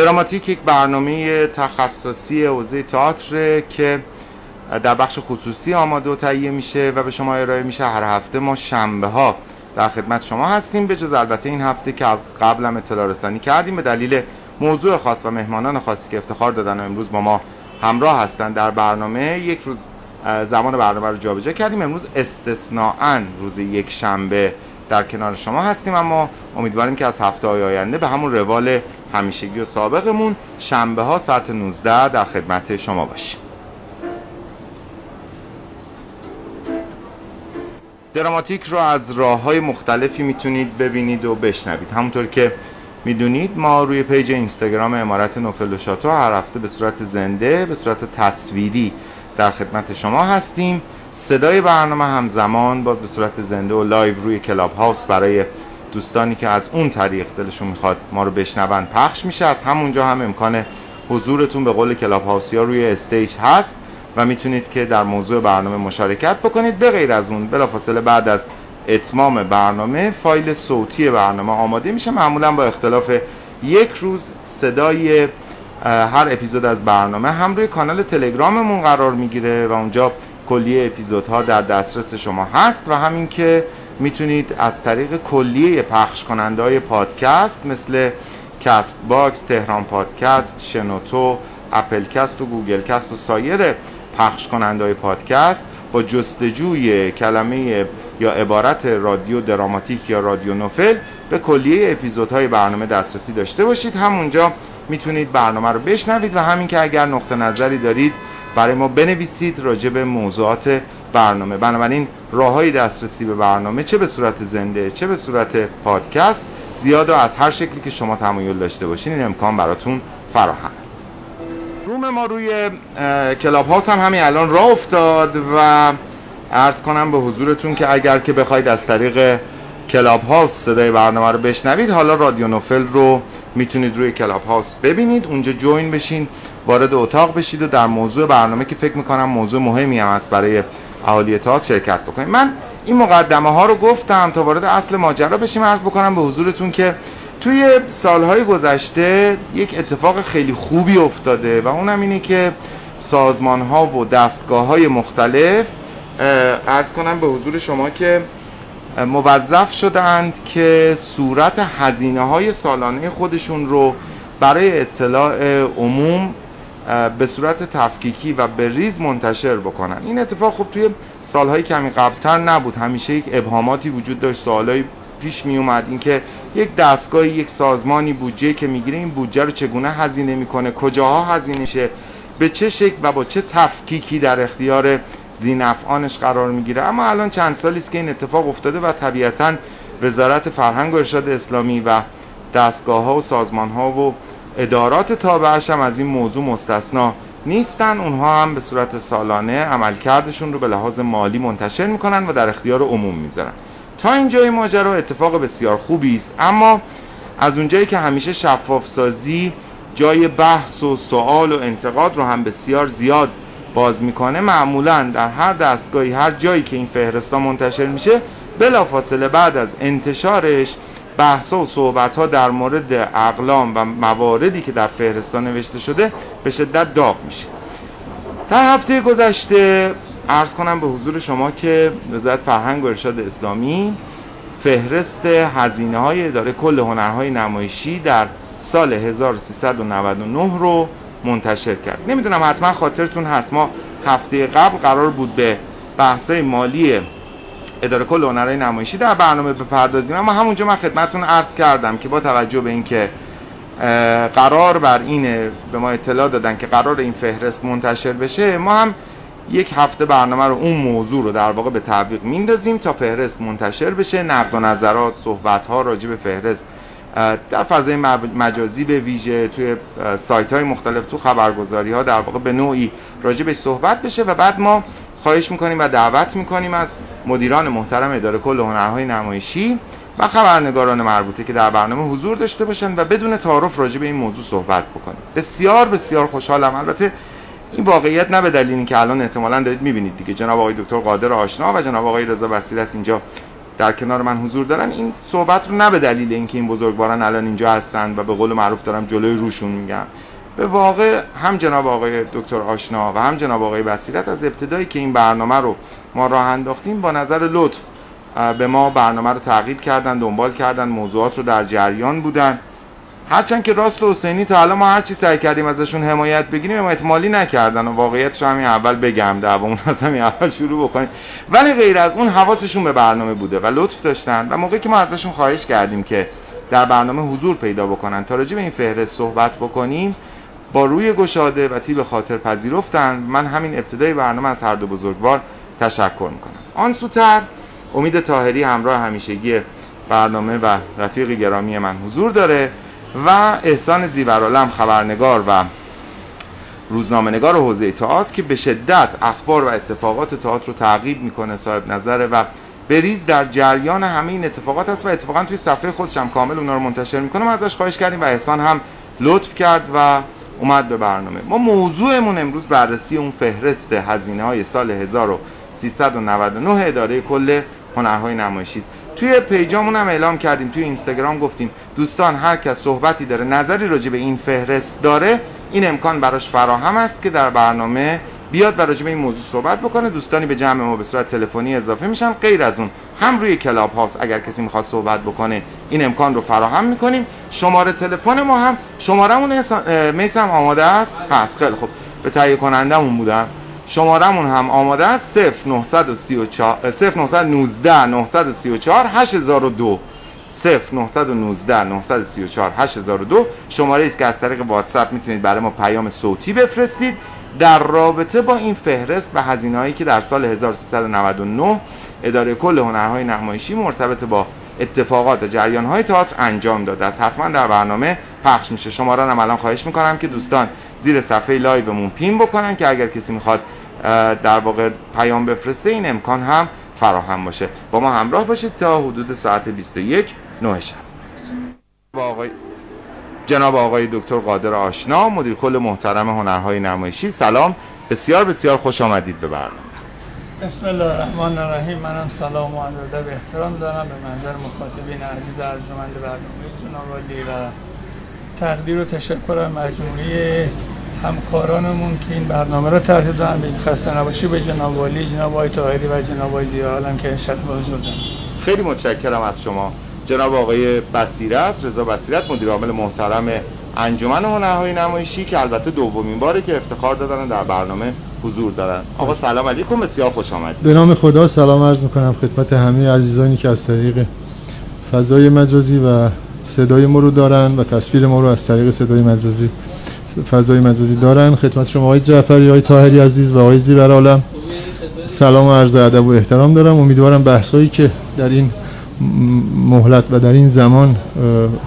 دراماتیک یک برنامه تخصصی حوزه تئاتر که در بخش خصوصی آماده و تهیه میشه و به شما ارائه میشه هر هفته ما شنبه ها در خدمت شما هستیم. به جز البته این هفته که از قبلم اطلاع رسانی کردیم به دلیل موضوع خاص و مهمانان خاصی که افتخار دادن و امروز با ما همراه هستند. در برنامه یک روز زمان برنامه رو جابجا کردیم. امروز استثناعا روز یک شنبه در کنار شما هستیم. اما امیدواریم که از هفته های آینده به همون روال همیشگی و سابقمون شنبه ها ساعت 19 در خدمت شما باشیم. دراماتیک رو از راه های مختلفی می‌تونید ببینید و بشنوید. همونطور که می‌دونید ما روی پیج اینستاگرام عمارت نوفل لوشاتو هر هفته به صورت زنده به صورت تصویری در خدمت شما هستیم. صدای برنامه همزمان باز به صورت زنده و live روی کلاب هاوس برای دوستانی که از اون طریق دلشون می‌خواد ما رو بشنون پخش میشه. از همونجا هم امکان حضورتون به قول کلاب هاوسی ها روی stage هست. و می‌تونید که در موضوع برنامه مشارکت بکنید به غیر از اون. بلافاصله بعد از اتمام برنامه فایل صوتی برنامه آماده میشه. معمولا با اختلاف یک روز صدای هر اپیزود از برنامه هم روی کانال تلگراممون قرار می‌گیره و اونجا کلیه اپیزودها در دسترس شما هست و همین که می‌تونید از طریق کلیه پخش کننده های پادکست مثل Castbox، تهران پادکست، شنوتو، Apple Cast و Google Cast و سایر پخش کننده های پادکست با جستجوی کلمه یا عبارت رادیو دراماتیک یا رادیو نوفل به کلیه اپیزودهای برنامه دسترسی داشته باشید. همونجا می‌تونید برنامه رو بشنوید و همین که اگر نقطه نظری دارید برای ما بنویسید راجع به موضوعات برنامه. بنابراین راه های دسترسی به برنامه چه به صورت زنده چه به صورت پادکست زیاد و از هر شکلی که شما تمایل داشته باشین این امکان براتون فراهم. room ما روی کلاب هاوس هم همین الان راه افتاد و عرض کنم به حضورتون که اگر که بخواید از طریق کلاب هاوس صدای برنامه رو بشنوید حالا رادیو نوفل رو می‌تونید روی کلاب هاوس ببینید. اونجا join بشین وارد اتاق بشید و در موضوع برنامه که فکر می‌کنم موضوع مهمی هم است برای اهالی تئاتر شرکت بکنید. من این مقدمه ها رو گفتم تا وارد اصل ماجرا بشیم. عرض بکنم به حضورتون که توی سالهای گذشته یک اتفاق خیلی خوبی افتاده و اونم اینه که سازمان ها و دستگاه های مختلف ارز کنم به حضور شما که موظف شدند که صورت هزینه های سالانه خودشون رو برای اطلاع عموم به صورت تفکیکی و به ریز منتشر بکنن. این اتفاق خب توی سالهای کمی قبلتر نبود. همیشه یک ابهاماتی وجود داشت سوالای پیش می اومد. اینکه یک دستگاه یک سازمانی بودجه که می‌گیره این بودجه رو چگونه هزینه می‌کنه؟ کجاها هزینه شه به چه شکل و با چه تفکیکی در اختیار زینفعانش قرار می‌گیره؟ اما الان چند سالی است که این اتفاق افتاده و طبیعتا وزارت فرهنگ و ارشاد اسلامی و دستگاه ها و سازمان ها و ادارات تابعش هم از این موضوع مستثنا نیستن. اونها هم به صورت سالانه عملکردشون رو به لحاظ مالی منتشر می‌کنن و در اختیار عموم می‌ذارن. تا اینجای ماجرا اتفاق بسیار خوبی است. اما از اونجایی که همیشه شفاف سازی جای بحث و سوال و انتقاد رو هم بسیار زیاد باز می‌کنه معمولا در هر دستگاهی هر جایی که این فهرستا منتشر میشه بلافاصله بعد از انتشارش بحث و صحبت ها در مورد اقلام و مواردی که در فهرستا نوشته شده به شدت داغ میشه. در هفته گذشته عرض کنم به حضور شما که وزارت فرهنگ و ارشاد اسلامی فهرست هزینه های اداره کل هنرهای نمایشی در سال 1399 رو منتشر کرد. نمی‌دونم حتما خاطرتون هست. ما هفته قبل قرار بود به بحثای مالی اداره کل هنرهای نمایشی در برنامه بپردازیم. اما همونجا من خدمتون عرض کردم که با توجه به اینکه قرار بر اینه به ما اطلاع دادن که قرار این فهرست منتشر بشه ما هم یک هفته برنامه رو اون موضوع رو در واقع به تعویق میندازیم تا فهرست منتشر بشه. نقد و نظرات صحبت ها راجع به فهرست در فضای مجازی به ویژه توی سایت های مختلف تو خبرگزاری ها در واقع به نوعی راجع به صحبت بشه و بعد ما خواهش می‌کنیم و دعوت می‌کنیم از مدیران محترم اداره کل هنرهای نمایشی و خبرنگاران مربوطه که در برنامه حضور داشته باشند و بدون تعارف راجع به این موضوع صحبت بکنیم بسیار بسیار خوشحالم. البته این واقعیت نه به دلیل اینکه الان احتمالا دارید می‌بینید دیگه. جناب آقای دکتر قادر آشنا و جناب آقای رضا بصیرت اینجا در کنار من حضور دارن. این صحبت رو نه به دلیل اینکه این بزرگواران الان اینجا هستند و به قول معروف دارم جلوی روشون میگم. به واقع هم جناب آقای دکتر آشنا و هم جناب آقای بصیرت از ابتدایی که این برنامه رو ما راه انداختیم با نظر لطف به ما برنامه رو تعقیب کردن دنبال کردن موضوعات رو در جریان بودن. هرچند که راست و حسینی تا الان ما هر چی سعی کردیم ازشون حمایت بگیریم حمایت مالی نکردن و واقعیتش همین اول بگم دعوامون از همین اول شروع بکنیم. ولی غیر از اون حواسشون به برنامه بوده و لطف داشتن و موقعی که ما ازشون خواهش کردیم که در برنامه حضور پیدا بکنن. تا راجع به این فهرست صحبت بکنیم با روی گشاده و تیب خاطر پذیرفتن من همین ابتدای برنامه از هر دو بزرگوار تشکر می‌کنم. آن سوتر امید تاهری همراه همیشگی برنامه و رفیق گرامی من حضور داره. و احسان زیورالم خبرنگار و روزنامه‌نگار حوزه تئاتر که به شدت اخبار و اتفاقات تئاتر رو تعقیب می‌کنه صاحب نظره و بریز در جریان همه این اتفاقات است و اتفاقا توی صفحه خودش هم کامل اونا رو منتشر می‌کنه. ما ازش خواهش کردیم و احسان هم لطف کرد و اومد به برنامه. ما موضوعمون امروز بررسی اون فهرست هزینه های سال 1399 اداره کل هنرهای نمایشی است. توی پیجامون هم اعلام کردیم توی اینستاگرام گفتیم دوستان هر کس صحبتی داره نظری راجع به این فهرست داره این امکان براش فراهم است که در برنامه بیاد و راجع به این موضوع صحبت بکنه. دوستانی به جمع ما به صورت تلفنی اضافه میشن غیر از اون هم روی کلاب هاوس اگر کسی می‌خواد صحبت بکنه این امکان رو فراهم می‌کنیم. شماره تلفن ما هم شمارمون میسم آماده است؟ هست. خیلی خب به تهیه کنندمون بودم شمارمون هم آماده است. 0934 0919 934 8002 0919 934 8002 شماره است که از طریق واتساپ می‌تونید برای ما پیام صوتی بفرستید. در رابطه با این فهرست و هزینه‌هایی که در سال 1399 اداره کل هنرهای نمایشی مرتبط با اتفاقات جریان های تئاتر انجام داده است. حتما در برنامه پخش میشه. شماره هم الان خواهش می‌کنم که دوستان زیر صفحه لایومون پین بکنن که اگر کسی می‌خواد در واقع پیام بفرسته این امکان هم فراهم باشه. با ما همراه باشید تا حدود ساعت 21 نه شب. با آقای جناب آقای دکتر قادر آشنا مدیر کل محترم هنرهای نمایشی. سلام. بسیار بسیار خوش آمدید به برنامه. بسم الله الرحمن الرحیم. منم سلام و ادب احترام دارم. به منظر مخاطبین عزیز ارجمند برنامه جناب علی و تقدیر و تشکر مجموعه همکارانمون که این برنامه رو طرح دادن. به خسته نباشی به جناب والی جناب آقای طاهری و جناب آقای که شرف حضور دارن خیلی متشکرم از شما. جناب آقای بصیرت رضا بصیرت مدیر عامل محترم انجمن هنرهای نمایشی که البته دومین باره که افتخار دادن در برنامه حضور دارن. آقا سلام علیکم بسیار خوش آمدید. به نام خدا سلام عرض می‌کنم خدمت همه عزیزانی که از طریق فضای مجازی و صدای ما رو دارن و تصویر ما رو از طریق صدای مجازی فضای مجازی دارن. خدمت شما آقای جعفری آقای طاهری عزیز و آقای زیور عالم. سلام و عرض ادب و احترام دارم. امیدوارم بحثایی که در این مهلت و در این زمان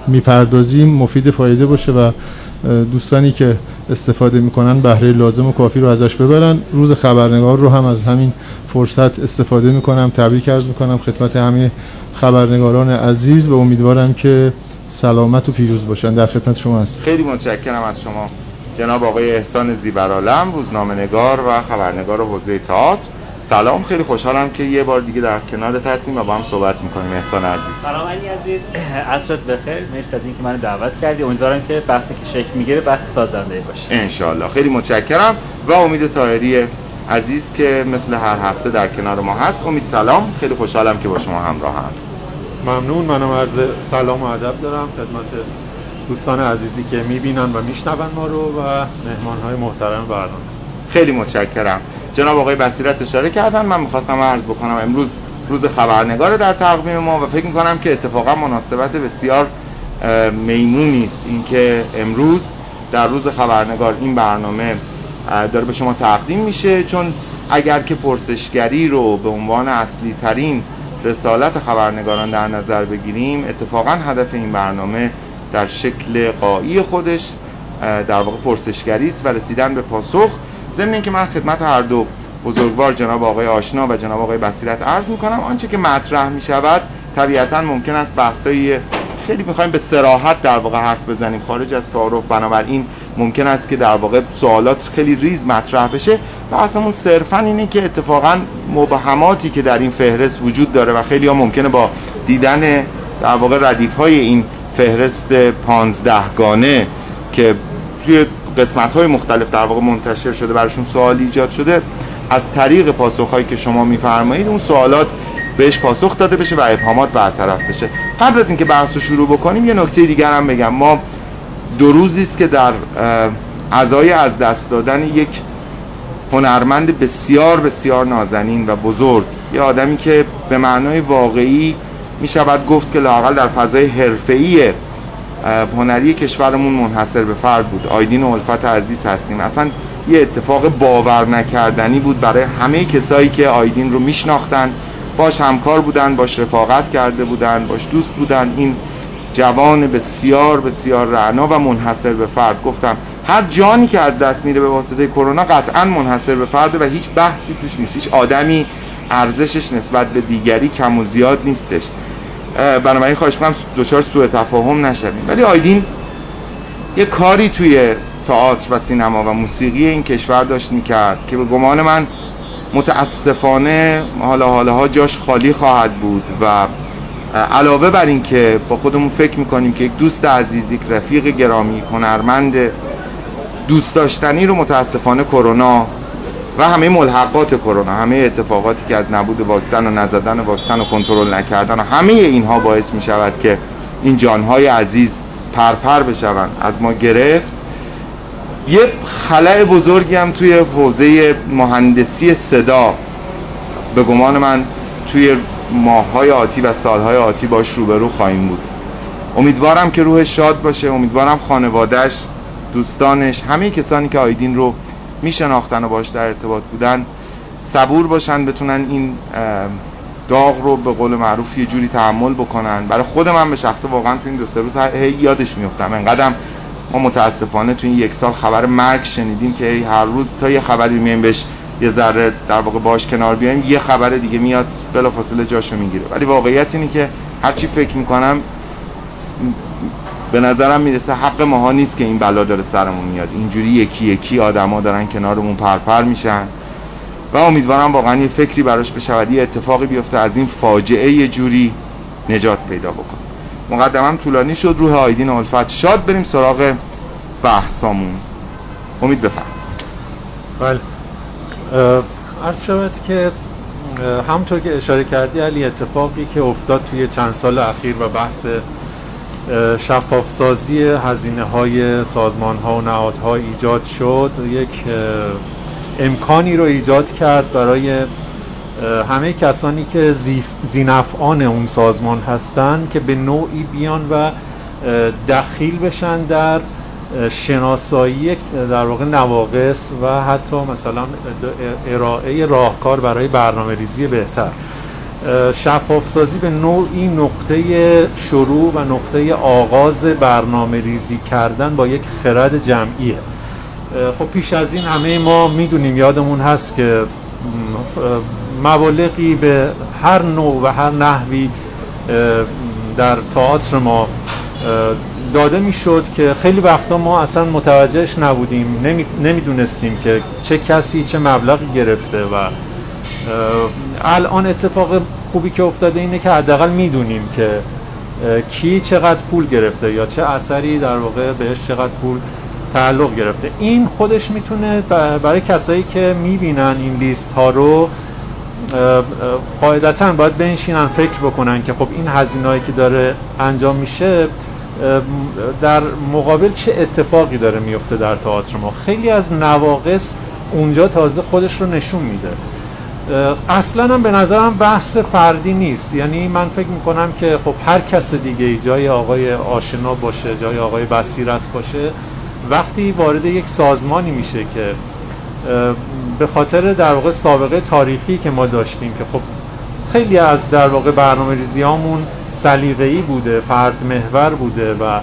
می‌پردازیم مفید فایده باشه و دوستانی که استفاده می‌کنن بهره لازم و کافی رو ازش ببرن. روز خبرنگار رو هم از همین فرصت استفاده می‌کنم تبریک عرض می‌کنم خدمت همه خبرنگاران عزیز و امیدوارم که سلامت و پیروز باشن. در خدمت شما هست خیلی متشکرم از شما. جناب آقای احسان زیبرالم روزنامه نگار و خبرنگار حوزه تئاتر سلام خیلی خوشحالم که یه بار دیگه در کنارت هستیم و با هم صحبت می‌کنیم. احسان عزیز. سلام علی عزیز. عصرت بخیر. مرسی از اینکه منو دعوت کردی. امیدوارم که بحثی که شکل می‌گیره بحث سازنده باشه. انشالله خیلی متشکرم و امید طاهری عزیز که مثل هر هفته در کنار ما هست. امید سلام. خیلی خوشحالم که با شما همراه هم. ممنون. منم عرض سلام و ادب دارم. خدمت دوستان عزیزی که می‌بینن و میشنون ما رو و مهمان های محترم برنامه. خیلی متشکرم. جناب آقای بصیرت اشاره کردن. من می‌خواستم عرض بکنم امروز روز خبرنگار در تقویم ما و فکر می‌کنم که اتفاقا مناسبت بسیار میمونی است. اینکه امروز در روز خبرنگار این برنامه داره به شما تقدیم میشه. چون اگر که پرسشگری رو به عنوان اصلی ترین رسالت خبرنگاران در نظر بگیریم اتفاقا هدف این برنامه در شکل قایی خودش در واقع پرسشگری است و رسیدن به پاسخ ضمن اینکه من خدمت هر دو بزرگوار جناب آقای آشنا و جناب آقای بصیرت عرض می‌کنم آنچه که مطرح می‌شود طبیعتا ممکن است بحثایی خیلی می‌خوایم به سراحت در واقع حرف بزنیم. خارج از تعارف بنابراین ممکن است که در واقع سوالات خیلی ریز مطرح بشه. بحثمون صرفا اینه که اتفاقا مبهماتی که در این فهرست وجود داره و خیلی ها ممکنه با دیدن در واقع ردیف های این فهرست پانزدهگانه که توی قسمت های مختلف در واقع منتشر شده براشون سوال ایجاد شده. از طریق پاسخ هایی که شما میفرمایید اون سوالات بهش پاسخ داده بشه و ابهامات برطرف بشه. قبل از اینکه بحث رو شروع بکنیم یه نکته دیگر هم بگم. ما دو روزی است که در ازای از دست دادن یک هنرمند بسیار بسیار نازنین و بزرگ یه آدمی که به معنای واقعی می شود گفت که لاقل در فضای حرفه‌ای هنری کشورمون منحصر به فرد بود. آیدین و الفت عزیز هستیم. اصلا یه اتفاق باور نکردنی بود برای همه کسایی که آیدین رو میشناختن. باش همکار بودن باش رفاقت کرده بودن باش دوست بودن. این جوان بسیار بسیار رعنا و منحصر به فرد. گفتم هر جانی که از دست میره به واسطه کرونا قطعا منحصر به فرد و هیچ بحثی توش نیست. هیچ آدمی ارزشش نسبت به دیگری کم و زیاد نیستش. بنابراین خواهش کنم دوچار سوء تفاهم نشویم. ولی آیدین یه کاری توی تئاتر و سینما و موسیقی این کشور داشت می‌کرد که به گمان من متاسفانه حالا حالا جاش خالی خواهد بود و علاوه بر این که با خودمون فکر می‌کنیم که یک دوست عزیز یک رفیق گرامی هنرمند دوست داشتنی رو متاسفانه کرونا و همه ملحقات کرونا همه اتفاقاتی که از نبود واکسن و نزدن واکسن و کنترل نکردن و همه اینها باعث می شود که این جانهای عزیز پرپر بشوند. از ما گرفت. یه خلع بزرگی هم توی حوزه مهندسی صدا به گمان من توی ماههای آتی و سالهای آتی باش روبرو خواهیم بود. امیدوارم که روح شاد باشه امیدوارم خانوادهش دوستانش همه کسانی که آیدین رو میشناختن و باش در ارتباط بودن صبور باشن بتونن این داغ رو به قول معروف یه جوری تحمل بکنن. برای خود من به شخصه واقعا تو این دو سه روز هی یادش میفتم انقدرم ما متاسفانه تو این یک سال خبر مرگ شنیدیم که هر روز تا یه خبری میایم بهش یه ذره در واقع باش کنار بیایم یه خبر دیگه میاد بلافاصله جاشو می‌گیره. ولی واقعیت اینه که هرچی فکر می‌کنم به نظرم می‌رسه حق ماها نیست که این بلا داره سرمون میاد. اینجوری یکی یکی آدما دارن کنارمون پرپر میشن. و امیدوارم واقعا یه فکری براش بشود یه اتفاقی بیفته از این فاجعه یه جوری نجات پیدا بکنه. مقدمم طولانی شد روح آیدین الفت. شاد بریم سراغ بحثامون. امید بفهم بله. عرض شود که همونطور که اشاره کردی علی اتفاقی که افتاد توی چند سال اخیر و بحث شفافسازی هزینه های سازمان ها و نهادها ایجاد شد. یک امکانی رو ایجاد کرد برای همه کسانی که زینفعان اون سازمان هستند که به نوعی بیان و دخیل بشن در شناسایی در واقع نواقص و حتی مثلا ارائه راهکار برای برنامه ریزی بهتر. شفاف سازی به نوعی نقطه شروع و نقطه آغاز برنامه ریزی کردن با یک خرد جمعیه. خب پیش از این همه ما می‌دونیم یادمون هست که مبالغی به هر نوع و هر نحوی در تئاتر ما داده می‌شد که خیلی وقتا ما اصلا متوجهش نبودیم. نمی‌دونستیم که چه کسی چه مبلغی گرفته و الان اتفاق خوبی که افتاده اینه که حداقل می‌دونیم که کی چقدر پول گرفته یا چه اثری در واقع بهش چقدر پول تعلق گرفته. این خودش می‌تونه برای کسایی که می‌بینن این لیست ها رو قاعدتا باید بنشینن فکر بکنن که خب این هزینه‌ای که داره انجام میشه در مقابل چه اتفاقی داره میفته در تئاتر ما. خیلی از نواقص اونجا تازه خودش رو نشون میده. اصلا هم به نظرم بحث فردی نیست. یعنی من فکر می‌کنم که خب هر کس دیگه جای آقای آشنا باشه جای آقای بصیرت باشه وقتی وارد یک سازمانی میشه که به خاطر در واقع سابقه تاریخی که ما داشتیم که خب خیلی از در واقع برنامه سلیقه‌ای بوده فرد محور بوده و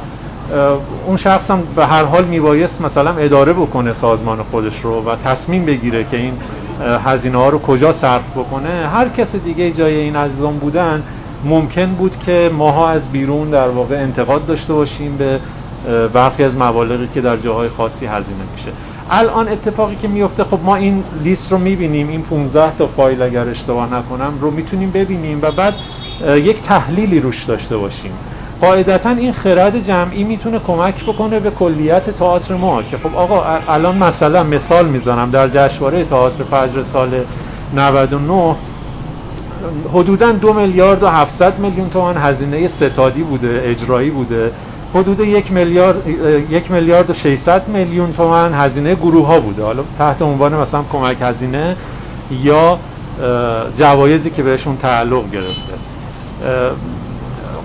اون شخص هم به هر حال میبایست مثلا اداره بکنه سازمان خودش رو و تصمیم بگیره که این هزینه ها رو کجا صرف بکنه؟ هر کس دیگه جای این عزیزان بودن ممکن بود که ماها از بیرون در واقع انتقاد داشته باشیم به برخی از مبالغی که در جاهای خاصی هزینه میشه. الان اتفاقی که میفته خب ما این لیست رو می‌بینیم این 15 تا فایل اگر اشتباه نکنم رو می‌تونیم ببینیم و بعد یک تحلیلی روش داشته باشیم. قاعدتا این خرد جمعی می‌تونه کمک بکنه به کلیت تئاتر ما که خب آقا الان مثلا مثال می‌زنم. در جشنواره تئاتر فجر سال 99 حدودا دو میلیارد و 700 میلیون تومان هزینه ستادی بوده اجرایی بوده. حدود یک میلیارد یک میلیارد و 600 میلیون تومان هزینه گروه ها بوده. حالا تحت عنوان مثلا کمک هزینه یا جوایزی که بهشون تعلق گرفته.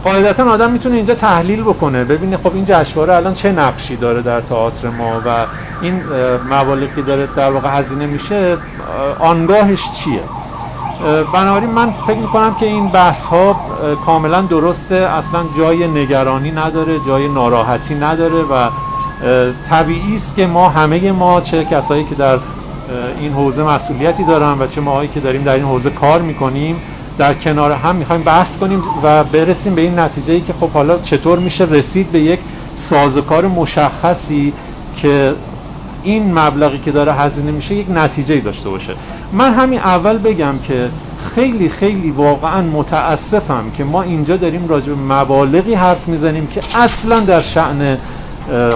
قاعدتا آدم می‌تونه اینجا تحلیل بکنه. ببینه خب این جشنواره الان چه نقشی داره در تئاتر ما و این مبالغی داره در واقع هزینه میشه آنگاهش چیه؟ بنابراین من فکر می‌کنم که این بحث ها کاملا درسته. اصلا جای نگرانی نداره جای ناراحتی نداره و طبیعی است که ما همه ما چه کسایی که در این حوزه مسئولیتی دارن و چه ماهایی که داریم در این حوزه کار می‌کنیم در کنار هم می‌خوایم بحث کنیم و برسیم به این نتیجه ای که خب حالا چطور میشه رسید به یک سازوکار مشخصی که این مبلغی که داره هزینه میشه یک نتیجه داشته باشه. من همین اول بگم که خیلی خیلی واقعا متاسفم که ما اینجا داریم راجع به مبالغی حرف می‌زنیم که اصلا در شعن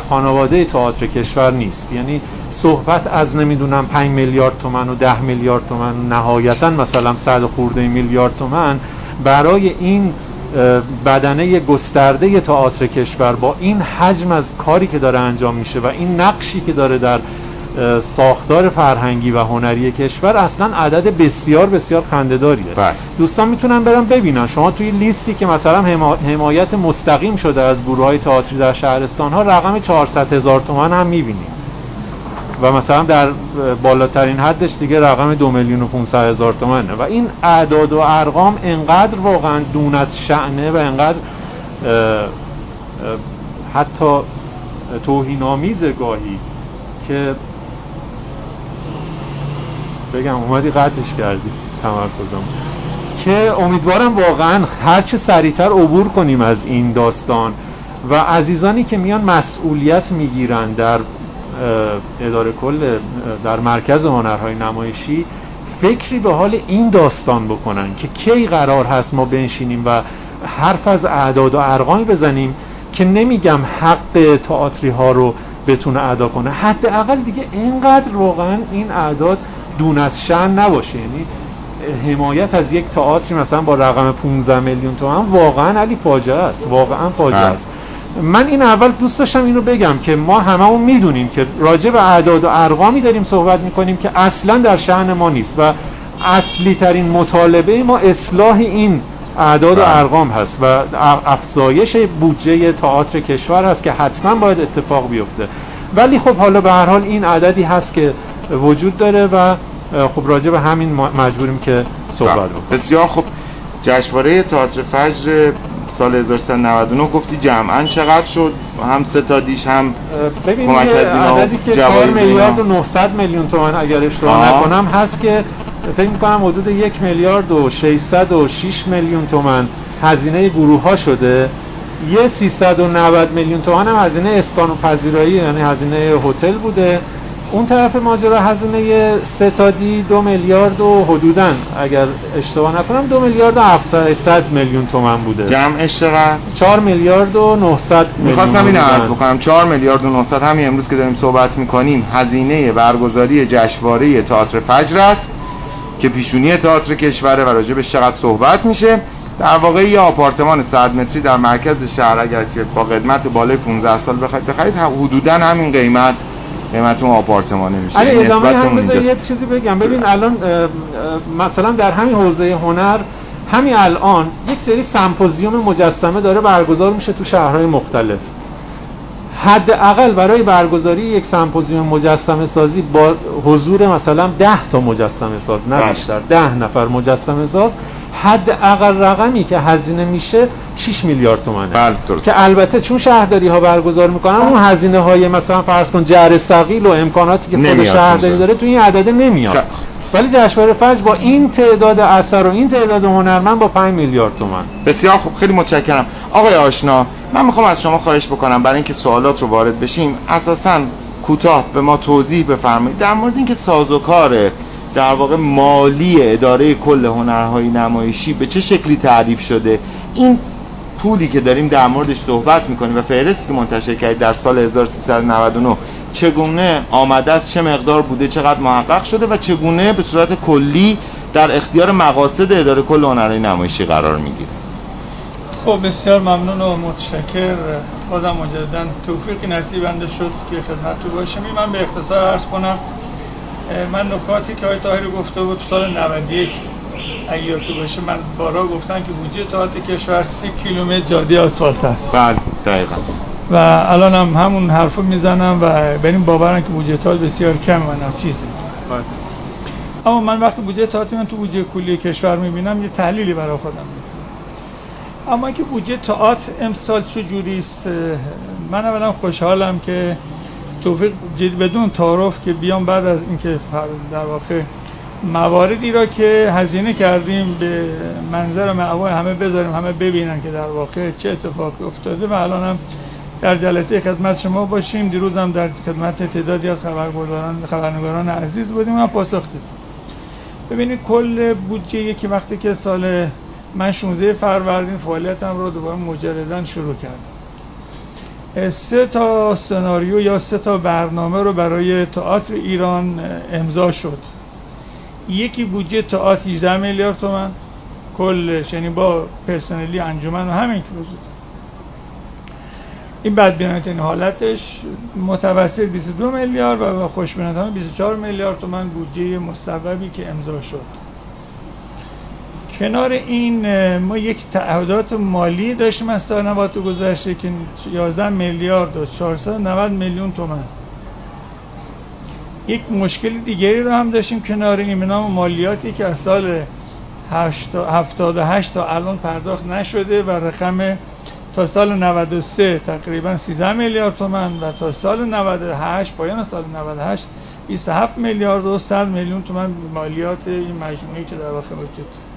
خانواده تئاتر کشور نیست. یعنی صحبت از نمی‌دونم 5 میلیارد تومن و 10 میلیارد تومن نهایتا مثلا 100 خورده میلیارد تومن برای این بدنه گسترده تئاتر کشور با این حجم از کاری که داره انجام میشه و این نقشی که داره در ساختار فرهنگی و هنری کشور اصلا عدد بسیار بسیار خنده‌داریه. بله. دوستان می‌تونن برن ببینن. شما توی لیستی که مثلا حمایت مستقیم شده از گروه های تئاتری در شهرستان ها رقم 400 هزار تومان هم می‌بینید و مثلا در بالاترین حدش دیگه رقم دو میلیون و 500 هزار تومنه. و این اعداد و ارقام انقدر واقعا دون از شعنه و انقدر حتی توهینآمیز گاهی که بگم اومدی قطعش کردی تمرکزم. که امیدوارم واقعا هرچه سریعتر عبور کنیم از این داستان و عزیزانی که میان مسئولیت می‌گیرن در اداره کل در مرکز هنرهای نمایشی فکری به حال این داستان بکنن که کی قرار هست ما بنشینیم و حرف از اعداد و ارقامی بزنیم که نمیگم حق تئاتری ها رو بتونه ادا کنه. حداقل دیگه اینقدر واقعا این اعداد دون از شن نباشه یعنی حمایت از یک تئاتری مثلا با رقم 15 میلیون تومان واقعا علی فاجعه است واقعا فاجعه بله. است من این اول دوست داشتم اینو بگم که ما هممون می‌دونیم که راجع به اعداد و ارقامی داریم صحبت می‌کنیم که اصلا در شأن ما نیست و اصلی ترین مطالبه ما اصلاح این اعداد و بله. ارقام هست و افزایش بودجه تئاتر کشور هست که حتما باید اتفاق بیفته ولی خب حالا به هر حال این عددی هست که وجود داره و خب راجع به همین مجبوریم که صحبت بله. بکنیم. بسیار خب. جشنواره تئاتر فجر سال 1399 گفتی جمعا چقدر شد؟ هم ستادیش هم ببینید عددی که 4 میلیارد و 900 میلیون تومان اگر اشتباه نکنم هست که فکر می‌کنم حدود یک میلیارد و 606 میلیون تومان هزینه گروه ها شده. یه 390 میلیون تومان هم هزینه اسکان و پذیرایی یعنی هزینه هتل بوده. اون طرف ماجرا هزینه ستادی دو میلیارد و حدودا. اگر اشتباه نکنم دو میلیارد و 700 میلیون تومن بوده. جمعش چقدر 4 میلیارد و 900 می‌خواستم این عرض بکنم. 4 میلیارد و 900 همین امروز که داریم صحبت می‌کنیم هزینه برگزاری جشنواره تئاتر فجر است که پیشونی تئاتر کشوره و راجع به چقدر صحبت میشه. در واقع یه آپارتمان 100 متری در مرکز شهر اگر که با قدمت بالای 15 سال بخواید بخرید حدودا همین قیمت قیمت اون آپارتمانه میشه. علی ادامه هم یه چیزی بگم. ببین الان مثلا در همین حوزه هنر همین الان یک سری سمپوزیوم مجسمه داره برگزار میشه تو شهرهای مختلف. حداقل برای برگزاری یک سمپوزیوم مجسمه سازی با حضور مثلا 10 تا مجسمه ساز نه بله. بیشتر 10 نفر مجسمه ساز. حداقل رقمی که هزینه میشه 6 میلیارد تومانه بله که البته چون شهرداری ها برگزار می‌کنن اون هزینه های مثلا فرض کن جر ثقیل و امکاناتی که خود شهرداری داره تو این عدد نمیاد. ولی جشنواره فجر با این تعداد اثر و این تعداد هنرمند با 5 میلیارد تومان بسیار خوب. خیلی متشکرم. آقای آشنا من می‌خوام از شما خواهش بکنم برای اینکه سوالات رو وارد بشیم اساسا کوتاه به ما توضیح بفرمایید. در مورد اینکه سازوکار در واقع مالی اداره کل هنرهای نمایشی به چه شکلی تعریف شده این پولی که داریم در موردش صحبت می‌کنیم و فهرستی که منتشر کردید در سال 1399 چگونه آمده است چه مقدار بوده چقدر محقق شده و چگونه به صورت کلی در اختیار مقاصد اداره کل هنرهای نمایشی قرار می‌گیره؟ خب بسیار ممنون و متشکر. بازم مجددا توفیقی نصیبنده شد که خدمت تو باشم من به اختصار عرض کنم من نکاتی که آقای طاهری گفته بود سال 91 اگه تو باشه من بارا گفتم که بودجه تئاتر کشور 30 کیلومتر جاده آسفالت است. بله دقیقا. و الان هم همون حرفو می‌زنم و به این باورم که بودجه تئاتر بسیار کم من چیزی بله. اما من وقتی بودجه تئاتر من تو بودجه کلی کشور می‌بینم یه تحلیلی برای خودم اما که بودجه تئاتر امسال چه است من اولا خوشحالم که توفیق بدون تعارف که بیام بعد از اینکه در واقع مواردی را که هزینه کردیم به منظر معوای همه بذاریم همه ببینن که در واقع چه اتفاقی افتاده و الان هم در جلسه خدمت شما باشیم. دیروز هم در خدمت تعدادی از خبرگزاران خبرنگاران عزیز بودیم و پاسخ دادیم. ببینید کل بودجه که وقتی که سال من 16 فروردین فعالیتم رو دوباره مجردن شروع کردم. سه تا سناریو یا سه تا برنامه رو برای تئاتر ایران امضا شد. یکی بودجه تئاتر 18 میلیارد تومن کلش یعنی با پرسنلی انجمن و همین که وجود این حالتش متوسط 22 میلیارد و خوشبینانه 24 میلیارد تومن بودجه مصوبی که امضا شد. کنار این ما یک تعهدات مالی داشتیم از سال نبات گذشته که 11 میلیارد و 490 میلیون تومن. یک مشکل دیگری رو هم داشتیم کنار این نام مالیاتی که از سال 78 تا الان پرداخت نشده و رقم تا سال 93 تقریبا 13 میلیارد تومن و تا سال 98 پایان سال 98 27 میلیارد و 100 میلیون تومن مالیات این مجموعی که در واقع وجود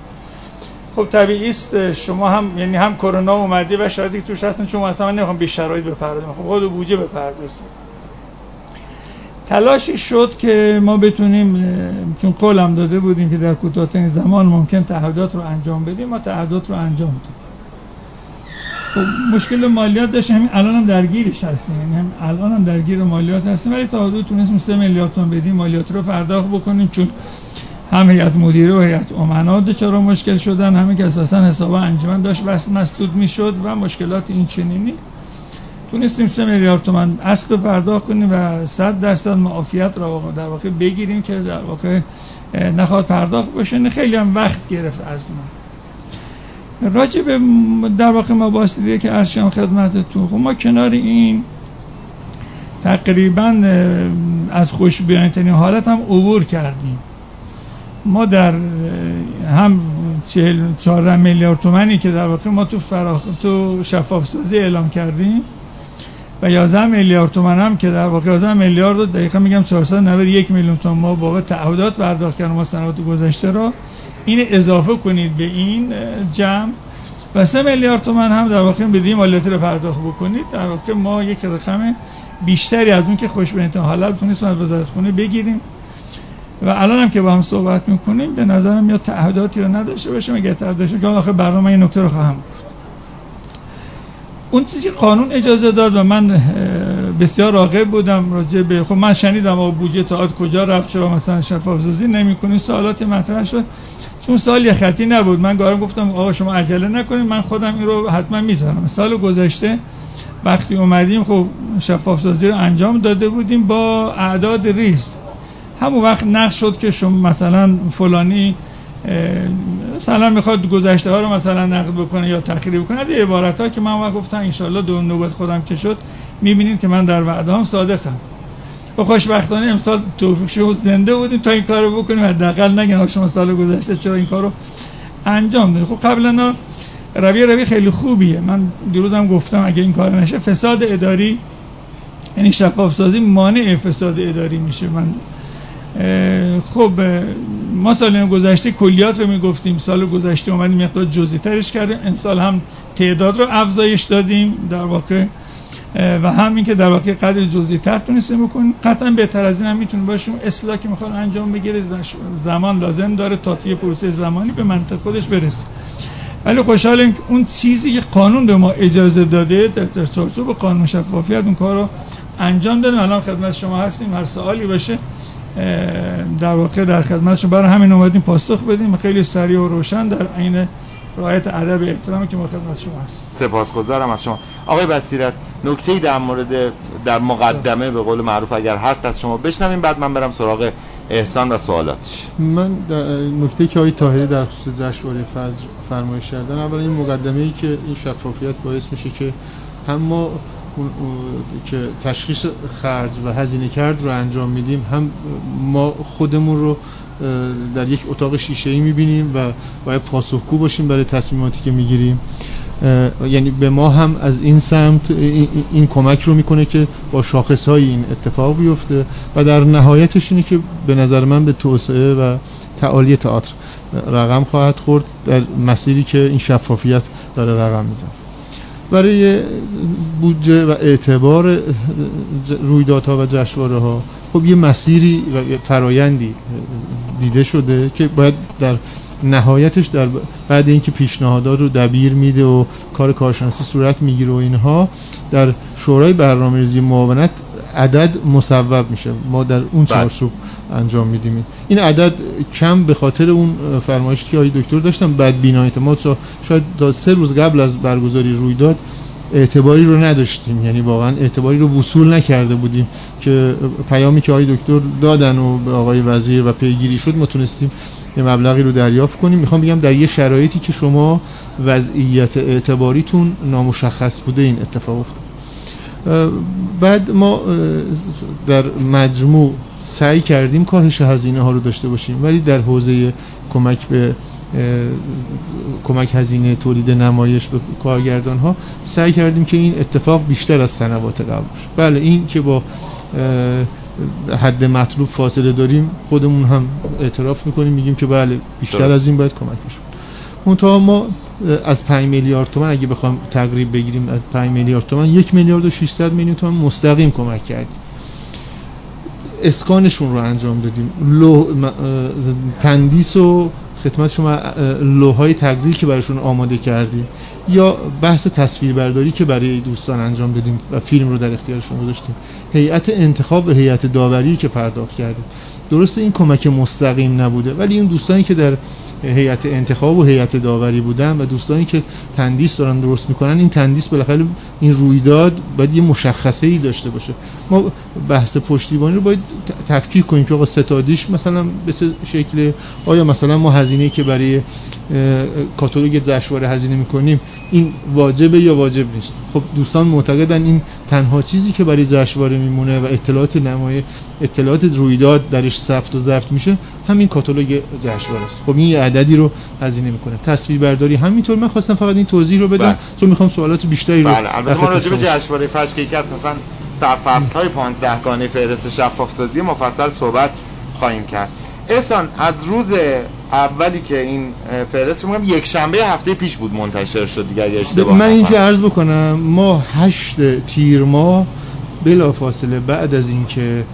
خب طبیعی است شما هم یعنی هم کرونا اومدی و شاید توش هستن چون مثلا من نمی‌خوام بی شرایط بپردازم. خب خود بودجه بپردازیم تلاشی شد که ما بتونیم چون قولم داده بودیم که در کوتاه‌ترین زمان ممکن تعهدات رو انجام بدیم ما تعهدات رو انجام دادیم. خب مشکل مالیات داشتیم همین الان هم درگیرش هستیم. یعنی هم الان هم درگیر مالیات هستیم ولی تا حدود تونستیم 3 میلیارد تومان بدیم مالیات رو پرداخت بکنیم چون هم هیئت مدیره و هیئت امنا چرا مشکل شدن همین که اساسا حساب انجمن داشت بس مسدود می‌شد و مشکلات این چنینی. تونستیم سه میلیارد تومن اصل پرداخت کنیم و صد درصد معافیت را در واقع بگیریم که در واقع نخواد پرداخت بشه خیلی هم وقت گرفت از ما. راجع به در واقع ما باسیدیه که ارشم خدمتتون خب ما کنار این تقریبا از خوش ترین حالت هم عبور کردیم. ما در هم 44 میلیارد تومنی که در واقع ما تو فراخ تو شفاف سازی اعلام کردیم و 11 میلیارد تومان هم که در واقع 11 میلیارد رو دقیقا میگم 491 میلیون تومان ما بابت تعهدات پرداخت کردیم ما سنوات گذشته رو. این اضافه کنید به این جمع. و 3 میلیارد تومان هم در واقع بدیم مالیات رو پرداخت بکنید. در واقع ما یک رقم بیشتری از اون که خوش به حالت تونستیم از وزارت خونه بگیریم. و الان هم که با هم صحبت می‌کنیم به نظرم یا تعهداتی رو نداشته باشیم اگه تعهد داشته که آخه برنامه این نکته رو خواهم گفت. اون چیزی قانون اجازه داد و من بسیار راغب بودم راجع به خب من شنیدم آقا بودجه تئاتر کجا رفت چرا مثلا شفاف سازی نمی‌کنید سوالات مطرح شد. چون سال یه خطی نبود. من گارم گفتم آقا شما عجله نکنید من خودم این رو حتما می‌ذارم سال گذشته وقتی اومدیم خب شفاف سازی رو انجام داده بودیم با اعداد ریز. همون وقت نقش شد که شما مثلا فلانی مثلا می‌خواد گذشته ها رو مثلا نقد بکنه یا تخریب بکنه از عبارت ها که من وقت گفتم انشالله دو نوبت خودم که شد می‌بینید که من در وعده هم صادقم. و خوشبختانه امسال توفیق شد زنده بودیم تا این کار رو بکنیم. حداقل نگن شما سال گذشته چرا این کار رو انجام دادیم خب قبلا رویه رویه خیلی خوبیه. من دیروزم گفتم اگه این کار نشه فساد اداری یعنی شفاف سازی مانع فساد اداری میشه. من خب ما سال گذشته کلیات رو می‌گفتیم سال گذشته اومدیم مقدار جزئی ترش کردیم امسال هم تعداد رو افزایش دادیم در واقع و همین که در واقع قدر جزئی تر تونستیم بکنیم. قطعا بهتر از این هم می‌تونه باشه اصلاح که می‌خواد انجام بگیره زمان لازم داره تا توی پروسه زمانی به منطق خودش برسه. ولی خوشحالیم که اون چیزی که قانون به ما اجازه داده در چارچوب قانون شفافیت اون کار رو انجام دادیم. الان خدمت شما هستیم. هر سوالی باشه در واقع در خدمت شما. برای همین اومدیم پاسخ بدیم. خیلی سریع و روشن در عین رعایت ادب احترامی که ما خدمت شما هست سپاسگزارم از شما. آقای بصیرت نکته‌ای در مورد در مقدمه به قول معروف اگر هست از شما بشنویم بعد من برم سراغ احسان و سوالاتش. من نکته که آقای طاهری در خصوص جشنواره فجر فرمایش کردن اولا این مقدمه ای که این شفافیت باعث میشه که هم ما که تشخیص خرج و هزینه کرد رو انجام میدیم هم ما خودمون رو در یک اتاق شیشه ای می‌بینیم و باید پاسخگو باشیم برای تصمیماتی که می‌گیریم. یعنی به ما هم از این سمت این, کمک رو می‌کنه که با شاخص های این اتفاق بیفته و در نهایتش اینه که به نظر من به توسعه و تعالی تئاتر رقم خواهد خورد در مسیری که این شفافیت داره رقم می‌زنه. برای بودجه و اعتبار رویدادها و جشنواره ها خب یه مسیری و فرایندی دیده شده که باید در نهایتش در بعد اینکه پیشنهادات رو دبیر میده و کار کارشناسی صورت می‌گیره و اینها در شورای برنامه‌ریزی معاونت عدد مصوب میشه. ما در اون بله. چارچوب انجام میدیم. این عدد کم به خاطر اون فرمایشی که آقای دکتر داشتم بعد بینایت ما شاید تا سه روز قبل از برگزاری رویداد اعتباری رو نداشتیم. یعنی واقعا اعتباری رو وصول نکرده بودیم که پیامی که آقای دکتر دادن و به آقای وزیر و پیگیری شد ما تونستیم یه مبلغی رو دریافت کنیم. می‌خوام بگم در یه شرایطی که شما وضعیت اعتباریتون نامشخص بوده این اتفاق افتاد. بعد ما در مجموع سعی کردیم کاهش هزینه ها رو داشته باشیم ولی در حوزه کمک به کمک هزینه تولید نمایش به کارگردان ها سعی کردیم که این اتفاق بیشتر از سنوات قبل باشه. بله این که با حد مطلوب فاصله داریم خودمون هم اعتراف می‌کنیم میگیم که بله بیشتر از این باید کمک بشه. منتها ما از 5 میلیارد تومن اگه بخوام تقریب بگیریم از 5 میلیارد تومن یک میلیارد و 600 میلیون تومن مستقیم کمک کردیم. اسکانشون رو انجام دادیم. لو تندیس و خدمت شما لوهای تقدیر که براشون آماده کردیم. یا بحث تصویربرداری که برای دوستان انجام دادیم و فیلم رو در اختیارشون گذاشتیم. هیئت انتخاب و هیئت داوری که پرداخت کردیم. درسته این کمک مستقیم نبوده ولی این دوستانی که در هیئت انتخاب و هیئت داوری بودن و دوستانی که تندیس دارن درست می‌کنن این تندیس بالاخره این رویداد باید یه مشخصه ای داشته باشه. ما بحث پشتیبانی رو باید تفکیک کنیم که آقا ستادیش مثلا به شکل آیا مثلا ما هزینه که برای کاتالوگ جشنواره هزینه می‌کنیم این واجبه یا واجب نیست؟ خب دوستان معتقدن این تنها چیزی که برای جشنواره میمونه و اطلاعات نمای اطلاعات رویداد درش ثبت و ضبط میشه همین کاتالوگ جشنواره است. خب این عددی رو هزینه می‌کنه. تصویر برداری همینطور. من خواستم فقط این توضیح رو بدم بله. چون می‌خوام سوالات بیشتری رو بله البته ما راجع به جشنواره فجر که یکی از مثلا فصل های 15 گانه فهرست شفاف سازی مفصل صحبت خواهیم کرد. احسان از روز اولی که این فهرست میگم یک شنبه هفته پیش بود منتشر شد دیگه اگه اشتباه من اینجا عرض بکنم ما هشت تیر ماه بلا فاصله بعد از اینکه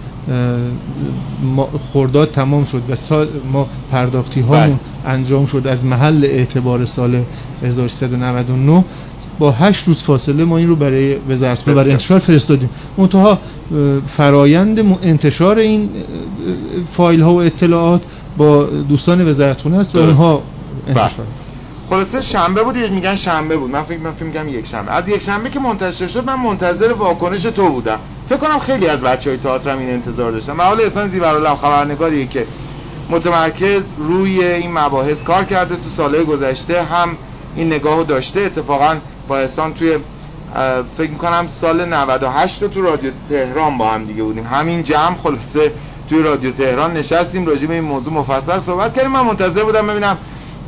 خرداد تمام شد و سال ما پرداختی ها بله. انجام شد از محل اعتبار سال 1399 با هشت روز فاصله ما این رو برای وزارت برای انتشار فرستادیم منتها فرایند انتشار این فایل ها و اطلاعات با دوستان وزارتخونه هست و اونها انتشار بله. خلاصه شنبه بود میگن شنبه بود. من فکر من فکر میگم یک شنبه. از یک شنبه که منتشر شد من منتظر واکنش تو بودم. فکر کنم خیلی از بچهای تئاتر این انتظار داشتن. محال احسان زیورالله خبرنگاریه که متمرکز روی این مباحث کار کرده تو سالهای گذشته هم این نگاهو داشته. اتفاقا با احسان توی فکر می‌کنم سال 98 تو رادیو تهران با هم دیگه بودیم. همین جمع خلاصه توی رادیو تهران نشستیم راجع به این موضوع مفصل صحبت کردیم. من منتظر بودم ببینم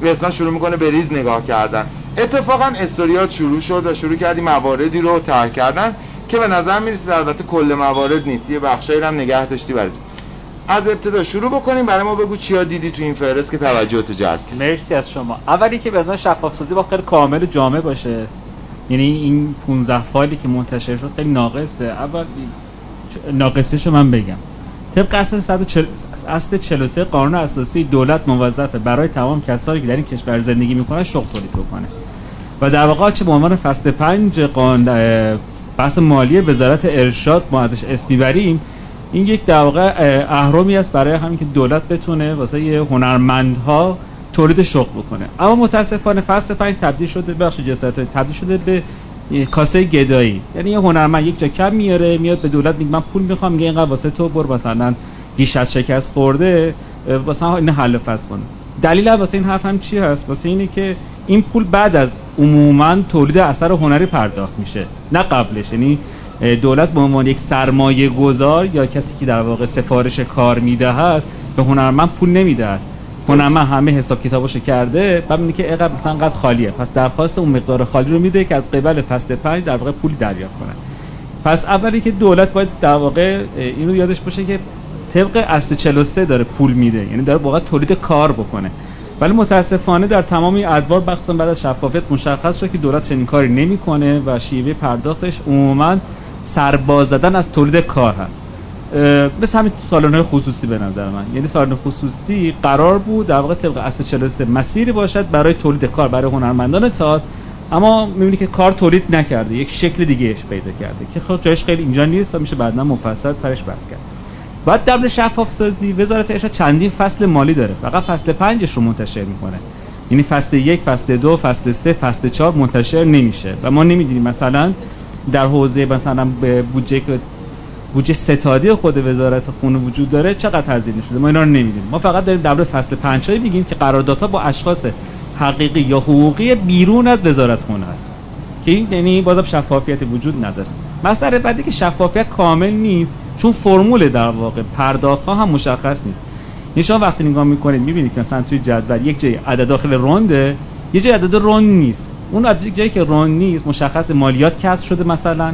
احسان شروع می‌کنه به ریز نگاه کردن. اتفاقا استوریات شروع شد و شروع کردیم مواردی رو طرح کردن که به نظر می‌رسید البته کل موارد نیست. یه بخشایی هم نگه داشتی برای از ابتدا شروع بکنیم. برای ما بگو چیا دیدی تو این فهرست که توجهت جلب مرسی از شما. اولی که به شفاف سازی با خیلی کامل و جامع باشه. یعنی این 15 فایلی که منتشر شد خیلی ناقصه. اول ناقصش من بگم. طبق اصل 140 اصل 43 قانون اساسی دولت موظفه. برای تمام کسانی که در این کشور زندگی می‌کنن شغل تولید بکنه. و در واقع چه به عنوان فصل 5 قانون بحث مالی وزارت ارشاد ما ازش اسم می‌بریم. این یک در واقع اهرامی است برای همین که دولت بتونه واسه هنرمندها تولید شغل بکنه. اما متاسفانه فصل 5 تبدیل شده بخش جسارت تبدیل شده به کاسه گدایی. یعنی یه هنرمند یک جا کم میاره میاد به دولت میگه من پول می‌خوام میگه اینقدر واسه تو بر مثلا گیش از شکست خورده واسه این حل فصل کنه. دلیل واسه این حرف هم چی هست؟ واسه اینه که این پول بعد از عموما تولید اثر هنری پرداخت میشه نه قبلش. یعنی دولت به عنوان یک سرمایه گذار یا کسی که در واقع سفارش کار می‌دهد به هنرمند پول نمی‌دهد. هنرمند همه حساب کتابش کرده بعد میگه که اینقدر مثلا قد خالیه. پس درخواست اون مقدار خالی رو میده که از قبل فصل 5 در واقع پول دریافت کنه. پس اولی که دولت باید در واقع اینو یادش باشه که طبق اصل 43 داره پول میده. یعنی داره واقعا تولید کار بکنه. ولی متاسفانه در تمام ادوار بخصوصا بعد از شفافیت مشخص شد که دولت چنین کاری نمی‌کنه و شیوه پرداختش عموما سرباز زدن از تولید کار هست. مثل همین سالن خصوصی به نظر من. یعنی سالن خصوصی قرار بود در واقع طبق اصل 43 مسیری باشد برای تولید کار برای هنرمندان تئاتر. اما می‌بینی که کار تولید نکرده یک شکل دیگه پیدا کرده که خب جایش خیلی اینجا نیست و میشه بعدا مفصل سرش بحث کرد. بعد در شفاف سازی وزارت ارشاد چندین فصل مالی داره. فقط فصل پنجش رو منتشر می‌کنه. یعنی فصل یک فصل دو فصل سه فصل چهار منتشر نمیشه. و ما نمی‌دونیم مثلا در حوزه مثلا بودجه بودجه ستادی خود وزارت خونه وجود داره چقدر هزینه شده؟ ما اینا رو نمی‌دونیم. ما فقط داریم در فصل 5 میگیم که قراردادها با اشخاص حقیقی یا حقوقی بیرون از وزارت خونه است. که این یعنی بازم شفافیت وجود نداره. مسئله بعدی که شفافیت کامل نیست چون فرمول در واقع پرداخت هم مشخص نیست. شما وقتی نگاه می‌کنید می‌بینید که مثلا توی جدول یک جای عدد داخل رونده یه جای عدد روند نیست. اون عدد جایی که روند نیست مشخص مالیات کسر شده مثلا.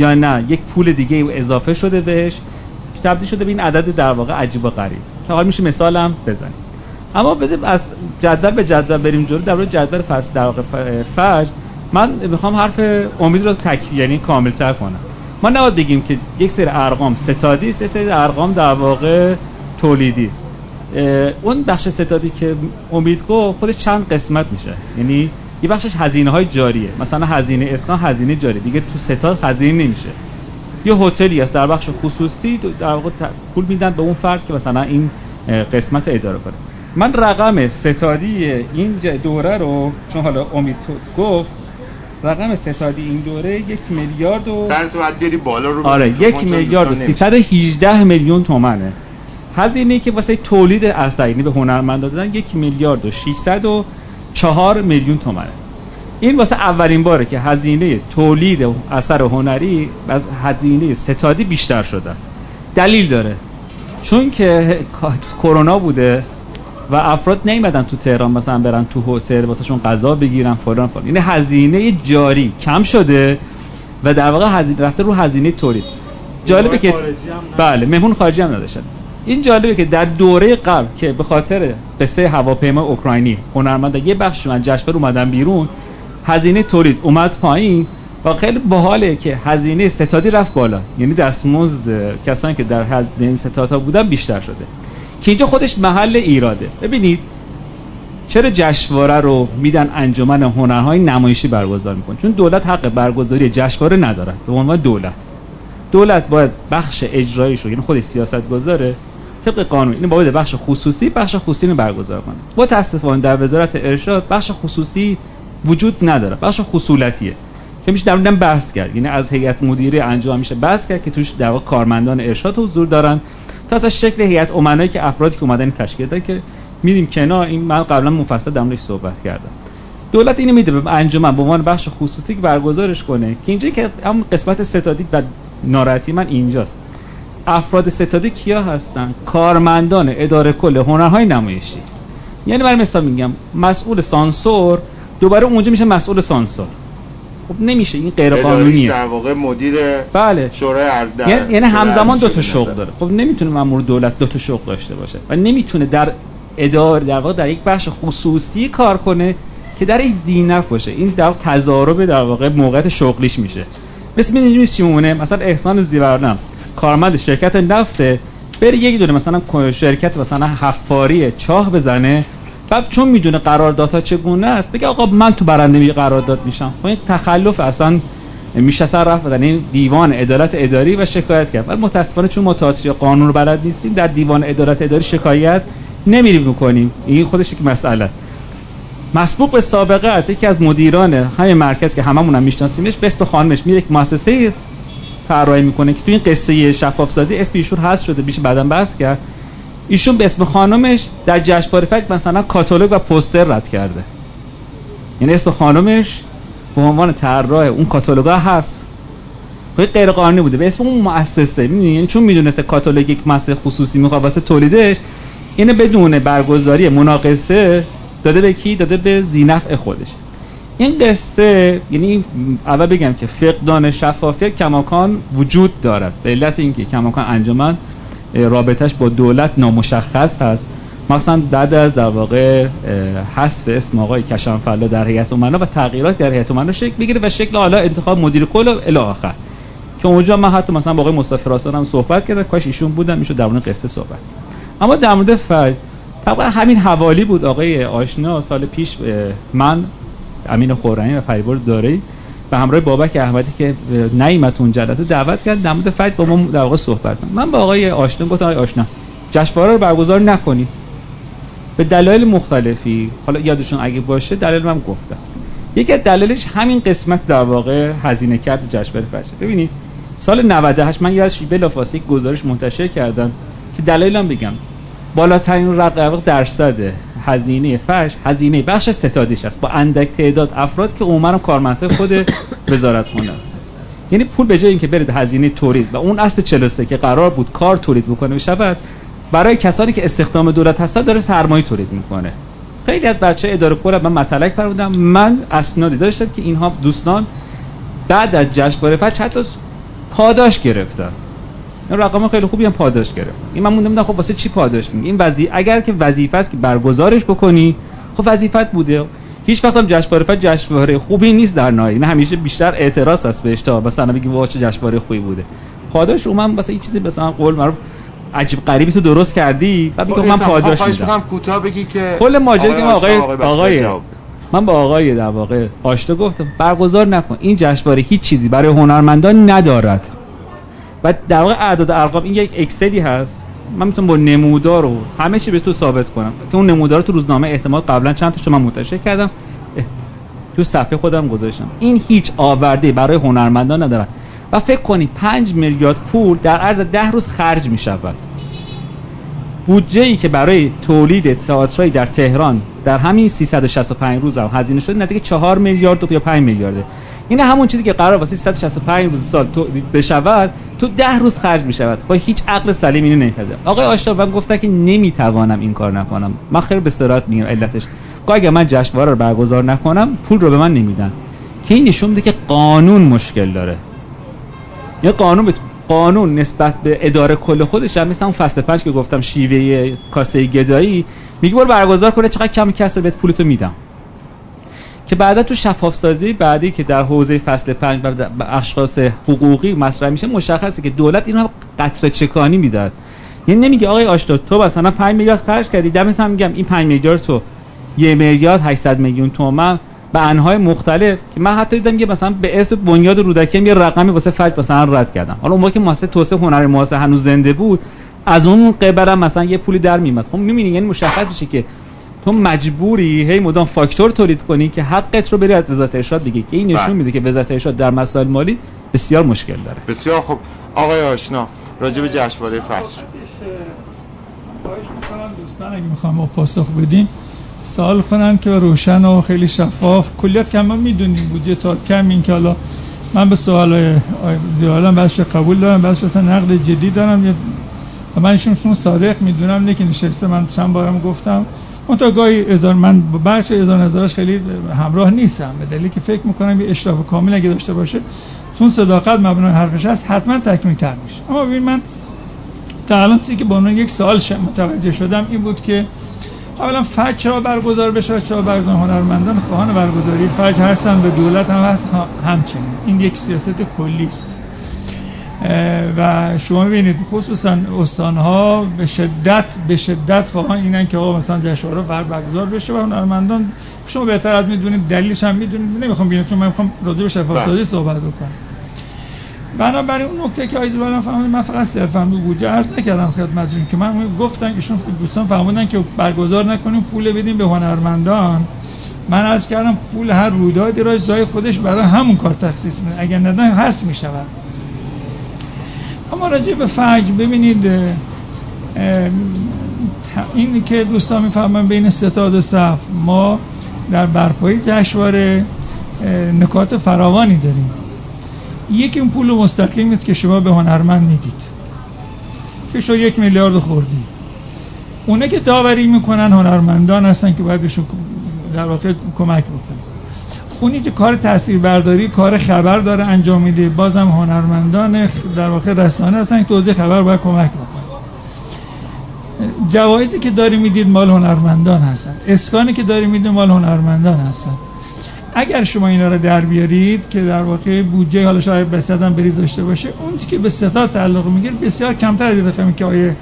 یا نه یک پول دیگه اضافه شده بهش تبدیل شده به این عدد در واقع عجیب و غریب. که حال میشه مثالم بزنیم. اما بذاریم از جدول به جدول بریم جلو در جدول فصل در واقع فجر من می‌خوام حرف امید رو تک یعنی کامل تر کنم. ما نباید بگیم که یک سری ارقام ستادی است سری ارقام در واقع تولیدی است. اون بخش ستادی که امید گفت خودش چند قسمت میشه. یعنی یه بخشش هزینه های جاریه. مثلا هزینه اسکان هزینه جاری. دیگه تو ستاد هزینه نمیشه. یه هتلی است در بخش خصوصی در واقع پول میدن به اون فرد که مثلا این قسمت اداره کنه. من رقم ستادی این دوره رو چون حالا امید گفت رقم ستادی این دوره یک میلیارد و سر تو باید بیاری بالا رو آره یک میلیارد و 318 میلیون تومنه. هزینه که واسه تولید اثر یعنی به هنرمند دادن یک میلیارد و 604 میلیون تومنه. این واسه اولین باره که هزینه تولید اثر هنری از هزینه ستادی بیشتر شده است. دلیل داره. چون که کرونا بوده و افراد نیومدن تو تهران مثلا برن تو هتل واسهشون غذا بگیرن فلان فلان. این یعنی هزینه جاری کم شده و در واقع هزینه رفته رو هزینه تولید. جالبه که بله مهمون خارجی هم نداشتن. این جالبه که در دوره قبل که به خاطر قصه هواپیما اوکراینی هنرمندا یه بخش من جشنواره اومدن بیرون هزینه تولید اومد پایین و خیلی باحاله که هزینه ستادی رفت بالا. یعنی دستمزد کسانی که در هزینه ستادها بودن بیشتر شده. که اینجا خودش محل ایراده. ببینید چرا جشنواره رو میدن انجمن هنرهای نمایشی برگزار می‌کنه چون دولت حق برگزاری جشنواره نداره به عنوان دولت. دولت باید بخش اجرایش رو یعنی خودش سیاست گذاره طبق قانون. این باید بخش خصوصی بخش خصوصی رو برگزار کنه. متاسفانه در وزارت ارشاد بخش خصوصی وجود نداره. بخش خصولتیه. که میشه در بحث کرد. یعنی از هیئت مدیره انجام میشه بحث کرد که توش در کارمندان ارشاد حضور دارن. تا از شکل هیئت امنایی که افرادی که اومدن تشکیل دادن که میدیم کنار این من قبلا مفصل در صحبت کردم. دولت اینو میده به انجمن به عنوان بخش خصوصی که برگزارش کنه. که اینجا که هم قسمت ستادی و ناراحتی من اینجاست. افراد ستادی کیا هستن؟ کارمندان اداره کل هنرهای نمایشی. یعنی برای مثال میگم مسئول سانسور دوباره اونجا میشه مسئول سانسور. خب نمیشه این غیر قانونیه در واقع مدیر بله. شورای یعنی یعنی همزمان دو تا شغل داره. خب نمی‌تونه مامور دولت دو تا شغل داشته باشه و نمی‌تونه در اداره در واقع در یک بخش خصوصی کار کنه که در این زینف باشه این در تضارب در واقع موقعیت شغلیش میشه. مثل اینجوری چی مثلا احسان زیورنم. کارمند شرکت نفته بره یک دونه مثلا شرکت مثلا حفاری چاه بزنه. بعد چون می‌دونه قراردادها چگونه است بگه آقا من تو برنده می قرارداد میشم. خب این تخلف اصلا میشه اصلا رفت این دیوان عدالت اداری و شکایت کرد. ولی متاسفانه چون ما قانون رو بلد نیستیم در دیوان عدالت اداری شکایت نمیریم می‌کنیم این خودش یک مسئله. مسبوق به سابقه است. یکی از مدیران همین مرکز که هممون هم میشناسیمش به اسم خانمش میره یک مؤسسه طراحی می‌کنه که تو این قصه شفاف سازی اسم ایشون هست شده میشه بعدا بحث کرد. ایشون به اسم خانمش در جشنواره فکر مثلا کاتالوگ و پوستر رد کرده. یعنی اسم خانمش به عنوان طراح اون کاتالوگا هست. خیلی غیر قانونی بوده. به اسم اون مؤسسه یعنی چون می‌دونسته کاتالوگ یک مؤسسه خصوصی می‌خواد واسه تولیدش اینو بدون برگزاری مناقصه داده به کی؟ داده به زینفع خودش. این قصه یعنی اول بگم که فقدان شفافیت کماکان وجود دارد. به علت اینکه کماکان انجمن رابطش با دولت نامشخص هست. مثلا بعد از در واقع حذف اسم آقای کشانفلا در هیئت امنا و تغییرات در هیئت امنا شکل بگیره و شکل حالا انتخاب مدیر کل و الی آخر. که اونجا من حتی مثلا با آقای مصطفی هم صحبت کردم کاش ایشون بودن می‌شد در مورد قصه صحبت اما در مورد فج طبعا همین حوالی بود آقای آشنا سال پیش من امین خورانی و فریبر داری به همراه بابک احمدی که نیمت اون جلسه دعوت کرد در مورد فجر با ما در واقع صحبت من با آقای آشنا گفتم آقای آشنا جشنواره رو برگزار نکنید. به دلایل مختلفی حالا یادشون اگه باشه دلیل من گفتم. یکی از دلایلش همین قسمت در واقع هزینه کرد جشنواره فجر ببینید سال 98 من یادش بلافاصله گزارش منتشر کردم که دلایلم بگم. بالاترین رقم درصد هزینه فش هزینه بخش ستادیش است. با اندک تعداد افراد که عموما کارمندهای خود وزارت خونه است. یعنی پول به جای اینکه برید هزینه تولید و اون اصل 43 که قرار بود کار تولید بکنه بشود برای کسانی که استخدام دولت هستن داره سرمایه تولید می‌کنه. خیلی از بچه اداره کل من مطلق فرمودم. من اسنادی داشتم که اینها دوستان بعد از جشنواره فجر حتی پاداش گرفتن. این رقم خیلی خوبی هم پاداش گرفت. این من موندم خب واسه چی پاداش میگی؟ این وظیفه اگر که وظیفه است که برگزارش بکنی خب وظیفت بوده. هیچ وقت هم جشنواره فجر جشنواره خوبی نیست در نهایت. این همیشه بیشتر اعتراض است بهش تا مثلا بگی وا چه جشنواره خوبی بوده. پاداش من واسه این چیزی مثلا قول معروف عجیب غریبی تو درست کردی و میگم من پاداش میدم کوتاه بگی که کل ماجرا که آقای آقای من با آقای در واقع آشنا گفتم برگزار نکن. این جشنواره هیچ چیزی برای هنرمندان ندارد. و در واقع اعداد ارقام این یک اکسلی هست. من می‌تونم با نمودار رو همه چی به تو ثابت کنم. که اون نمودار تو روزنامه احتمال قبلا چند تا من منتشر کردم. تو صفحه خودم گذاشتم. این هیچ آورده برای هنرمندان نداره و فکر کنید 5 میلیارد پول در عرض ده روز خرج می شود بودجه ای که برای تولید تئاترای در تهران در همین 365 روز هم هزینه شده نزدیک 4 میلیارد یا 5 میلیارده. این همون چیزی که قرار واسه 365 روز سال تو بشود تو 10 روز خرج می شود با هیچ عقل سلیم اینو نمی‌فهمه آقای آشنا من گفتم که نمی‌توانم این کار نکنم. من خیلی به صراحت میگم علتش. اگه من جشنواره رو برگزار نکنم پول رو به من نمیدن. که این نشون میده که قانون مشکل داره. یه قانون قانون نسبت به اداره کل خودش هم مثل اون فصل پنج که گفتم شیوه کاسه گدایی میگه برو برگزار کنه چقدر کم کسر بهت پولتو میدم. که بعدا تو شفاف سازی بعدی که در حوزه فصل پنج و اشخاص حقوقی مطرح میشه مشخصه که دولت اینو قطره چکانی می‌داد. یعنی نمیگه آقای آشتا تو مثلا 5 میلیارد خرج کردی دمت هم میگم این 5 میلیارد تو یه میلیارد 800 میلیون تومان به انهای مختلف که من حتی دیدم یه مثلا به اسم بنیاد رودکی یه رقمی واسه فج مثلا رد کردم. حالا اون موقع که مؤسسه توسعه هنر معاصر هنوز زنده بود از اون قبرم مثلا یه پولی در میمد خب می‌بینی یعنی مشخص میشه که تو مجبوری هی مدام فاکتور تولید کنی که حقت رو بری از وزارت ارشاد بگی که این نشون بله. میده که وزارت ارشاد در مسائل مالی بسیار مشکل داره. بسیار خب آقای آشنا راجع به جشنواره فجر. خواهش می‌کنم دوستان اگه می‌خوام با پاسخ بدیم سوال کنن که روشن و خیلی شفاف. کلیت که ما می‌دونیم بودجه تا کم این که حالا من به سوال زیالا بخش قبول دارم بخش اصلا نقد جدی دارم. و من ایشون صادق می‌دونم نه که نشسته من چند بارم گفتم. اون تا گاهی ازار من بخش ازار نظرش خیلی همراه نیستم. به دلیلی که فکر می‌کنم یه اشراف کامل اگه داشته باشه چون صداقت مبنای حرفش هست حتما تکمیل تر میشه. اما ببین من تا الان چیزی که با یک سال متوجه شدم این بود که اولا فج چرا برگزار بشه چرا برگزار هنرمندان خواهان برگزاری. فج هستن به دولت هم هست همچنین. این یک سیاست کلی است. و شما می‌بینید خصوصا استانها به شدت به شدت خواهان اینن که آقا مثلا جشنواره بر برگزار بشه و هنرمندان شما بهتر از می‌دونید دلیلش هم می‌دونید. نمی‌خوام بگم چون من می‌خوام راجع به شفاف سازی صحبت بکنم. بنابراین اون نکته که آیز رو فهمید من فقط صرفا رو بودجه عرض نکردم خدمتتون که من گفتن ایشون دوستان فهمیدن که برگزار نکنیم پول بدیم به هنرمندان. من از کردم پول هر رویدادی را جای خودش برای همون کار تخصیص میده. اگر ندن هست می‌شود. اما راجع به فجر ببینید این که دوستان می‌فهمن بین ستاد و صف ما در برپایی جشنواره نکات فراوانی داریم. یکی اون پول مستقیم است که شما به هنرمند می‌دید. که شما یک میلیارد خوردی. اونه که داوری می‌کنن هنرمندان هستن که باید بهشون در واقع کمک بکنن. اونی که کار برداری کار خبر داره انجام میده. بازم هنرمندان در واقع رسانه هستن که توضیح خبر باید کمک بکنن. جوایزی که داری می‌دید مال هنرمندان هستن. اسکانی که داری می‌دید مال هنرمندان هستن. اگر شما اینا رو در بیارید که در واقع بودجه حالا شاید به صدم بریز داشته باشه اون که به ستا تعلق می‌گیره بسیار کمتر از رقمی که آیه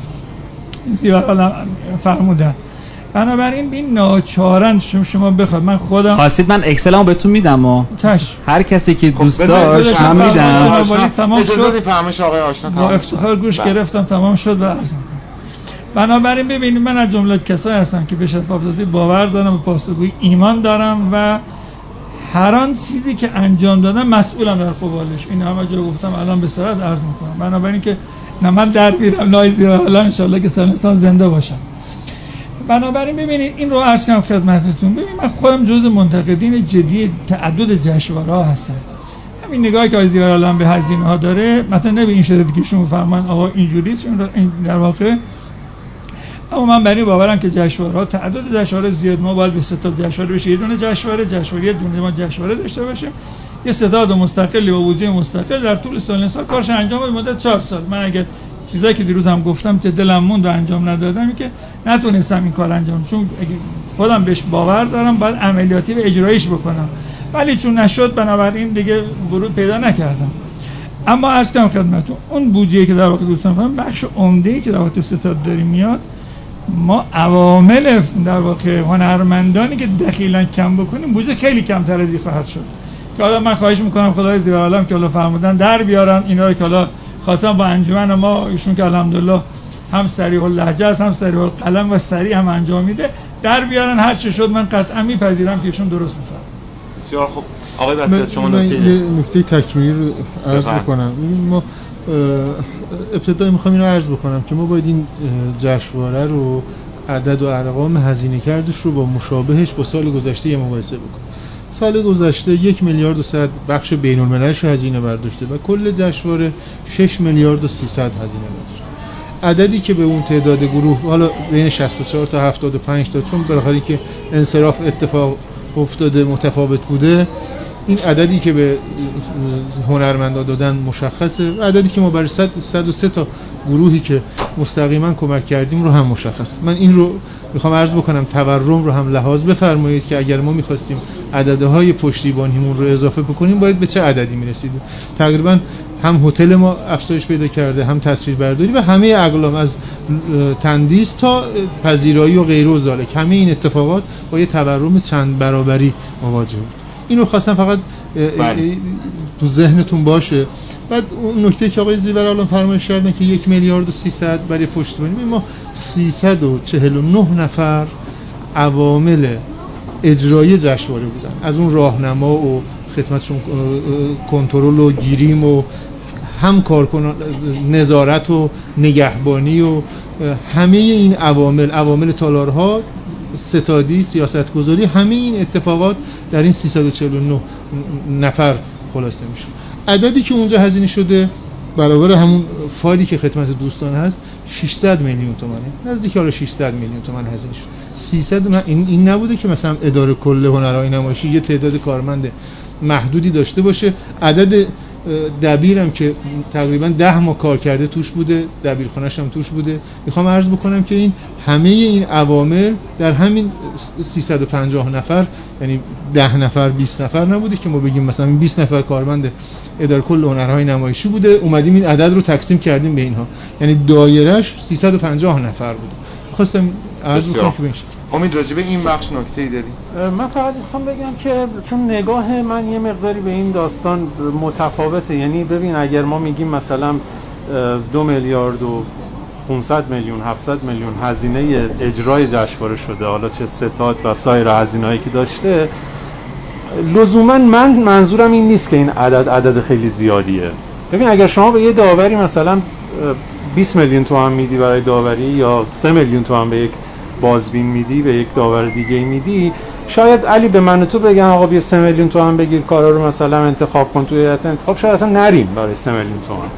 زیبا فرمودن. بنابراین این ناچارن شما شما بخواد. من خودم خواستید من اکسلمو بهتون میدم و تش هر کسی که خب دوست داشت من میدم. تمام شد. فهمش آقای آشنا با افتخار گوش بله. گرفتم تمام شد و بنابراین ببینید من از جمله کسایی هستم که به شفافیت باور دارم و پاسخگویی ایمان دارم و هر آن چیزی که انجام دادم مسئولم در قبالش. این همه جا گفتم الان به سرعت عرض می‌کنم. بنابراین که نه من در بیرم لای زیر حالا انشالله که سال زنده باشم. بنابراین ببینید این رو عرض کنم خدمتتون. ببینید من خودم جز منتقدین جدی تعدد جشنواره ها هستم. همین نگاهی که عالم به هزینه ها داره مثلا نه این شده که شما فرمان آقا این در واقع اما من برای باورم که جشنواره تعداد جشنواره زیاد ما باید به سه تا جشنواره بشه. یه دونه جشنواره جشنواره یه دونه ما جشنواره داشته باشیم. یه ستاد مستقلی با بودجه مستقل در طول سال سال کارش انجام به مدت 4 سال. من اگر چیزایی که دیروز هم گفتم که دلم موند و انجام ندادم که نتونستم این کار انجام چون خودم بهش باور دارم باید عملیاتی و اجرایش بکنم. ولی چون نشد بنابراین دیگه ورود پیدا نکردم. اما عرض کنم خدمتتون اون بودجه که در واقع دوستان بخش عمده که در واقع ستاد داریم میاد ما عوامل در واقع هنرمندانی که دخیلا کم بکنیم بودجه خیلی کمتر از خواهد شد. که حالا من خواهش می‌کنم خدای زیر عالم که حالا فرمودن در بیارن اینا که حالا خواستم با انجمن ما ایشون که الحمدلله هم سریع لحجه است هم سریع قلم و سریع هم انجام میده در بیارن هر چه شد من قطعا میپذیرم که ایشون درست میفهم بسیار خوب. آقای بسیار شما نکته نکته تکمیلی رو عرض بکنم ما ابتدایی می‌خوام اینو عرض بکنم که ما باید این جشنواره رو عدد و ارقام هزینه کردش رو با مشابهش با سال گذشته یه مقایسه بکنیم. سال گذشته یک میلیارد و صد بخش بین المللش هزینه برداشته و کل جشنواره 6 میلیارد و 300 هزینه برداشته. عددی که به اون تعداد گروه حالا بین 64 تا 75 تا چون بالاخره که انصراف اتفاق افتاده متفاوت بوده این عددی که به هنرمندا دادن مشخصه. عددی که ما برای 103 تا گروهی که مستقیما کمک کردیم رو هم مشخص من این رو می‌خوام عرض بکنم تورم رو هم لحاظ بفرمایید که اگر ما می‌خواستیم عددهای پشتیبانیمون رو اضافه بکنیم باید به چه عددی می‌رسیدیم تقریبا هم هتل ما افزایش پیدا کرده هم تصویر برداری و همه اقلام از تندیس تا پذیرایی و غیره و ذالک. همه این اتفاقات با یه تورم چند برابری مواجه بود. اینو خواستم فقط بله. تو ذهنتون باشه بعد اون نکته که آقای زیور الان فرمایش کردن که یک میلیارد و سیصد برای پشتیبانی ما سیصد و چهل و نه نفر عوامل اجرایی جشنواره بودن از اون راهنما و خدمتشون کنترل و گیریم و هم کارکنان نظارت و نگهبانی و همه این عوامل عوامل تالارها ستادی سیاست گذاری همه این اتفاقات در این 349 نفر خلاصه میشه. عددی که اونجا هزینه شده برابر همون فایلی که خدمت دوستان هست 600 میلیون تومانه. نزدیک حالا 600 میلیون تومان هزینه شد 300 این این نبوده که مثلا اداره کل هنرهای نمایشی یه تعداد کارمند محدودی داشته باشه. عدد دبیرم که تقریبا ده ماه کار کرده توش بوده دبیرخانه‌ش هم توش بوده. می‌خوام عرض بکنم که این همه این عوامل در همین 350 نفر یعنی 10 نفر 20 نفر نبوده که ما بگیم مثلا 20 نفر کارمند اداره کل هنرهای نمایشی بوده اومدیم این عدد رو تقسیم کردیم به اینها. یعنی دایرش 350 نفر بوده. خواستم عرض بکنم که امید راجع به این بخش نکته ای داری؟ من فقط می‌خوام بگم که چون نگاه من یه مقداری به این داستان متفاوته یعنی ببین اگر ما میگیم مثلا دو میلیارد و 500 میلیون 700 میلیون هزینه اجرای جشنواره شده حالا چه ستاد و سایر هزینه‌ای که داشته لزوما من منظورم این نیست که این عدد عدد خیلی زیادیه ببین اگر شما به یه داوری مثلا 20 میلیون تومان میدی برای داوری یا 3 میلیون تومان به یک بازبین میدی به یک داور دیگه میدی شاید علی به من تو بگن آقا بیا 3 میلیون تومان بگیر کارا رو مثلا انتخاب کن توی انتخاب شاید اصلا نریم برای 3 میلیون تومان.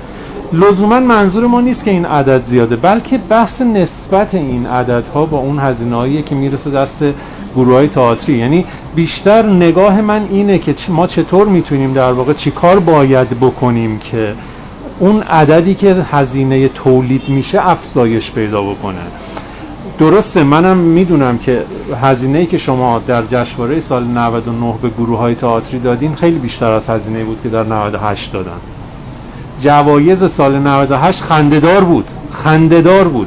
لزوما منظور ما نیست که این عدد زیاده بلکه بحث نسبت این عددها با اون هزینه‌هایی که می‌رسه دست گروه های تئاتری. یعنی بیشتر نگاه من اینه که ما چطور می‌تونیم در واقع چیکار باید بکنیم که اون عددی که هزینه تولید میشه افزایش پیدا بکنه. درسته منم می‌دونم که هزینه ای که شما در جشنواره سال 99 به گروه های تئاتری دادین خیلی بیشتر از هزینه بود که در 98 دادن. جوایز سال 98 خندهدار بود خندهدار بود.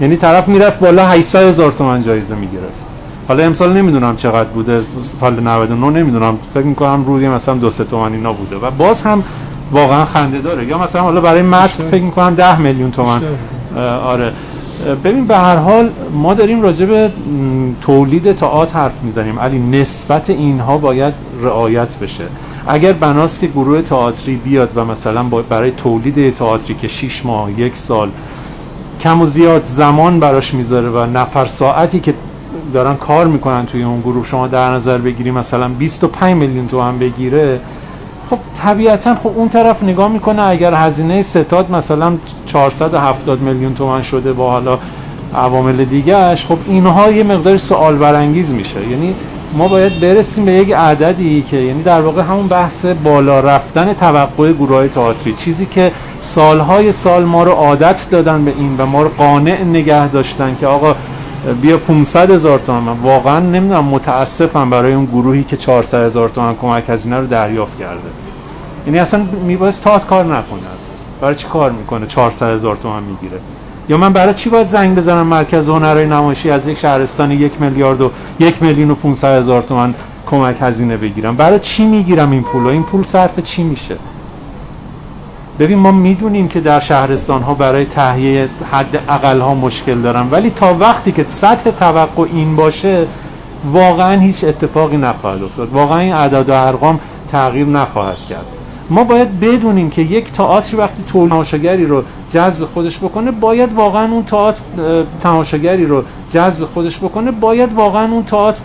یعنی طرف می‌رفت بالا 800 هزار تومن جایزه می‌گرفت. حالا امسال نمی‌دونم چقدر بوده سال 99 نمی‌دونم. فکر می‌کنم روی مثلا دو سه تومن اینا بوده. و باز هم واقعا خنده داره یا مثلا حالا برای متن فکر می‌کنم 10 میلیون تومن آره. ببین به هر حال ما داریم راجع به تولید تئاتر حرف می‌زنیم. علی نسبت اینها باید رعایت بشه. اگر بناست که گروه تئاتری بیاد و مثلا برای تولید تئاتری که 6 ماه یک سال کم و زیاد زمان براش می‌ذاره و نفر ساعتی که دارن کار می‌کنن توی اون گروه شما در نظر بگیری مثلا 25 میلیون تومن بگیره خب طبیعتا خب اون طرف نگاه می‌کنه اگر هزینه ستاد مثلا 470 میلیون تومن شده با حالا عوامل دیگهش خب اینها یه مقدار سوال برانگیز میشه. یعنی ما باید برسیم به یک عددی که یعنی در واقع همون بحث بالا رفتن توقع گروه تئاتری. چیزی که سالهای سال ما رو عادت دادن به این و ما رو قانع نگه داشتن که آقا بیا 500 هزار تومن من واقعا نمی‌دونم متاسفم برای اون گروهی که 400 هزار تومن کمک هزینه رو دریافت کرده. یعنی اصلا میباید تات کار نکنه اصلا برای چی کار می‌کنه؟ 400 هزار تومن می‌گیره. یا من برای چی باید زنگ بزنم مرکز هنرهای نمایشی از یک شهرستان یک میلیارد و یک میلیون و 500 هزار تومن کمک هزینه بگیرم؟ برای چی می‌گیرم این پول؟ و این پول صرف چی میشه؟ ببین ما می‌دونیم که در شهرستان ها برای تهیه حد اقل ها مشکل دارن ولی تا وقتی که سطح توقع این باشه واقعا هیچ اتفاقی نخواهد افتاد. واقعا این اعداد و ارقام تغییر نخواهد کرد. ما باید بدونیم که یک تئاتر وقتی تماشاگری رو جذب خودش بکنه باید واقعا اون تئاتر تماشاگری رو جذب خودش بکنه باید واقعا اون تئاتر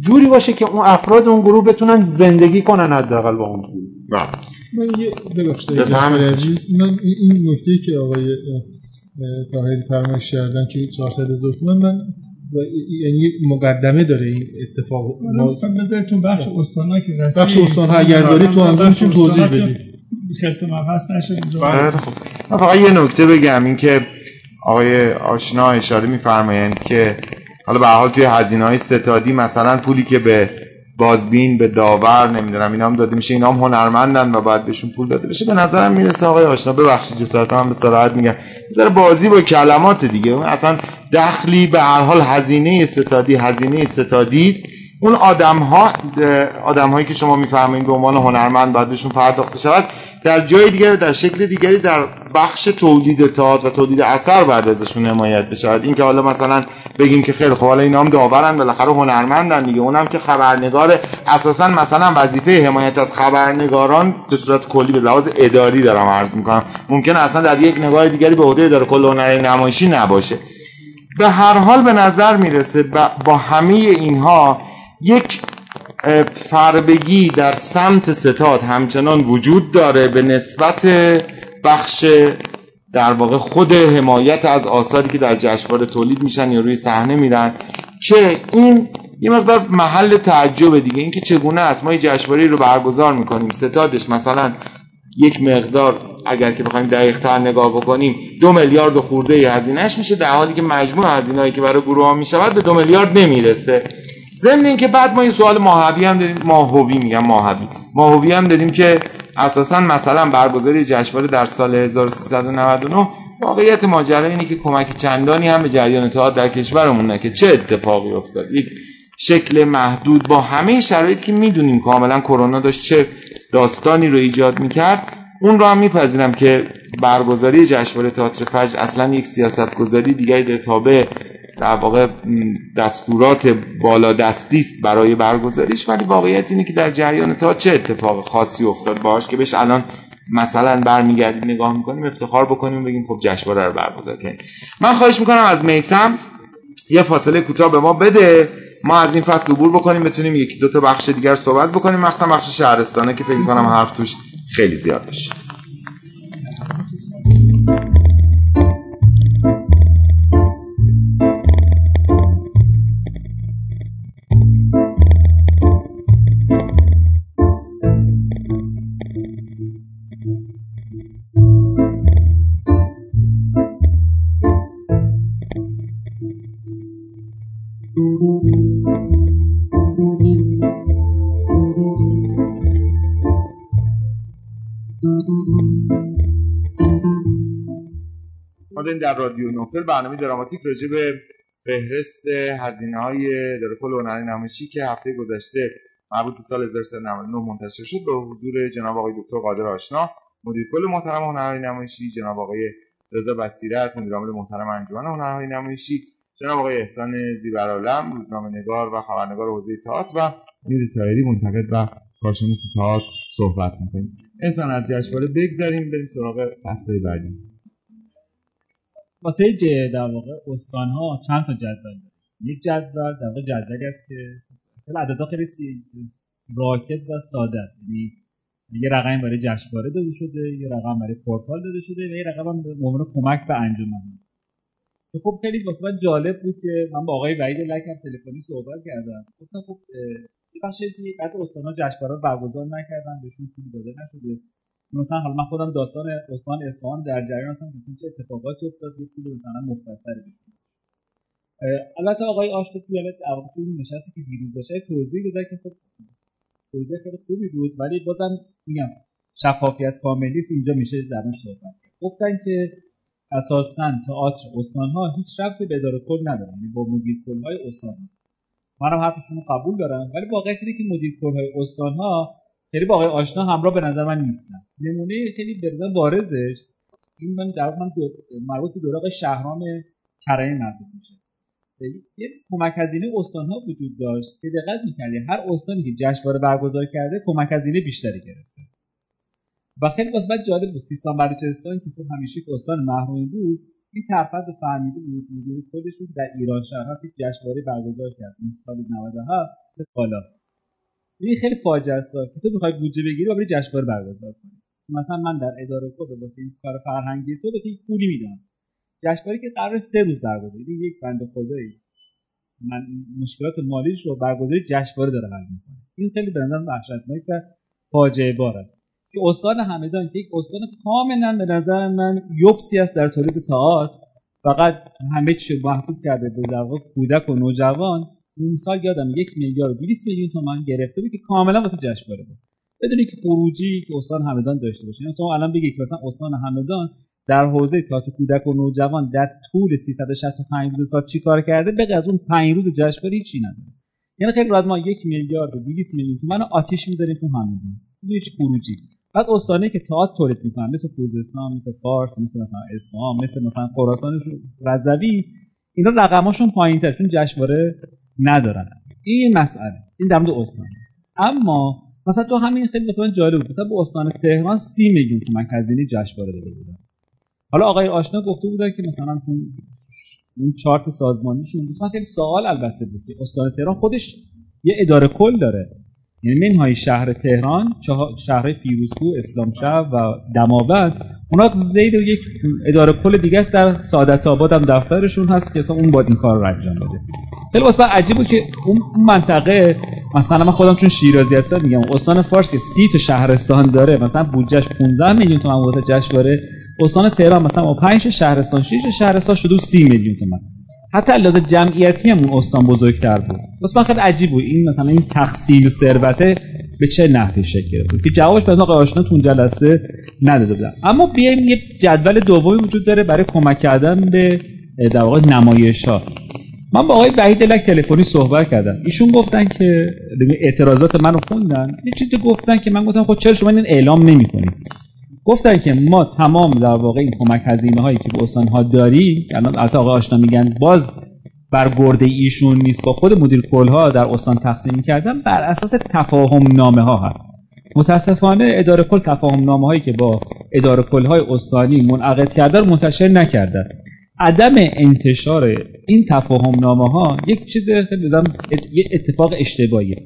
جوری باشه که اون افراد اون گروه بتونن زندگی کنن حداقل با اون پول بله. من یه ببخشید عزیز من این نکته که آقای طاهری فرمایش کردن که 400 هزار تومان من یعنی یک مقدمه داره این اتفاق. ما بذارتون بخش استانا که رسید. بخش استان اگر داری تو هم توضیح بدی خلط مبحث نشه اینجا. بله، خب. من فقط یه نکته بگم این که آقای آشنا اشاره میفرمایند که حالا به حال توی هزینه های ستادی مثلا پولی که به بازبین به داور نمی‌دونم اینا هم داده میشه اینا هم هنرمندن و باید بهشون پول داده بشه. به نظرم می‌رسه آقای آشنا. ببخشید جسارت هم به صراحت میگم. ذره بازی با کلمات دیگه. اصلا دخلی به هر حال هزینه ستادی هزینه ستادی است. اون آدم ها آدم هایی که شما میفرمایید به عنوان هنرمند باید بهشون پرداخت بشود در جای دیگری در شکل دیگری در بخش تولید تئاتر و تولید اثر بعد ازشون حمایت بشود. این که حالا مثلا بگیم که خیلی خب حالا اینا هم داورن بالاخره هنرمندن دیگه اونم که خبرنگار اساسا مثلا وظیفه حمایت از خبرنگاران به صورت کلی به لحاظ اداری دارم عرض می‌کنم. ممکن اصلا در یک نگاه دیگری به عهده اداره کل هنر نمایشی نباشه. به هر حال به نظر می‌رسه با همه اینها یک فربگی در سمت ستاد همچنان وجود داره به نسبت بخش در واقع خود حمایت از آثاری که در جشنواره تولید میشن یا روی صحنه میرن که این یه مقدار محل تعجب دیگه اینکه چگونه است. ما جشنواره رو برگزار می‌کنیم. ستادش مثلا یک مقدار اگر که بخوایم دقیق تر نگاه بکنیم دو میلیارد و خورده هزینهش میشه در حالی که مجموع هزینه‌ای که برای گروه ها می‌شود به دو میلیارد نمی‌رسه. ضمن اینکه بعد ما این سوال ماهوی هم داریم ماهوی میگم ماهوی. ماهوی هم داریم که اساسا مثلا برگزاری جشنواره در سال 1399 واقعیت ماجرا اینه که کمک چندانی هم به جریان تئاتر در کشورمون که چه اتفاقی افتاد. یک شکل محدود با همه شرایطی که می‌دونیم کاملا کرونا داشت چه داستانی رو ایجاد می‌کرد. اون رو هم میپذیرم که برگزاری جشنواره تئاتر فجر اصلا یک سیاست گذاری دیگری در تابع در واقع دستورات بالا دستی است برای برگزاریش ولی واقعیت اینه که در جریان تا چه اتفاق خاصی افتاد؟ باش که بهش الان مثلا برمیگردیم نگاه می‌کنیم افتخار بکنیم بگیم خب جشنواره رو برگزار کنیم من خواهش می‌کنم از میسم یه فاصله کوتاه به ما بده. ما از این فصل عبور بکنیم بتونیم یکی دو تا بخش دیگر صحبت بکنیم. مخصوصا بخش شهرستانه که فکر کنم حرف توش خیلی زیاد بشه رادیو نوفل برنامه دراماتیک راجع به فهرست هزینه های کل هنری نمایشی که هفته گذشته مربوط به سال 1399 منتشر شد به حضور جناب آقای دکتر قادر آشنا مدیر کل محترم هنرهای نمایشی جناب آقای رضا بصیرت مدیر عامل محترم انجمن هنرهای نمایشی جناب آقای احسان زیبرالم روزنامه نگار و خبرنگار حوزه تئاتر و میر تایری منتقد و کارشناس تئاتر صحبت می‌کنیم. احسان از جشنواره بگذریم بریم سراغ فصل بعدی. واسه در واقع استان ها چند تا جدول داره یک جدول در واقع جدولی است که خیلی عددا خیلی راکت و ساده است. یعنی یه رقم برای جشنواره داده شده یه رقم برای پورتال داده شده و یه رقم هم به کمک به انجمن. که خب خیلی واسه من جالب بود که من با آقای وحید لکم تلفنی صحبت کردم. گفتم خب یه بخشی که بعد استان‌ها جشنواره برگزار نکردن بهشون پول داده نشده. مثلا حالا من خودم داستان استان اصفهان در جریان هستم که چه اتفاقاتی افتاد یه پول مثلا مختصر البته آقای آشتا توی تو نشستی که دیروز داشته توضیح داده که خب توضیح خیلی خوبی بود ولی بازم میگم شفافیت کاملی اینجا میشه درمش صحبت گفتن که اساسا تئاتر استان ها هیچ ربطی به اداره کل ندارن یعنی با مدیر کل های استان. منم حرفشون قبول دارم ولی واقعیت اینه که مدیر کل های استان ها خیلی با آقای آشنا همراه به نظر من نیستن نمونه خیلی برزن بارزش. این من در من مربوط به دوره شهرام کرایه مربوط میشه. یه کمک هزینه استان ها وجود داشت که دقت می‌کردی هر استانی که جشنواره برگزار کرده کمک هزینه بیشتری گرفته. و خیلی واسه جالب بود. سیستان بلوچستان که خب همیشه که استان محرومی بود این ترفت فهمیده بود مدیر رو در ایران شهر هست یک جشنواره برگزار کرد. اون سال 97 بالا. این خیلی فاجعه است که تو بخوای بودجه بگیری و بری جشنواره برگزار کنی. مثلا من در اداره کد واسه این کار فرهنگی تو به یک پولی میدم. جشنواره که قرار سه روز برگزار یک بند خدایی. من مشکلات مالیش رو برگزاری جشنواره داره حل می‌کنه. این خیلی به نظر وحشتناک و فاجعه باره. که استان همدان که یک استان کاملا به نظر من یوبسی است در تولید تئاتر. فقط همه چی محدود کرده به در کودک و نوجوان. اون سال یادم یک میلیارد و 200 میلیون تومان گرفته بود که کاملا واسه جشنواره بود. بدون که خروجی که استان همدان داشته باشه. یعنی شما الان بگید که مثلا استان همدان در حوزه تئاتر کودک و نوجوان در طول 365 روز سال چی کار کرده؟ به از اون 5 روز جشنواره چی نداره. یعنی خیلی راحت ما یک میلیارد و 200 میلیون تومان آتیش می‌ذاریم تو همدان. هیچ خروجی. بعد استانی که تئاتر تولید می‌کنن مثل خوزستان مثل فارس مثل مثلا اصفهان مثل مثلا خراسان رضوی اینا رقماشون پایینتر. چون جشنواره ندارن. این مسئله این در مورد استان. اما مثلا تو همین خیلی مثلا جالب بود. مثلا به استان تهران 30 میلیون تومان هزینه جشنواره داده بودن. حالا آقای آشنا گفته بودن که مثلا تو اون چارت سازمانیشون مثلا خیلی سوال البته بود که استان تهران خودش یه اداره کل داره. یعنی منهای شهر تهران شهرهای پیروزکو اسلامشهر و دماوند اونا زید یک اداره کل دیگه است در سعادت آباد هم دفترشون هست که اصلا اون باید این کار رو انجام بده. خیلی واسه عجیب بود که اون منطقه مثلا من خودم چون شیرازی هستم میگم استان فارس که سی تا شهرستان داره مثلا بودجهش 15 میلیون تومان واسه جشنواره استان تهران مثلا با 5 شهرستان 6 شهرستان شده 30 میلیون تومان حتی لحاظ جمعیتی هم اون استان بزرگتر بود. واسه من خیلی عجیب بود. این مثلا این تقسیم ثروته به چه نحوی شکل گرفت؟ که جوابش به آقای آشنا تو جلسه نداده بودم اما بیایم یه جدول دومی وجود داره برای کمک کردن به در واقع نمایش ها من با آقای وحید لک تلفنی صحبت کردم. ایشون گفتن که اعتراضات منو خوندن. یه چیزی گفتن که من گفتم خب چرا شما این اعلام نمی‌کنید؟ گفتن که ما تمام در واقع این کمک هزینه هایی که به استان ها داریم الان البته آقای آشنا میگن باز بر گرده ایشون نیست با خود مدیر کل ها در استان تقسیم کردن بر اساس تفاهم نامه ها هست. متاسفانه اداره کل تفاهم نامه هایی که با اداره کل های استانی منعقد کرده رو منتشر نکرده عدم انتشار این تفاهم نامه ها یک چیز خیلی اتفاق اشتباهیه.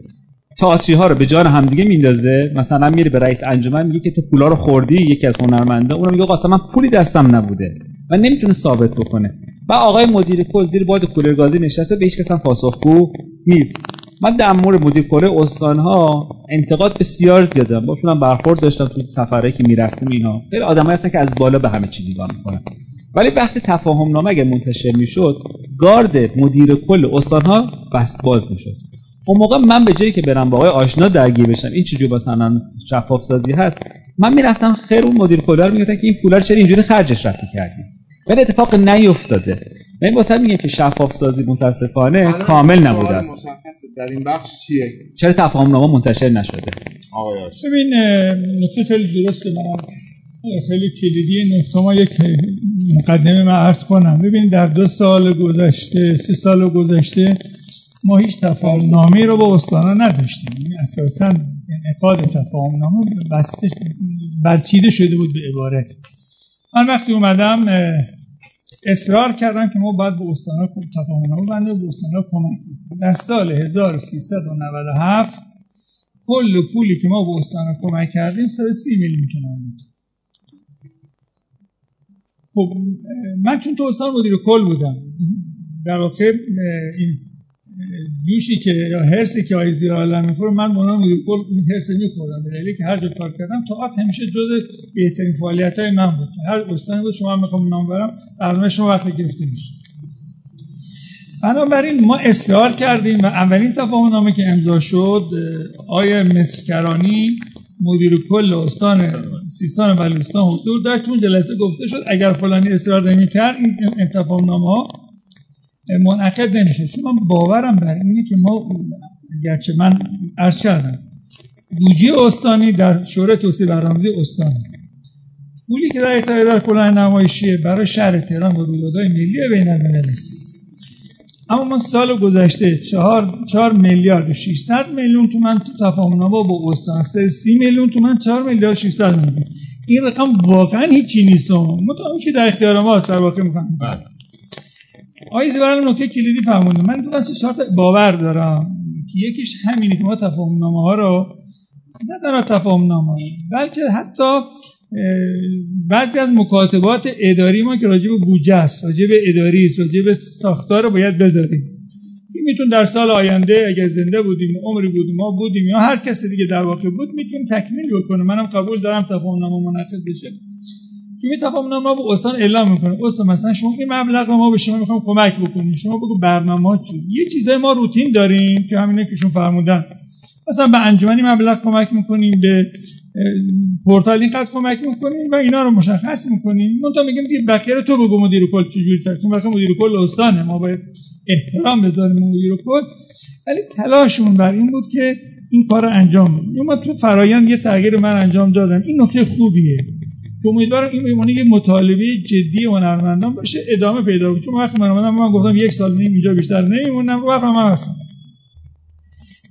تئاتری ها رو به جان همدیگه میندازه. مثلا میره به رئیس انجمن میگه که تو پولا رو خوردی یکی از هنرمندا اونم میگه قاسم من پولی دستم نبوده و نمی‌تونه ثابت بکنه. و آقای مدیر کل زیر باد کولرگازی نشسته به هیچ کس هم پاسخگو نیست. من در مورد مدیر کل استان ها انتقاد بسیار زیاد دارم. باشون هم برخورد داشتم تو سفره که می‌رفتیم اینا. خیلی آدمایی هستن که از بالا به همه چی نگاه می‌کنن. ولی وقتی تفاهم نامه منتشر می‌شد گارد مدیر کل استان ها بس باز می‌شد. اون موقع من به جایی که برم با آقای آشنا درگیر بشم این چجور مثلا شفاف سازی هست؟ من می‌رفتم خیر اون مدیر کلا رو می‌گفتن که این پولا رو چرا اینجوری خرجش رفتی کردی؟ ولی اتفاق نیفتاده من واسه میگم که شفاف سازی متاسفانه کامل نبوده است. در این بخش چیه؟ چرا تفاهم نامه منتشر نشده؟ آقای ببین نکته خیلی درسته. من خیلی کلیدی نکته ما یک مقدمه من عرض کنم. ببین در دو سال گذشته سه سال گذشته ما هیچ تفاهم نامه رو با استانا نداشتیم. یعنی اساسا انعقاد تفاهم نامه بسته برچیده شده بود به عبارت. من وقتی اومدم اصرار کردم که ما باید به استانا تفاهم نامه بنده به استانا کمک در سال 1397 کل پولی که ما به استانا کمک کردیم 130 میلیون تومان بود. خب من چون تو استان مدیر کل بودم در واقع این جوشی که یا هرسی که آیزی عالم می‌خوره من مونا مدیر کل این هرس می‌خورم به که هر جا کار کردم تاعت همیشه جز بهترین فعالیت های من بود. هر استانی بود شما می‌خوام نام برم برنامه شما وقتی گرفته میشه. بنابراین ما اصرار کردیم و اولین تفاهم نامه که امضا شد آیه مسکرانی مدیر کل استان سیستان بلوچستان حضور داشت. اون جلسه گفته شد اگر فلانی اصرار نمی‌کرد این تفاهم نامه ها منعقد نمیشه من باورم بر اینه که ما گرچه من عرض کردم بودجه استانی در شورای توسعه برنامه‌ریزی استانی. پولی که در اتحادیه در کلان نمایشیه برای شهر تهران و رویدادهای ملی المللی است. اما ما سال گذشته چهار, چهار میلیارد و 600 میلیون تومن تو تفاهم با استان سی میلیون تومن چهار میلیارد و 600 میلیون. این رقم واقعا هیچی نیست. مطمئن که در اختیار ما در واقع می‌کنم آقای زیبران نکته کلیدی فهمونده من دو سه چهار باور دارم. که یکیش همینه که ما تفاهم نامه ها رو نه تنها تفاهم نامه بلکه حتی بعضی از مکاتبات اداری ما که راجع به بودجه است راجع به اداری است راجع ساختار رو باید بذاریم. که میتون در سال آینده اگر زنده بودیم عمری بودیم ما بودیم یا هر کس دیگه در واقع بود می‌تونیم تکمیل بکنه منم قبول دارم تفاهم نامه منعقد بشه. که می تفاهم نامه به استان اعلام می‌کنه استان مثلا شما این مبلغ ما به شما می‌خوام کمک بکنیم. شما بگو برنامه چی؟ یه چیزای ما روتین داریم که همینه که شون فرمودن. مثلا به انجمنی مبلغ کمک می‌کنیم به پورتال اینقدر کمک می‌کنیم و اینا رو مشخص می‌کنیم. من تا میگم دیگه بقیه رو تو بگو مدیر کل چجوری تر چون مدیر کل استانه. ما باید احترام بذاریم مدیر کل. ولی تلاشمون بر این بود که این کار رو انجام بدیم. ما تو فرایند یه تغییر من انجام دادم. این نکته خوبیه. که امیدوارم این بمونه یه مطالبه جدی هنرمندان باشه ادامه پیدا کنه. چون وقتی من اومدم من گفتم یک سال نیم اینجا بیشتر نمیمونم وقت من هستم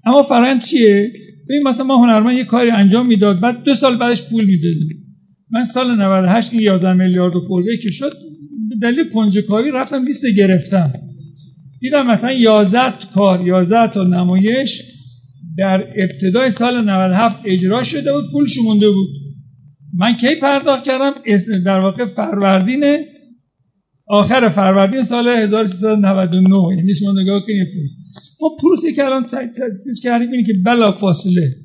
اما فرند چیه؟ ببین مثلا ما هنرمند یه کاری انجام می‌داد بعد دو سال بعدش پول می‌دادیم. من سال 98 این 11 میلیارد خورده که شد به دلیل کنجکاوی رفتم لیست گرفتم. دیدم مثلا 11 کار 11 تا نمایش در ابتدای سال 97 اجرا شده بود پولش مونده بود. من کی پرداخت کردم؟ در واقع فروردین آخر فروردین سال 1399 یعنی شما نگاه کنید ما پروسی که الان تأسیس کردیم اینه که بلا فاصله.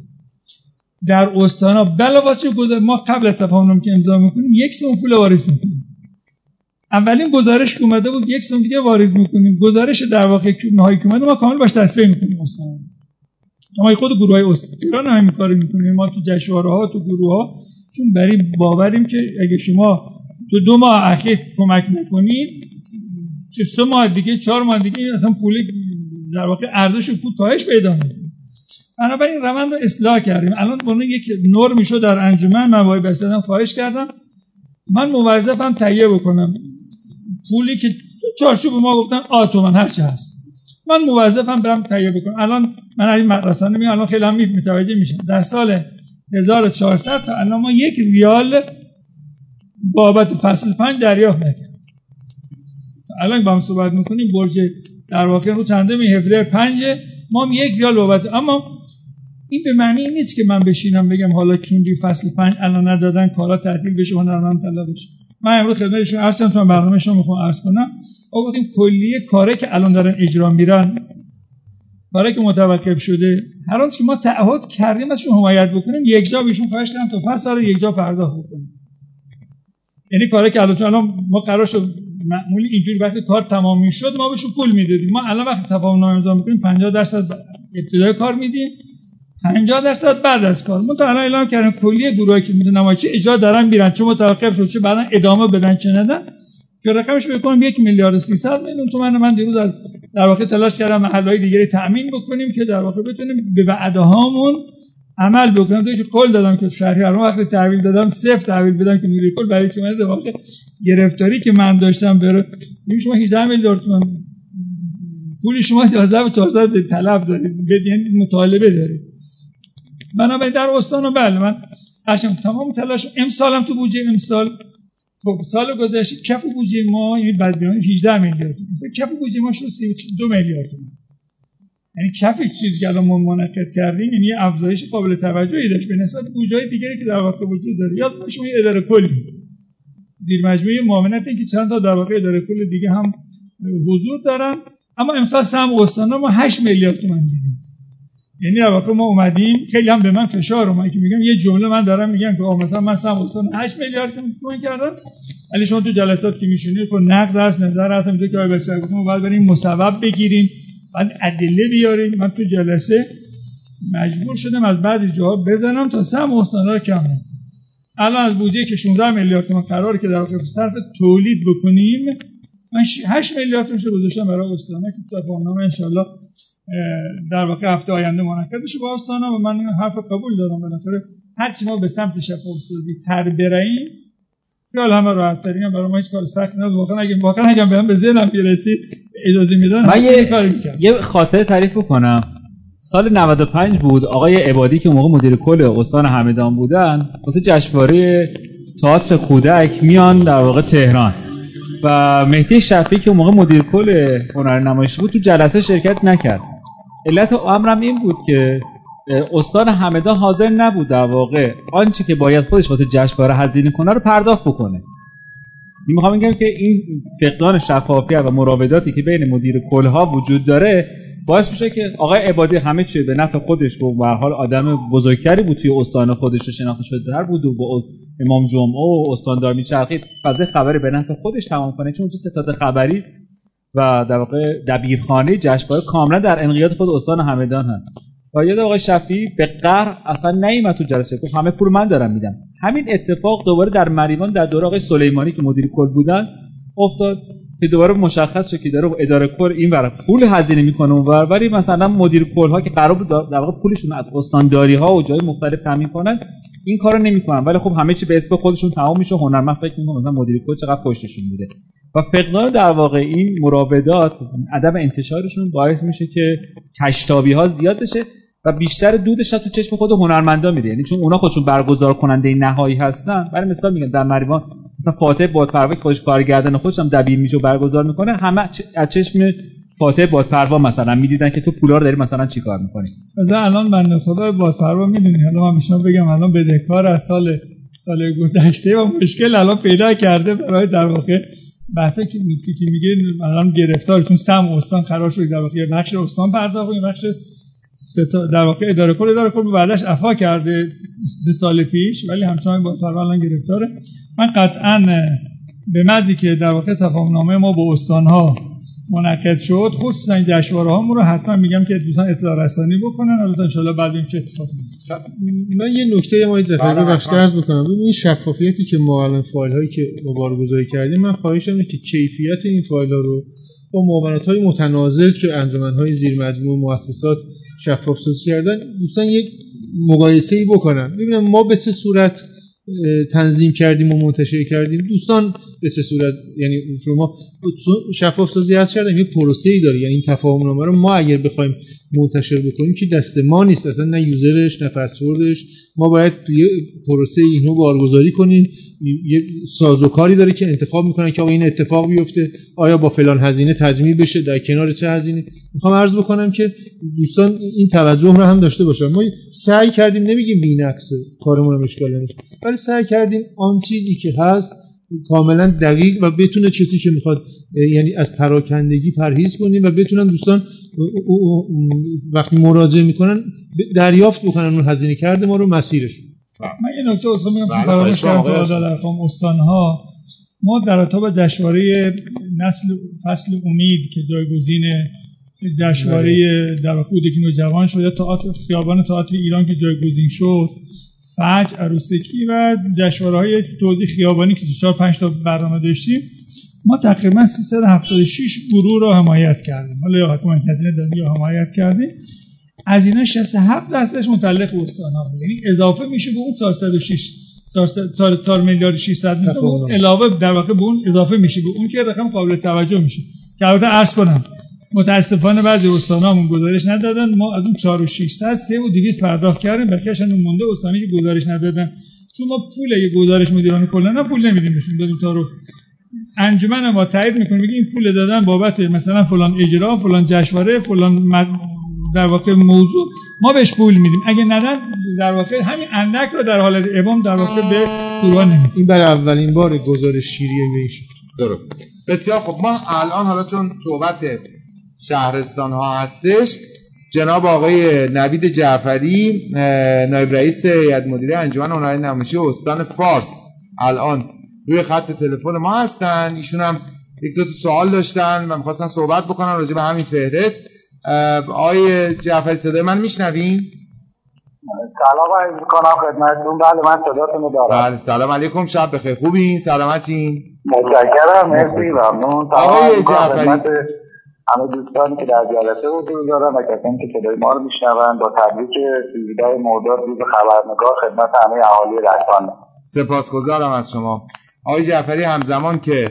در استانا بلا فاصله ما قبل تفاهم که امضا می‌کنیم یک سوم پول واریز می‌کنیم. اولین گزارش که اومده بود یک سوم دیگه واریز می‌کنیم. گزارش در واقع های که اومده ما کامل باش تصویه می‌کنیم استانا ما خود گروه های استان هم می‌کنیم. ما تو جشنواره ها تو گروه ها چون برای باوریم که اگه شما تو دو ماه اخیر کمک نکنید چه سه ماه دیگه چهار ماه دیگه اصلا پول در واقع ارزش پول کاهش پیدا می‌کنه. بنابراین روند رو اصلاح کردیم. الان به یک نرمی شد در انجمن من وای بسیدم خواهش کردم. من موظفم تهیه بکنم. پولی که چارچوب ما گفتن آتومن هر هست. من موظفم برم تهیه بکنم. الان من از مدرسانه می الان خیلی هم متوجه میشم. در سال 1400 تا الان ما یک ریال بابت فصل پنج دریافت نکرد الان با هم صحبت می‌کنیم برج در واقع رو چنده می هفته پنج ما یک ریال بابت اما این به معنی نیست که من بشینم بگم حالا چون فصل پنج الان ندادن کارا تعطیل بشه هنرمند طلا بشه. من امروز خدمت شما عرض چون برنامه شما می‌خوام عرض کنم. گفتیم کلیه کاره که الان دارن اجرا میرن کاری که متوقف شده هر آنچه که ما تعهد کردیم ازشون حمایت بکنیم یک جا بهشون خواهش کردم تا فصل یک جا پرداخت بکنیم. یعنی کاری که الان الان ما قرار شد معمولی اینجوری وقتی کار تمام می‌شد ما بهشون پول می‌دادیم. ما الان وقتی تفاهم نامه امضا می‌کنیم 50 درصد ابتدای کار میدیم 50 درصد بعد از کار. ما تا الان اعلام کردیم کلیه گروهی که می‌دونم نمایشی اجرا دارن میرن چون متوقف شد چه بعدا ادامه بدن چه ندن. که رقمش بکنم یک میلیارد و 300 میلیون تومان من دیروز از در واقع تلاش کردم محلهای دیگری تأمین بکنیم که در واقع بتونیم به وعده هامون عمل بکنم که قول دادم که شهریاران وقتی تحویل دادم صفر تحویل بدم که مدیر کل برای که من واقع گرفتاری که من داشتم بره. شما 18 میلیارد تومان پول شما 11 و 400 طلب دارید یعنی مطالبه دارید. بنابراین در استان و بله من هرچند تمام تلاش امسالم تو بودجه امسال خب سال گذشته کف بودجه ما یعنی بعد 18 میلیارد مثلا کف بودجه ما شد 32 میلیارد تومان یعنی کف چیزی که الان ما منعقد کردیم یعنی افزایش قابل توجهی داشت. به نسبت بودجه دیگری که در واقع وجود داره. یاد باشه ما اداره کلی. زیر مجموعه معاونت که چند تا در واقع اداره کل دیگه هم حضور دارن. اما امسال سهم استان ما 8 میلیارد تومان دیدیم. یعنی در واقع ما اومدیم خیلی هم به من فشار اومد که میگم یه جمله من دارم میگم که مثلا من سم استان 8 میلیارد تومان کردم ولی شما تو جلسات که میشونید خب نقد است نظر هست میگه که آقای بسیار گفتم بعد بریم مصوب بگیریم بعد ادله بیاریم من تو جلسه مجبور شدم از بعضی جاها بزنم تا سم استان رو کم الان از بودجه که 16 میلیارد تومان قرار که در واقع صرف تولید بکنیم من 8 میلیارد تومان گذاشتم برای استانه که تا برنامه ان در واقع هفته آینده منعقد بشه با آستانا و من این حرف قبول دارم. بالاخره هر چی ما به سمت شفاف سازی تر براییم خیال همه راحت ترین برای ما هیچ کار سخت نیست. واقعا اگه واقعا اگه بهم به ذهنم برسید اجازه میدن من یه کاری می‌کنم یه خاطره تعریف بکنم. سال 95 بود آقای عبادی که موقع مدیر کل استان همدان بودن واسه جشنواره تئاتر کودک میان در واقع تهران. و مهدی شفیعی که موقع مدیر کل هنر نمایشی بود تو جلسه شرکت نکرد. علت امرم این بود که استان همدان حاضر نبود در واقع آنچه که باید خودش واسه جشنواره هزینه کنه رو پرداخت بکنه. می‌خوام بگم که این فقدان شفافیت و مراوداتی که بین مدیر کلها وجود داره باعث میشه که آقای عبادی همه چی به نفع خودش بود و حال آدم بزرگتری بود توی استان خودش شناخته شده در بود و با امام جمعه و استاندار میچرخید. فضای خبری به نفع خودش تمام کنه. چون تو ستاد خبری و در واقع دبیرخانه جشنواره کاملا در انقیاد خود استان همدان هست. و یاد آقای شفیعی به قهر اصلا نیومد تو جلسه. گفت همه پول من دارم میدم. همین اتفاق دوباره در مریوان در دوره آقای سلیمانی که مدیر کل بودن افتاد. که دوباره مشخص شد که داره اداره کل این برای پول هزینه می‌کنه اونور. ولی مثلا مدیر کل ها که قرار بود در واقع پولشون از استانداری ها و جای مختلف تامین کنن این کارو نمی‌کنن. ولی خب همه چی به اسم خودشون تمام میشه. هنرمند فکر می‌کنه مثلا مدیر کل چقدر پشتشون بوده. و فقدان در واقع این مراودات عدم انتشارشون باعث میشه که کشتابی ها زیاد بشه و بیشتر دودش تو چشم خود هنرمندا میره. یعنی چون اونا خودشون برگزار کننده نهایی هستن برای مثال میگم در مریوان مثلا فاتح بادپروا که خودش کارگردان خودش هم دبیر میشه و برگزار می‌کنه همه از چشم فاتح بادپروا مثلا می‌دیدن که تو پولا رو داری مثلا چیکار می‌کنی؟ مثلا الان بنده خدا بادپروا می‌دونی. حالا من میشم بگم الان بدهکار از سال سال گذشته و مشکل الان پیدا کرده برای در واقع بحثی که که میگه الان گرفتار چون سم استان قرار شد در واقع بخش استان پرداخت و بخش در واقع اداره کل اداره کل بعدش افا کرده سه سال پیش ولی همچنان با الان گرفتاره. من قطعا به مزی که در واقع تفاهم ما با استان ها منعقد شد خصوصا این جشنواره ها رو حتما میگم که دوستان اطلاع رسانی بکنن البته ان شاء الله بعد این چه اتفاقی من یه نکته ما ظفر بله، بخش عرض بکنم. این شفافیتی که ما الان فایل هایی که ما گذاری کردیم من خواهشم اینه که کیفیت این فایل ها رو با معاونت های متناظر که انجمن های زیر مجموع مؤسسات شفاف سازی کردن دوستان یک مقایسه ای بکنن. ببینم ما به چه صورت تنظیم کردیم و منتشر کردیم. دوستان به چه صورت یعنی شما شفاف سازی هست کردن. یه پروسه ای داره. یعنی این تفاهم نامه رو ما اگر بخوایم منتشر بکنیم که دست ما نیست. اصلا نه یوزرش نه پسوردش ما باید یه پروسه اینو بارگذاری کنیم. یه سازوکاری داره که انتخاب می‌کنن که آقا این اتفاق بیفته آیا با فلان هزینه تجمیع بشه در کنار چه هزینه؟ می‌خوام عرض بکنم که دوستان این توجه رو هم داشته باشن. ما سعی کردیم نمیگیم بی‌نقص کارمون نیست ولی سعی کردیم آن چیزی که هست کاملا دقیق و بتونه کسی که می‌خواد یعنی از پراکندگی پرهیز کنیم و بتونن دوستان وقتی مراجعه می‌کنن دریافت بکنن اون هزینه کرده ما رو مسیرش من یه نکته اصلا میگم بله، فراموش کردم در استان ها ما در اتاب جشنواره نسل فصل امید که جایگزین جشنواره بله. در کودکی جوان شد یا تئاتر خیابان تئاتر ایران که جایگزین شد فج عروسکی و جشنواره های توضیح خیابانی که 4 5 تا برنامه داشتیم ما تقریبا 376 گروه رو حمایت کردیم. حالا یا حکومت هزینه دادی یا حمایت کردیم. از اینا 67 درصدش متعلق به استان ها یعنی اضافه میشه به اون 406 4 میلیارد 600 میلیون علاوه در واقع به اون اضافه میشه. به اون که رقم قابل توجه میشه. که البته عرض کنم متاسفانه بعضی استانامون گزارش ندادن. ما از اون 4 و 600 3 و 200 پرداخت کردیم بلکه اون مونده استانی که گزارش ندادن. چون ما پول یه گزارش مدیران کلا پول نمیدیم بهشون دادیم تا رو انجمن ما تایید می‌کنه میگه این پول دادن بابت مثلا فلان اجرا فلان جشنواره فلان در واقع موضوع ما بهش پول میدیم. اگه ندن در واقع همین اندک رو در حالت ابام در واقع به گروه نمیدیم این برای اولین بار گزارش شیریه میشه درست. بسیار خب ما الان حالا چون صحبت شهرستان ها هستش. جناب آقای نوید جعفری نایب رئیس هیئت مدیره انجمن هنرهای نمایشی استان فارس. الان روی خط تلفن ما هستن. ایشون هم یک دو سوال داشتن. و می‌خواستن صحبت بکنن راجع به همین فهرست. آقای جعفری صدای من میشنوین؟ سلام عرض می‌کنم خدمتتون. بله من صداتون دارم. بله سلام علیکم. شب بخیر. خوبین؟ سلامتین؟ متشکرم. مرسی. ممنون. آقای جعفری. همه دوستانی که در جلسه حضور دارن و کسانی که صدای ما رو میشنوند با تبریک سیزده مرداد روز خبرنگار خدمت همه اهالی رسانه. سپاسگزارم از شما. آقای جعفری همزمان که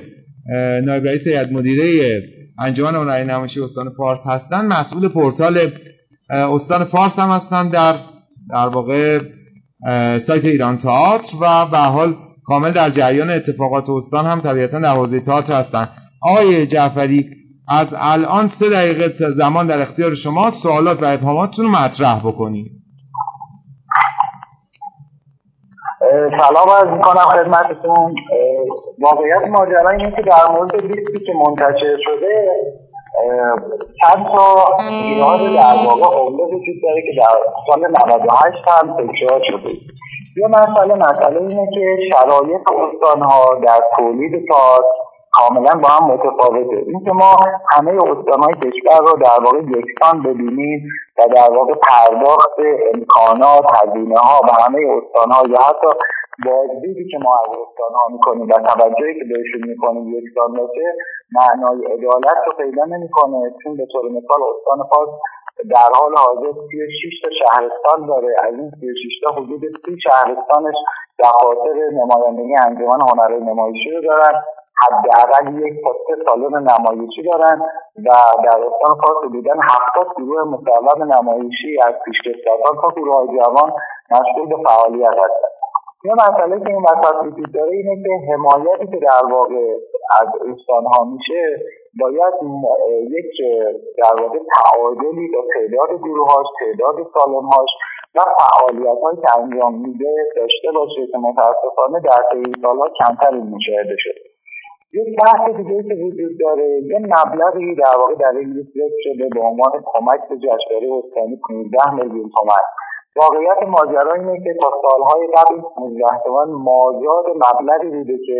نایب رئیس هیئت مدیره انجمن هنری نمایشی استان فارس هستن مسئول پورتال استان فارس هم هستن در در واقع سایت ایران تئاتر و به حال کامل در جریان اتفاقات استان هم طبیعتا در حوزه تئاتر هستن. آقای جعفری از الان سه دقیقه زمان در اختیار شما سوالات و ابهاماتتون رو مطرح بکنید سلام از می‌کنم خدمتتون. واقعیت ماجرا اینه که در مورد لیستی که منتشر شده چند تا ایراد در واقع عمده وجود داره که در سال 98 هم تکرار شده. یه مسئله مسئله اینه که شرایط استانها در تولید تاعت کاملا با هم متفاوته اینکه ما همه استانهای کشور رو در واقع یکسان ببینیم و در واقع پرداخت امکانات هزینه ها و همه استانها یا حتی بازدیدی که ما از استانها می‌کنیم و توجهی که بهشون می‌کنیم یکسان باشه معنای عدالت رو پیدا نمی‌کنه. چون به طور مثال استان فارس در حال حاضر 36 تا شهرستان داره. از این 36 تا حدود 30 شهرستانش دفاتر نمایندگی انجمن هنرهای نمایشی رو دارن. حداقل یک سه سالن نمایشی دارن و در استان فارس حدودا هفتاد گروه مسلم نمایشی از پیشکسوتان تا گروه های جوان مشغول به فعالیت هستند یه مسئله که این وسط وجود داره اینه که حمایتی که در واقع از استان ها میشه باید یک در واقع تعادلی با تعداد گروهاش تعداد سالنهاش و فعالیت که انجام میده داشته باشه که متاسفانه در طی سالها کمتر مشاهده شده. یک بحث دیگه که وجود داره یه مبلغی در واقع در این ذکر شده به عنوان کمک به جشنواره استانی 15 میلیون تومن واقعیت ماجرا اینه که تا سالهای قبل 15 تومن مازاد مبلغی بوده که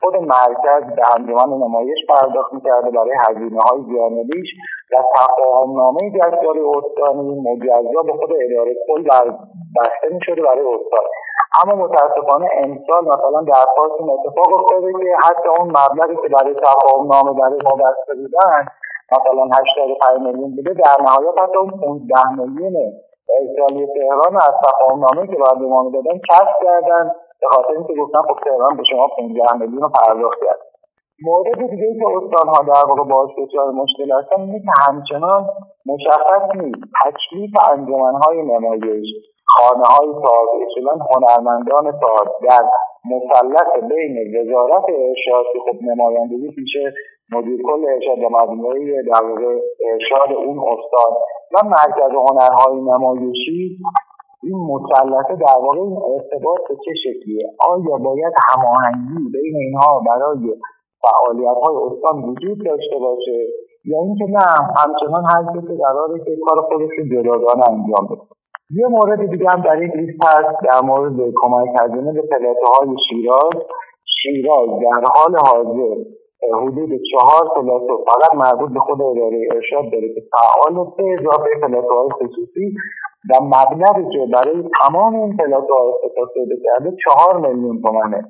خود مرکز به انجمن نمایش پرداخت می‌کرده برای هزینه های جانبیش و تفاهمنامه جشنواره استانی مجزا به خود اداره کل بسته می‌شده برای استان. اما متاسفانه امسال مثلا در پاس این اتفاق افتاده که حتی اون مبلغی که برای تفاهمنامه برای ما بسته بودن مثلا 85 میلیون بوده در نهایت حتی اون 15 میلیون ارسالی تهران از تفاهمنامه که باید به ما می‌دادن کسب کردن. به خاطر اینکه گفتن خب تهران به شما 15 میلیون رو پرداخت کرد. مورد دیگه که استانها در واقع باعث دچار مشکل هستن اینه که همچنان مشخص نیست. تکلیف انجمنهای نمایش. خانه های ساز اصولا هنرمندان ساز در مسلط بین وزارت ارشاد که خب نمایندگی پیش مدیر کل ارشاد و مجموعه در ارشاد اون استان و مرکز هنرهای نمایشی این مسلطه در واقع این ارتباط به چه شکلیه؟ آیا باید هماهنگی بین اینها برای فعالیت های استان وجود داشته باشه یا اینکه نه همچنان هر کسی قراره که کار خودش رو جداگانه انجام بده؟ یه مورد دیگه هم در این لیست هست در مورد کمک هزینه به های شیراز. شیراز در حال حاضر حدود چهار پلاتو فقط مربوط به خود اداره ارشاد داره که فعال سه اضافه های خصوصی و مبلغی که برای تمام این پلاتوها اختصاص پیدا کرده چهار میلیون تومنه.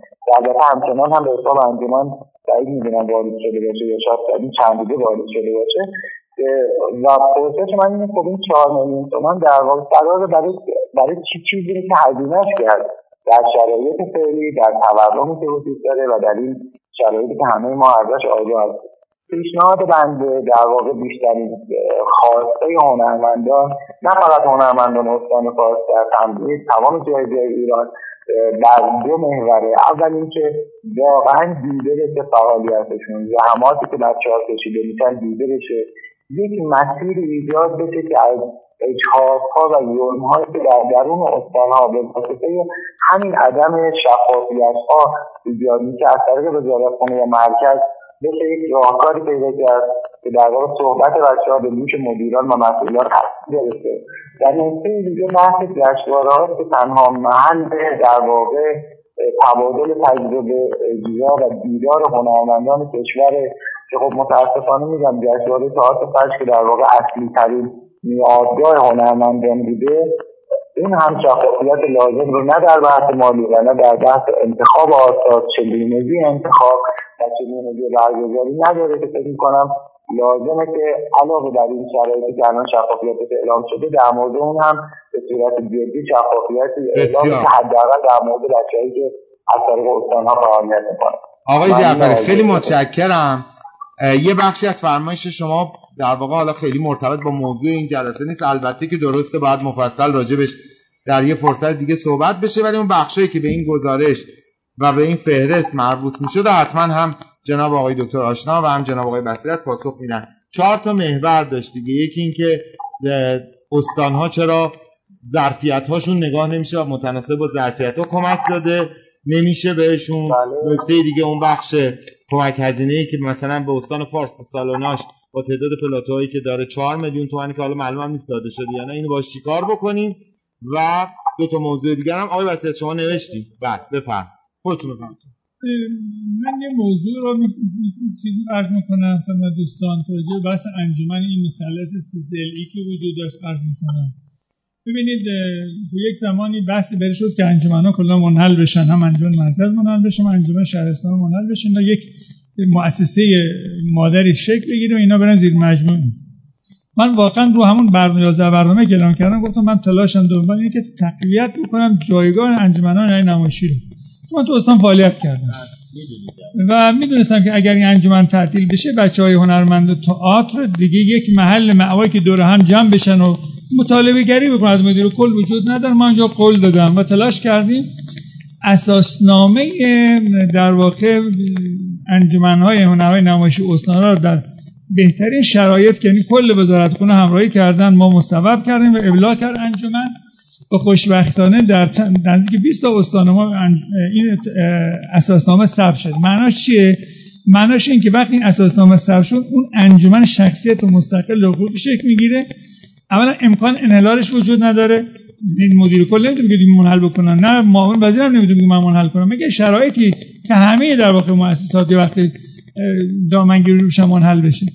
در همچنان هم به حساب انجمن بعید می‌دونم وارد شده باشه یا شاید این چند دیگه وارد شده باشه. و پرسش من اینه خب این چهار میلیون تومن در واقع قرار برای برای چی چیزی که هزینهش کرد؟ در شرایط فعلی در تورمی که وجود داره و در این شرایطی که همه ما ازش آگاه هستیم پیشنهاد بنده در واقع بیشترین خواسته هنرمندان نه فقط هنرمندان استان فارس در تمام تمام جای جای ایران در دو محوره اول اینکه واقعا دیده بشه فعالیتشون زحماتی که بچه ها کشیده میشن دیده بشه. یک مسیر ایجاد بشه که از اجهاف و ظلم که در درون استان ها به واسطه همین عدم شفافیت ها ایجاد میشه از طریق وزارت خونه مرکز بشه یک راهکاری پیدا کرد که در واقع صحبت بچه ها به گوش مدیران و مسئولان برسه در نکته دیگه بحث جشنواره که تنها محل در واقع تبادل تجربه اجرا و دیدار هنرمندان کشور که خب متاسفانه میگم جشنواره تئاتر فجر که در واقع اصلی ترین میادگاه هنرمندان بوده این هم شفافیت لازم رو نه در بحث مالی و نه در بحث انتخاب آساس چه انتخاب و چه برگزاری نداره که فکر می‌کنم. لازمه که علاوه در این شرایطی که الان شفافیت اعلام شده در مورد اون هم به صورت جدی شفافیت اعلام که حداقل در مورد بچه‌ای که از طریق استانها فعالیت می‌کنن. آقای جعفری خیلی متشکرم. یه بخشی از فرمایش شما در واقع حالا خیلی مرتبط با موضوع این جلسه نیست. البته که درسته باید مفصل راجبش در یه فرصت دیگه صحبت بشه ولی اون بخشایی که به این گزارش و به این فهرست مربوط می‌شده حتما هم جناب آقای دکتر آشنا و هم جناب آقای بصیرت پاسخ میدن. چهار تا محور داشت دیگه. یکی اینکه استانها چرا ظرفیت هاشون نگاه نمیشه و متناسب با ظرفیت ها کمک داده. نمیشه بهشون بله. نکته دیگه اون بخش کمک هزینه ای که مثلا به استان فارس به سالوناش با تعداد پلاتوهایی که داره 4 میلیون تومانی که حالا معلوم نیست داده شده یا نه اینو باش چیکار بکنیم؟ و دو تا موضوع دیگه هم آقای وسیعت شما نوشتید بعد بفرم خودتون من یه موضوع رو عرض می‌کنم خدمت دوستان. راجع بحث انجمن این مثلث ای که وجود داشت عرض می‌کنم. ببینید یک زمانی بحثی بری شد که انجمن ها کلا منحل بشن هم انجمن مرکز منحل بشه انجمن شهرستان منحل بشن و یک مؤسسه مادری شکل بگیره و اینا برن زیر مجموعه. من واقعا رو همون برنامه 11 برنامه گلان کردم گفتم من تلاشم دنبال اینه که تقویت بکنم جایگاه انجمنان یعنی نمایشی رو. من تو استان فعالیت کردم. و می‌دونستم که اگر این انجمن تعطیل بشه بچه های هنرمند تئاتر دیگه یک محل معوایی که دور هم جمع بشن و مطالبه گری بکنن از مدیر کل وجود نداره. ما اینجا قول دادم. و تلاش کردیم اساسنامه در واقع انجمنهای هنرهای نمایشی استان رو در بهترین شرایط یعنی کل وزارت خونه همراهی کردن ما مصوب کردیم و ابلاغ کرد انجمن. و خوشبختانه در چند نزدیک 20 تا استان ما این اساسنامه ثبت شد. معناش چیه؟ معناش این که وقتی این اساسنامه ثبت شد اون انجمن شخصیت مستقل حقوقی شکل می‌گیره. اولا امکان انحلالش وجود نداره. این مدیر کل نمی‌تونه بگه منحل بکنن. نه معاون وزیر هم نمی‌تونه من منحل کنم. میگه شرایطی که همه در واقع مؤسسات وقتی دامنگیری روش منحل بشه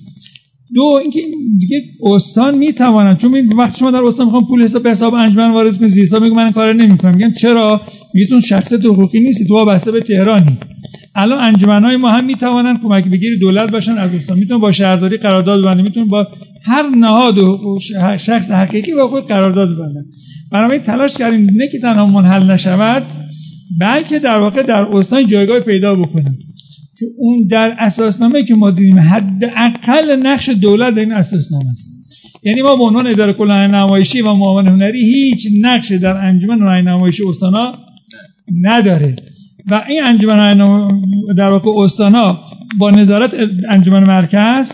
دو اینکه دیگه استان می‌توانند چون وقتی شما در استان می‌خوام پول حساب حساب انجمن وارد کنید زیسا میگه من کار نمی‌کنم. میگم چرا؟ میگه تون شخصیت حقوقی نیستی تو وابسته به تهرانی. الان انجمنهای ما هم می‌توانند کمک بگیر دولت باشن از استان می‌تونن با شهرداری قرارداد ببندن. می‌تونن با هر نهاد شخص حقیقی با خود قرارداد ببندن. بنابراین تلاش کردیم نه که تنها منحل نشود بلکه در واقع در استان جایگاه پیدا بکنن که اون در اساسنامه که ما دیدیم حداقل نقش دولت در این اساسنامه است. یعنی ما به عنوان اداره کل نمایشی و معاون هنری هیچ نقش در انجمن نمایشی استانا نداره. و این انجمن در واقع استانا با نظارت انجمن مرکز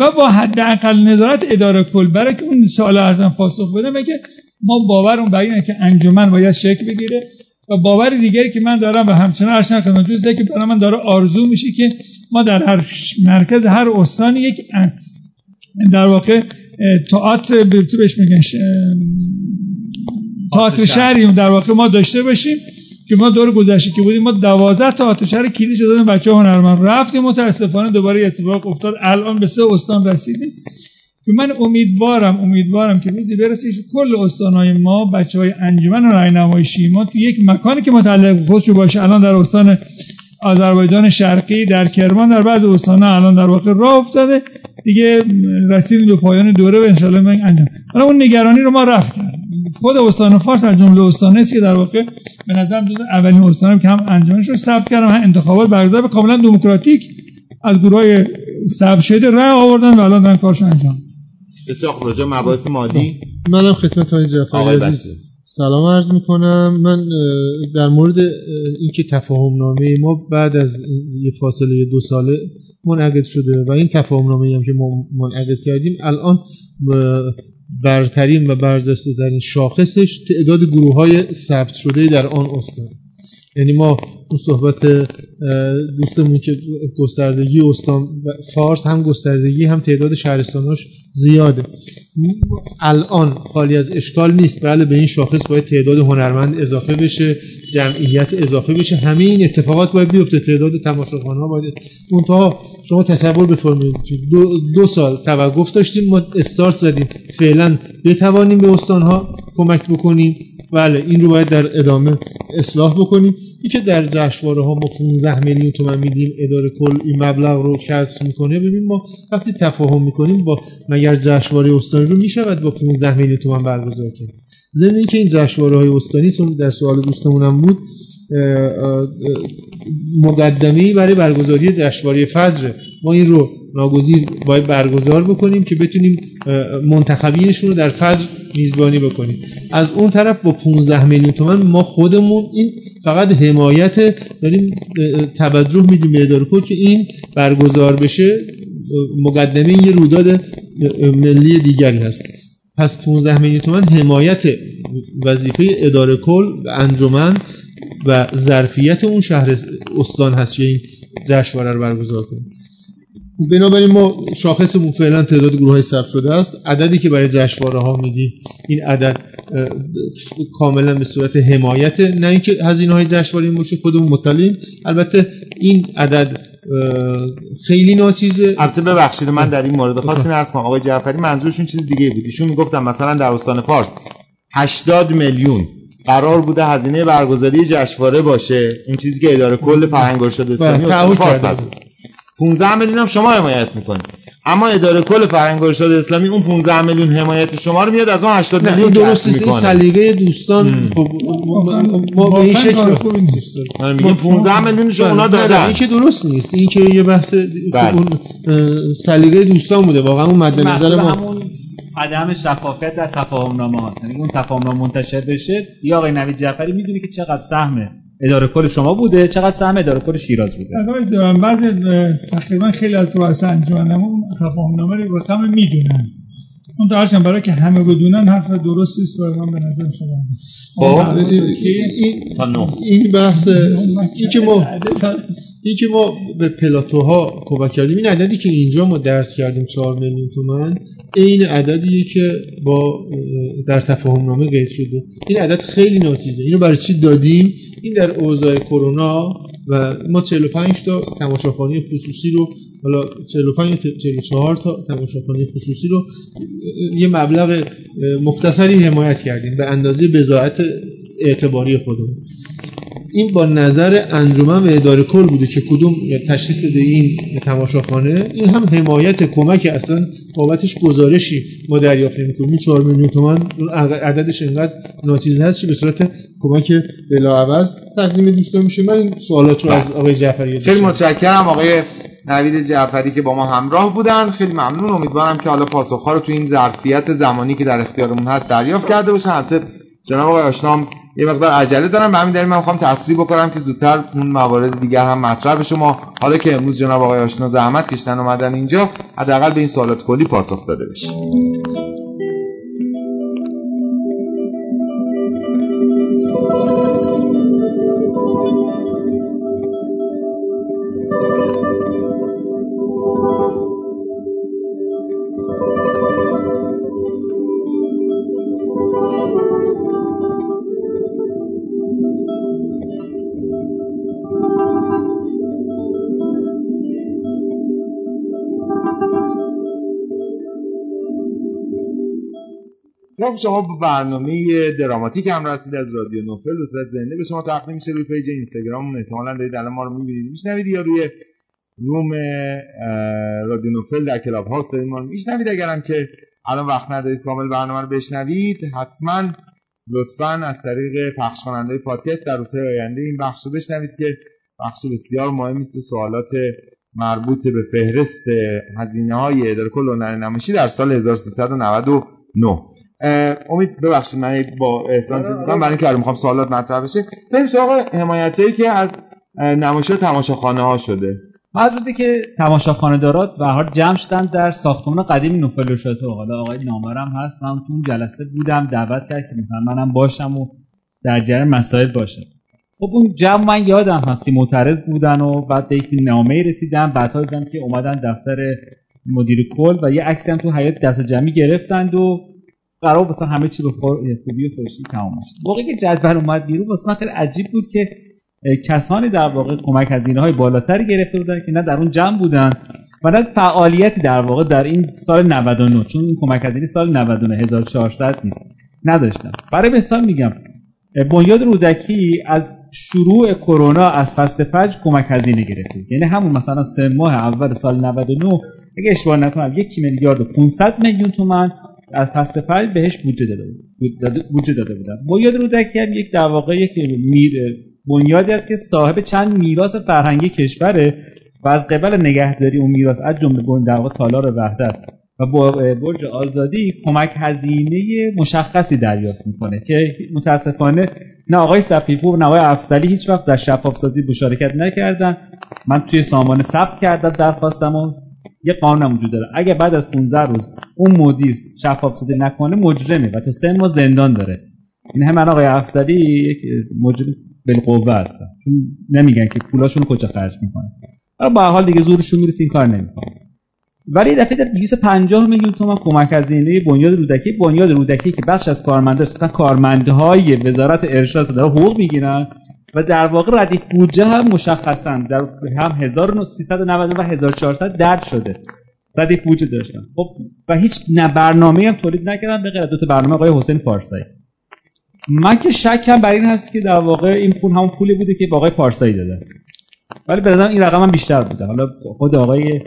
و با حداقل نظارت اداره کل برای که اون سوال ارزان پاسخ بده میگه ما باورمون بر اینه که انجمن باید شکل بگیره و باور دیگری که من دارم و همچنان ارشن خدمت جزه که برای من داره آرزو میشه که ما در هر مرکز هر استانی یک در واقع تئاتر تو بهش میگن تئاتر شهری در واقع ما داشته باشیم. که ما دور گذشته که بودیم ما 12 تا آتش شهر کلیدی شدن بچه هنرمند. رفتیم متاسفانه دوباره اتفاق افتاد. الان به سه استان رسیدیم. که من امیدوارم امیدوارم که روزی برسه کل استانهای ما بچه های انجمن راهنمایشی ما تو یک مکانی که متعلق خودشو باشه الان در استان آذربایجان شرقی در کرمان در بعض استانها الان در واقع راه افتاده. دیگه رسیدیم به پایان دوره و انشالله من انجام. اون نگرانی رو ما رفت کردیم. خود استان فارس از جمله استانه است که در واقع؟ به نظرم جز اولین استان که هم انجامش رو ثبت کردم. هم انتخابات برگزار به کاملا دموکراتیک از گروه های ثبت شده رای آوردن و الان دارن کارش انجام بسیار راجع مباحث مالی؟ منم خدمت های جعفری عزیز. سلام عرض می‌کنم. من در مورد اینکه تفاهم نامه ما بعد از یه فاصله دو ساله منعقد شده و این تفاهم نامه هم که ما منعقد کردیم الان برترین و برجسته ترین شاخصش تعداد گروه های ثبت شده در آن استان. یعنی ما اون صحبت دوستمون که گستردگی استان فارس هم گستردگی هم تعداد شهرستاناش زیاده. الان خالی از اشکال نیست. بله به این شاخص باید تعداد هنرمند اضافه بشه جمعیت اضافه بشه. همه این اتفاقات باید بیفته. تعداد تماشاخوان ها باید. منتها شما تصور بفرمایید دو, دو سال توقف داشتیم ما استارت زدیم. فعلا بتوانیم به استان ها کمک بکنیم. بله این رو باید در ادامه اصلاح بکنیم. این که در جشنواره ها ما 15 میلیون تومن میدیم اداره کل این مبلغ رو کسب می‌کنه. ببین ما وقتی تفاهم می‌کنیم با مگر جشنواره استانی رو می‌شود با 15 میلیون تومن برگزار کنیم ضمن اینکه این جشنواره های استانی چون در سوال دوستمونم بود مقدمه برای برگزاری جشنواره فجر ما این رو ناگزیر باید برگزار بکنیم که بتونیم منتخبینشون رو در فجر میزبانی بکنیم. از اون طرف با 15 میلیون تومن ما خودمون این فقط حمایت داریم توجه میدیم به اداره که این برگزار بشه مقدمه یه رویداد ملی دیگری هست. پس 15 میلیون تومن حمایت وظیفه اداره کل و انجمن و ظرفیت اون شهر استان هست که این جشنواره رو برگزار کنیم. بنابراین ما شاخصمون فعلا تعداد گروه های ثبت شده است. عددی که برای جشنواره ها میدیم این عدد کاملا به صورت حمایت. نه اینکه هزینه های جشنواره باشه خودمون مطلعیم. البته این عدد خیلی ناچیزه. البته ببخشید من در این مورد خاصی نرس کنم. آقای جعفری منظورشون چیز دیگه بود. ایشون می‌گفتن مثلا در استان فارس 80 میلیون قرار بوده هزینه برگزاری جشنواره باشه. این چیزی که اداره کل فرهنگ ارشاد اسلامی بله، فارس 15 میلیون هم شما حمایت می‌کنید اما اداره کل فرهنگ ارشاد اسلامی اون 15 میلیون حمایت شما رو میاد از اون 80 میلیون درست نیست سلیقه دوستان خب ما به این شکل میگیم 15 میلیون شما اونا دادن. این که درست نیست. این که یه بحث بله. اون سلیقه دوستان بوده. واقعا اون مد نظر ما عدم شفافیت در تفاهم نامه هاست. یعنی اون تفاهم نامه منتشر بشه یا آقای نوید جعفری می‌دونی که چقدر سهم اداره کل شما بوده؟ چقدر سهم اداره کل شیراز بوده؟ بعض تقریبا خیلی از رؤسا انجمنمون تفاهم نامه رو می‌دونن. اون داشتم برای که همه بدونن حرف درستی است و من به نظر شما. این بحث این که ما این که ما به پلاتوها کمک کردیم این عددی که اینجا ما درس کردیم 4 میلیون تومن این عددیه که با در تفاهم نامه قید شده. این عدد خیلی ناچیزه اینو برای چی دادیم؟ این در اوضاع کرونا و ما 45 تا تماشاخانه خصوصی رو حالا 45 44 تا تماشاخانه خصوصی رو یه مبلغ مختصری حمایت کردیم به اندازه بضاعت اعتباری خودمون. این با نظر انجمن و اداره کل بوده که کدوم تشخیص بده این تماشاخانه این هم حمایت کمک اصلا بابتش گزارشی ما دریافت نمی‌کنیم. این 4 میلیون تومان عددش انقدر ناچیز هست که به صورت کمک بلاعوض تقدیم دوستان میشه. من سوالات رو از آقای جعفری خیلی متشکرم آقای نوید جعفری که با ما همراه بودن. خیلی ممنون. امیدوارم که حالا پاسخها رو تو این ظرفیت زمانی که در اختیارمون هست دریافت کرده باشن. البته جناب آقای آشنام یه مقدار عجله دارم. به همین دلیل من می‌خوام تصریح بکنم که زودتر اون موارد دیگر هم مطرح بشه. ما حالا که امروز جناب آقای آشنا زحمت کشتن اومدن اینجا حداقل به این سوالات کلی پاسخ داده بشه. خب شما با برنامه دراماتیک همراهید از رادیو نوفل. و زنده به شما تقدیم میشه روی page اینستاگراممون احتمالاً دارید الان ما رو می‌بینید. میشنوید یا روی room رادیو نوفل در کلاب هاوس دارید ما رو میشنوید. اگرم که الان وقت ندارید کامل برنامه رو بشنوید حتما لطفا از طریق پخش کننده پادکست در روزهای آینده این بخش رو بشنوید که بخش بسیار مهمی است سوالات مربوط به فهرست هزینه های اداره کل نمایشی در سال 1399 امید ببخشید من با احسان چیز می‌کنم برای اینکه می‌خوام سوالات مطرح بشه. بریم سراغ حمایتایی که از نمایش تماشاخانه ها شده. حضرتی که تماشاخانه دارات و هر جمع شدن در ساختمان قدیم نوفل و شاتو حالا آقای نامرم هست. من تو جلسه بودم دعوت کرد که منم باشم و در جریان مسائل باشم. خب اون جمع من یادم هست که معترض بودن و بعد به یک نامه رسیدم. بعدها دیدم که اومدن دفتر مدیر کل و یه عکسی هم تو حیات دست جمعی گرفتند و قرار مثلا همه چی به خوبی و خوشی تمام شد موقعی که جدول اومد بیرون واسه من خیلی عجیب بود که کسانی در واقع کمک هزینه های بالاتری گرفته بودن که نه در اون جمع بودن و نه فعالیتی در واقع در این سال 99 چون این کمک هزینه سال 99 1400 نیست نداشتن. برای مثال میگم بنیاد رودکی از شروع کرونا از فصل فجر کمک هزینه گرفته. یعنی همون مثلا سه ماه اول سال 99 اگه اشتباه نکنم یک میلیارد و 500 میلیون تومان از فصل فجر بهش بودجه داده بود. بودجه داده بودن. بنیاد رودکی هم یک در واقع یک میر بنیادی است که صاحب چند میراث فرهنگی کشوره و از قبل نگهداری اون میراث از جمله در واقع تالار وحدت و برج آزادی کمک هزینه مشخصی دریافت می‌کنه که متاسفانه نه آقای صفیفو نه آقای افسلی هیچ وقت در شفاف سازی مشارکت نکردن. من توی سامانه ثبت کردم درخواستم و یه قانون وجود داره. اگه بعد از 15 روز اون مدیر شفاف سازی نکنه مجرمه و تا سه ماه زندان داره. این هم آقای افسری یک مجرم بالقوه هستن. چون نمیگن که پولاشون کجا خرج می‌کنه با حال دیگه زورشون می‌رسه این کار نمی‌کنه ولی دفعه در 250 میلیون تومان کمک از هزینه بنیاد رودکی بنیاد رودکی که بخش از کارمنداش مثلا کارمندهای وزارت ارشاد داره حقوق می‌گیرن. و در واقع ردیف بودجه هم مشخصا در هم 1390 و 1400 درد شده. ردیف بودجه داشتن. خب و هیچ برنامه هم تولید نکردن به غیر دو تا برنامه آقای حسین فارسایی من که شکم بر این هست که در واقع این پول همون پولی بوده که با آقای پارسایی دادن ولی به این رقم هم بیشتر بوده. حالا خود آقای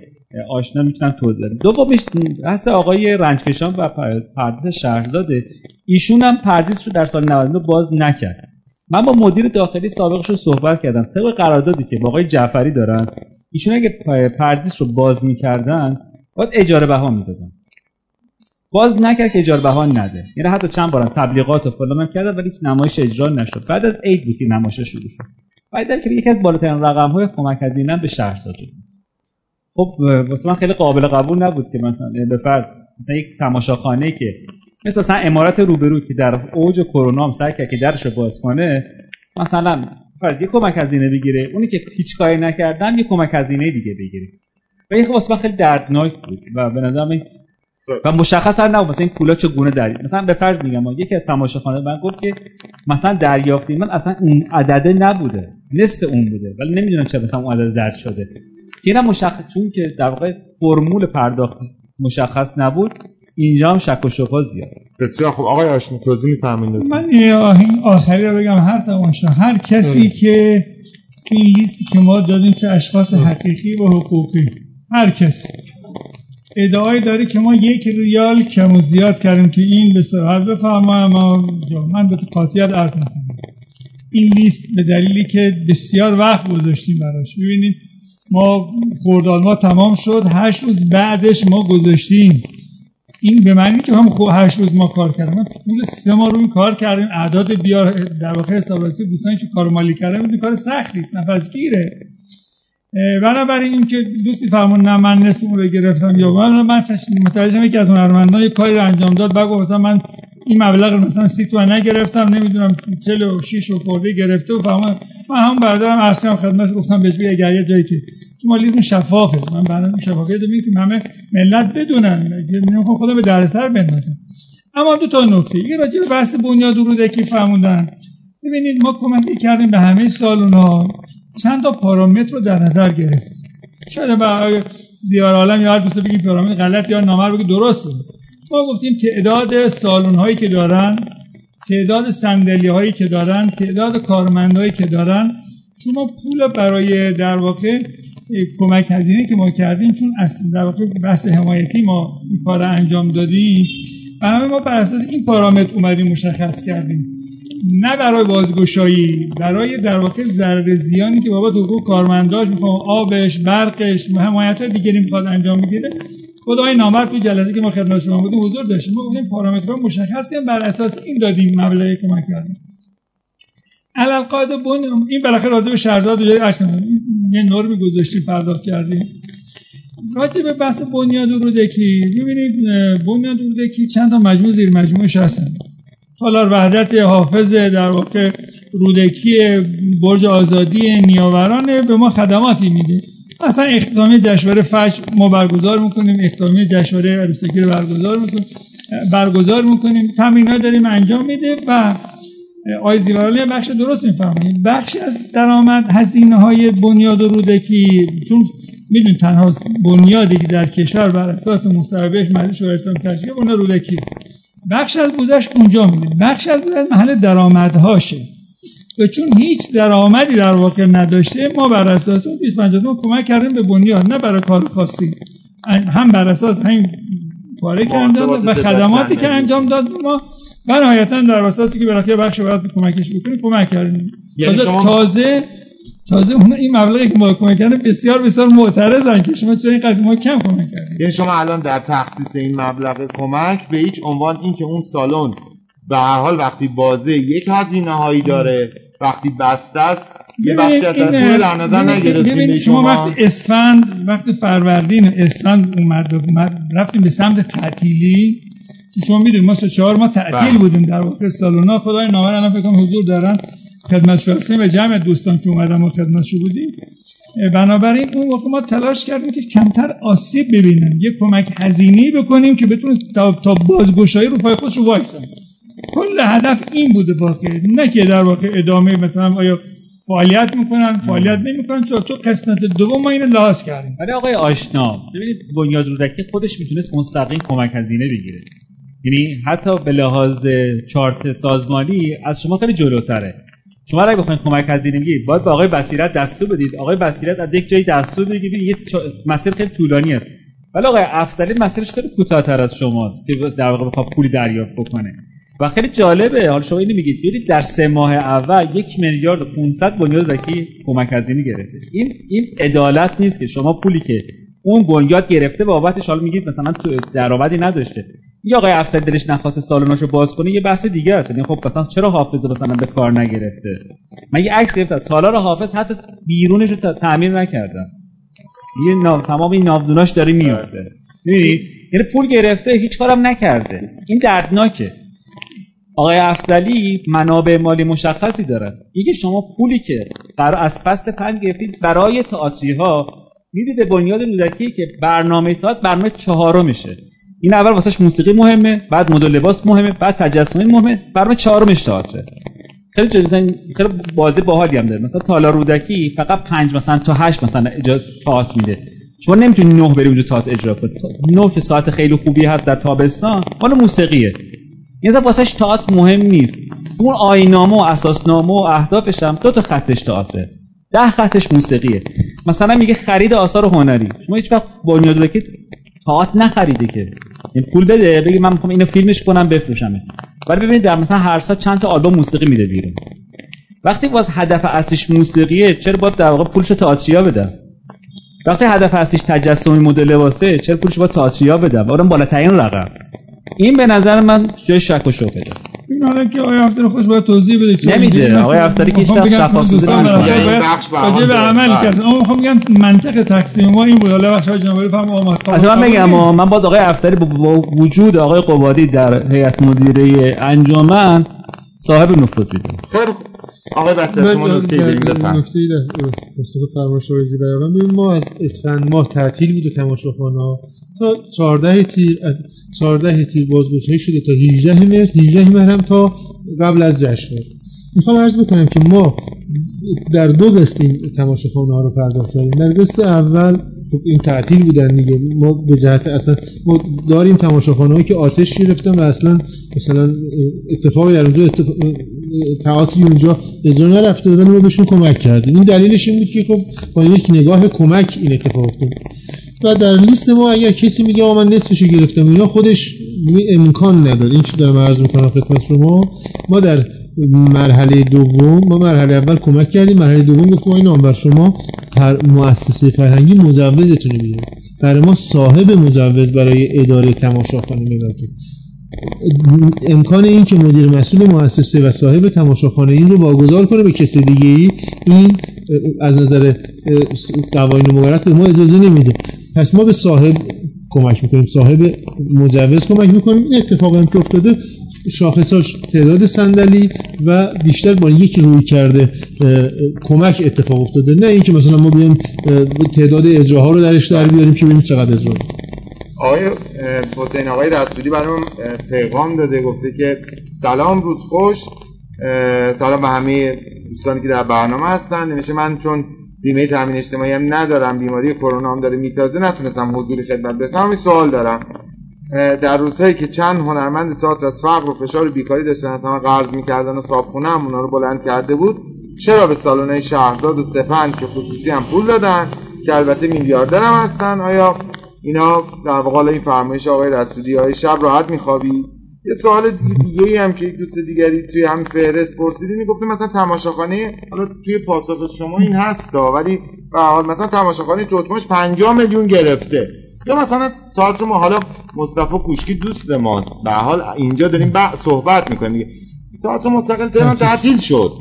آشنا می‌تونن توضیح بدن. دومیش هست آقای رنجکشان و پردیس شهرزاده. ایشون هم پردیس رو در سال 99 باز نکرد. من با مدیر داخلی سابقش رو صحبت کردم. طبق قراردادی که با آقای جعفری دارن ایشون اگه پردیس رو باز می‌کردن باید اجاره بها می‌دادن. باز نکرد که اجاره بهان نده. یعنی حتی چند بارم تبلیغات و فلان هم کرد ولی نمایش اجرا نشد. بعد از عید بود که نمایش شروع شد. بعد که یکی از بالاترین رقم های کمک هزینه به شهرزاد خب واسه من خیلی قابل قبول نبود که مثلا به فرض مثلا یک تماشاخانه که مثلا مثلا امارات روبرو که در اوج کرونا هم سعی کرد که درش باز کنه مثلا فرض یک کمک هزینه بگیره اونی که هیچ کاری نکردن یک کمک هزینه دیگه بگیره. و این واسه خیلی دردناک بود و به نظرم و مشخص هم نبود مثلا این پولا چگونه در مثلا به فرض میگم یکی از تماشاخانه من گفت که مثلا دریافتی من اصلا اون عدده نبوده نصف اون بوده ولی نمی‌دونم چه مثلا اون عدد درد شده. که مشخص چون که در واقع فرمول پرداخت مشخص نبود اینجا هم شک و شبهه زیاد. بسیار خب آقای آشنا توضیح می‌فهمید من این آخری رو بگم. هر تماشا هر کسی که این لیستی که ما دادیم چه اشخاص حقیقی و حقوقی. هر کسی ادعای داره که ما یک ریال کم و زیاد کردیم که این به صراحت بفهمم. اما من به قاطیت عرض می‌کنم. این لیست به دلیلی که بسیار وقت گذاشتیم براش. ببینید ما خوردال ما تمام شد. هشت روز بعدش ما گذاشتیم. این به معنی که هم خوب هشت روز ما کار کردیم پول سه ماه روی کار کردیم اعداد بیار در واقع حسابرسی دوستانی که کار مالی کردن این کار سختی است نفسگیره بنابراین این که دوستی فرمون نه من اون رو گرفتم یا من من متوجهم یکی از هنرمندان یه کاری رو انجام داد. بعد مثلا من این مبلغ مثلا سی تومن نگرفتم نمی‌دونم 46 و خورده گرفته و فهمم من هم برادرم ارسیام خدمتش گفتم بهش اگر یه جایی که لیزم شفافه. من برنامه شفافیت دارم که همه ملت بدونن. نمی‌خوام خودم به دردسر بندازم. اما دو تا نکته. یه راجع به بحث بنیاد رودکی فرمودن. ببینید ما کمکی کردیم به همه سالونا چند تا پارامتر رو در نظر گرفتیم. شاید برای زیار عالم یا هر دوست بگیم پارامتر غلط یا نامر بگی درسته. ما گفتیم تعداد سالون هایی که دارن تعداد صندلی هایی که دارن تعداد کارمندهایی که دارن شما پول برای در واقع کمک هزینه که ما کردیم چون اصل در واقع بحث حمایتی ما این کار انجام دادیم و همه ما بر اساس این پارامتر اومدیم مشخص کردیم. نه برای بازگشایی برای در واقع ضرر زیانی که بابا حقوق کارمنداش می‌خوام آبش برقش حمایت دیگری می‌خواد انجام بگیره. خدای نامر تو جلسه که ما خدمت شما بودیم حضور داشتیم. ما گفتیم پارامترها مشخص کردیم بر اساس این دادیم مبلغ کمک کردیم. علل قاعده این بالاخره راجع به شهرزاد یه نرمی گذاشتیم پرداخت کردیم. راجع به بحث بنیاد رودکی ببینید بنیاد رودکی چند تا مجموع زیر مجموعش هستن. تالار وحدت حافظ در واقع رودکی برج آزادی نیاورانه به ما خدماتی میده. مثلا اختتامیه جشنواره فجر ما برگزار می‌کنیم اختتامیه جشنواره عروسکی رو برگزار می‌کنیم برگزار می‌کنیم. تمرینات داریم انجام میده و آی زیورالی بخش درست می‌فهمید بخش از درآمد هزینه های بنیاد و رودکی چون میدون تنها بنیادی که در کشور بر اساس مصوبهش مجلس شورای تشکیل اون رودکی. بخش از بودش اونجا میده بخش از محل درآمدهاشه. و چون هیچ درآمدی در واقع نداشته ما بر اساس اون 250 کمک کردیم به بنیاد نه برای کار خاصی. هم بر اساس همین انجام داد و خدماتی که انجام داد ما و نهایتا در اساسی که برای بخش باید کمکش بکنیم کمک کردیم. یعنی شما... تازه تازه اون این مبلغی که ما کمک کردیم بسیار بسیار معترضن که شما چرا اینقدر ما کم کمک کردیم. یعنی شما الان در تخصیص این مبلغ کمک به هیچ عنوان این که اون سالن به هر حال وقتی بازه یک هزینه هایی داره وقتی بسته است یه بخشی از در نظر نگرفتیم شما وقتی اسفند وقتی فروردین اسفند اومد, اومد رفتیم به سمت تعطیلی. شما می‌دونید ما سه چهار ما تعطیل بله. بودیم در واقع سالونا. خدای نامر الان فکر حضور دارن. خدمت شما و جمع دوستان که اومدن ما شو بودیم. بنابراین اون وقت ما تلاش کردیم که کمتر آسیب ببینن. یه کمک هزینی بکنیم که بتونه تا, تا بازگشایی رو پای خودش رو وایسن. کل هدف این بوده واقع نه که در واقع ادامه مثلا آیا فعالیت می‌کنن فعالیت نمی‌کنن چون تو قسمت دوم ما اینو لحاظ کردیم. ولی آقای آشنا ببینید بنیاد رودکی خودش می‌تونست مستقیم کمک هزینه بگیره. یعنی حتی به لحاظ چارت سازمانی از شما خیلی جلوتره. شما اگه بخواید کمک هزینه بگیرید باید به آقای بصیرت دستور بدید. آقای بصیرت از یک جایی دستور بگیرید یه مسیر خیلی طولانی است. ولی آقای افسری مسیرش خیلی کوتاه‌تر از شماست که در واقع بخواد پولی دریافت بکنه. و خیلی جالبه. حالا شما اینو میگید. ببینید در سه ماه اول یک میلیارد و 500 بنیاد زکی کمک هزینه گرفته. این این عدالت نیست که شما پولی که اون بنیاد گرفته بابتش حالا میگید مثلا تو درآمدی نداشته. یا آقای افسر دلش نخواست سالوناشو باز کنه یه بحث دیگه است. یعنی خب مثلا چرا حافظ رو مثلا به کار نگرفته؟ من یه عکس گرفتم. تالار حافظ حتی بیرونش رو تعمیر نکردم. یه ناو تمام این ناودوناش داره میفته می‌بینی یعنی پول گرفته هیچ کارم نکرده. این دردناکه. آقای افضلی منابع مالی مشخصی داره اینکه شما پولی که قرار از فصل پنج گرفتید برای تئاتری ها می‌دید به بنیاد رودکی که برنامه تئاتر برنامه چهارمشه. این اول واسش موسیقی مهمه بعد مدل لباس مهمه بعد تجسمی مهمه برنامه چهارمش تئاتره. خیلی جدی خیلی بازی باحالی هم داره. مثلا تالا رودکی فقط پنج مثلا تا هشت مثلا اجرا تئاتر میده. شما نمی‌تونی نه بری اونجا تئاتر اجرا کنی. نه که ساعت خیلی خوبی هست در تابستان مال موسیقیه. این واسش تئاتر مهم نیست. اون آینامه و اساسنامه و اهدافش هم دو تا خطش تئاتره. ده خطش موسیقیه. مثلا میگه خرید آثار هنری. شما هیچ وقت بنیاد که تئاتر نخریده که. این پول بده بگی من می‌خوام اینو فیلمش کنم بفروشمه ولی ببینید در مثلا هر سال چند تا آلبوم موسیقی میده بیرون. وقتی باز هدف اصلیش موسیقیه چرا باید در واقع پولش تئاتریا بدم؟ وقتی هدف اصلیش تجسمی مدل لباسه چرا پولش باید تئاتریا بدم؟ اون بالاترین رقم. این به نظر من جای شک و شبهه این حالا که آقای افسر خودش باید توضیح بده نمیده. آقای افسری که هیچ شفاف به عمل کرد. اما می‌خوام بگم منطق تقسیم ما این بود. حالا بخش جنبالی فهم آمد. من بگم من باز آقای افسری با وجود آقای قبادی در هیئت مدیره انجمن صاحب نفوذ بیدیم خیلی آقای بسیار شما نکته داریم بفهم نکته در پاسخ فرمایش آقای زیبران ما از اسفند ماه تعطیل بود تماشاخانه تا 14 تیر 14 تیر بازگشایی شده تا 18 مهر 18 مهر هم تا قبل از جشن. می‌خوام عرض بکنم که ما در دو قسط این تماشاخانه ها رو پرداخت کردیم. در قسط اول خب این تعطیل بودن دیگه. ما به جهت اصلا ما داریم تماشاخانه هایی که آتش گرفتن و اصلا مثلا اتفاقی در اونجا اتفاق... تئاتری اونجا اجرا نرفته بودن ما بهشون کمک کردیم این دلیلش این بود که خب با یک نگاه کمک این اتفاق افتاد. و در لیست ما اگر کسی میگه من نصفشو گرفتم اینا خودش امکان نداره. این چی دارم عرض می‌کنم خدمت شما؟ ما در مرحله دوم ما مرحله اول کمک کردیم. مرحله دوم گفتیم این بر شما مؤسسه فرهنگی مجوزتون میده برای ما صاحب مجوز برای اداره تماشاخانه می‌دادیم امکان این که مدیر مسئول مؤسسه و صاحب تماشاخانه این رو واگذار کنه به کسی دیگه ای این از نظر قوانین مقررات به ما اجازه نمیده. پس ما به صاحب کمک می‌کنیم. صاحب مجوز کمک می‌کنیم. این اتفاق هم که افتاده شاخصاش تعداد صندلی و بیشتر با یک روی کرده کمک اتفاق افتاده. نه اینکه مثلا ما بیایم تعداد اجراها رو درش در بیاریم که ببینیم چقدر اجرا. آقای حسین آقای رسولی برام پیغام داده گفته که سلام روز خوش. سلام به همه دوستانی که در برنامه هستن. نمیشه من چون بیمه تامین اجتماعی هم ندارم بیماری کرونا هم داره میتازه نتونستم حضوری خدمت برسم. این سوال دارم. در روزهایی که چند هنرمند تئاتر از فقر و فشار و بیکاری داشتن از همه قرض می‌کردن و صابخونه هم اونا رو بلند کرده بود چرا به سالن شهرزاد و سپند که خصوصی هم پول دادن که البته میلیاردر هم هستن آیا اینا در واقع این فرمایش آقای رسولی های شب راحت میخوابی؟ یه سوال دیگه هم که یک دوست دیگری توی همین فهرست پرسیدی می‌گفته مثلا تماشاخانه حالا توی پاسخ شما این هستا ولی به حال مثلا تماشاخانه توتماش 50 میلیون گرفته. یا مثلا تئاتر ما حالا مصطفی کوشکی دوست ماست به حال اینجا داریم صحبت می‌کنیم. تئاتر مستقل تهران تعطیل شد.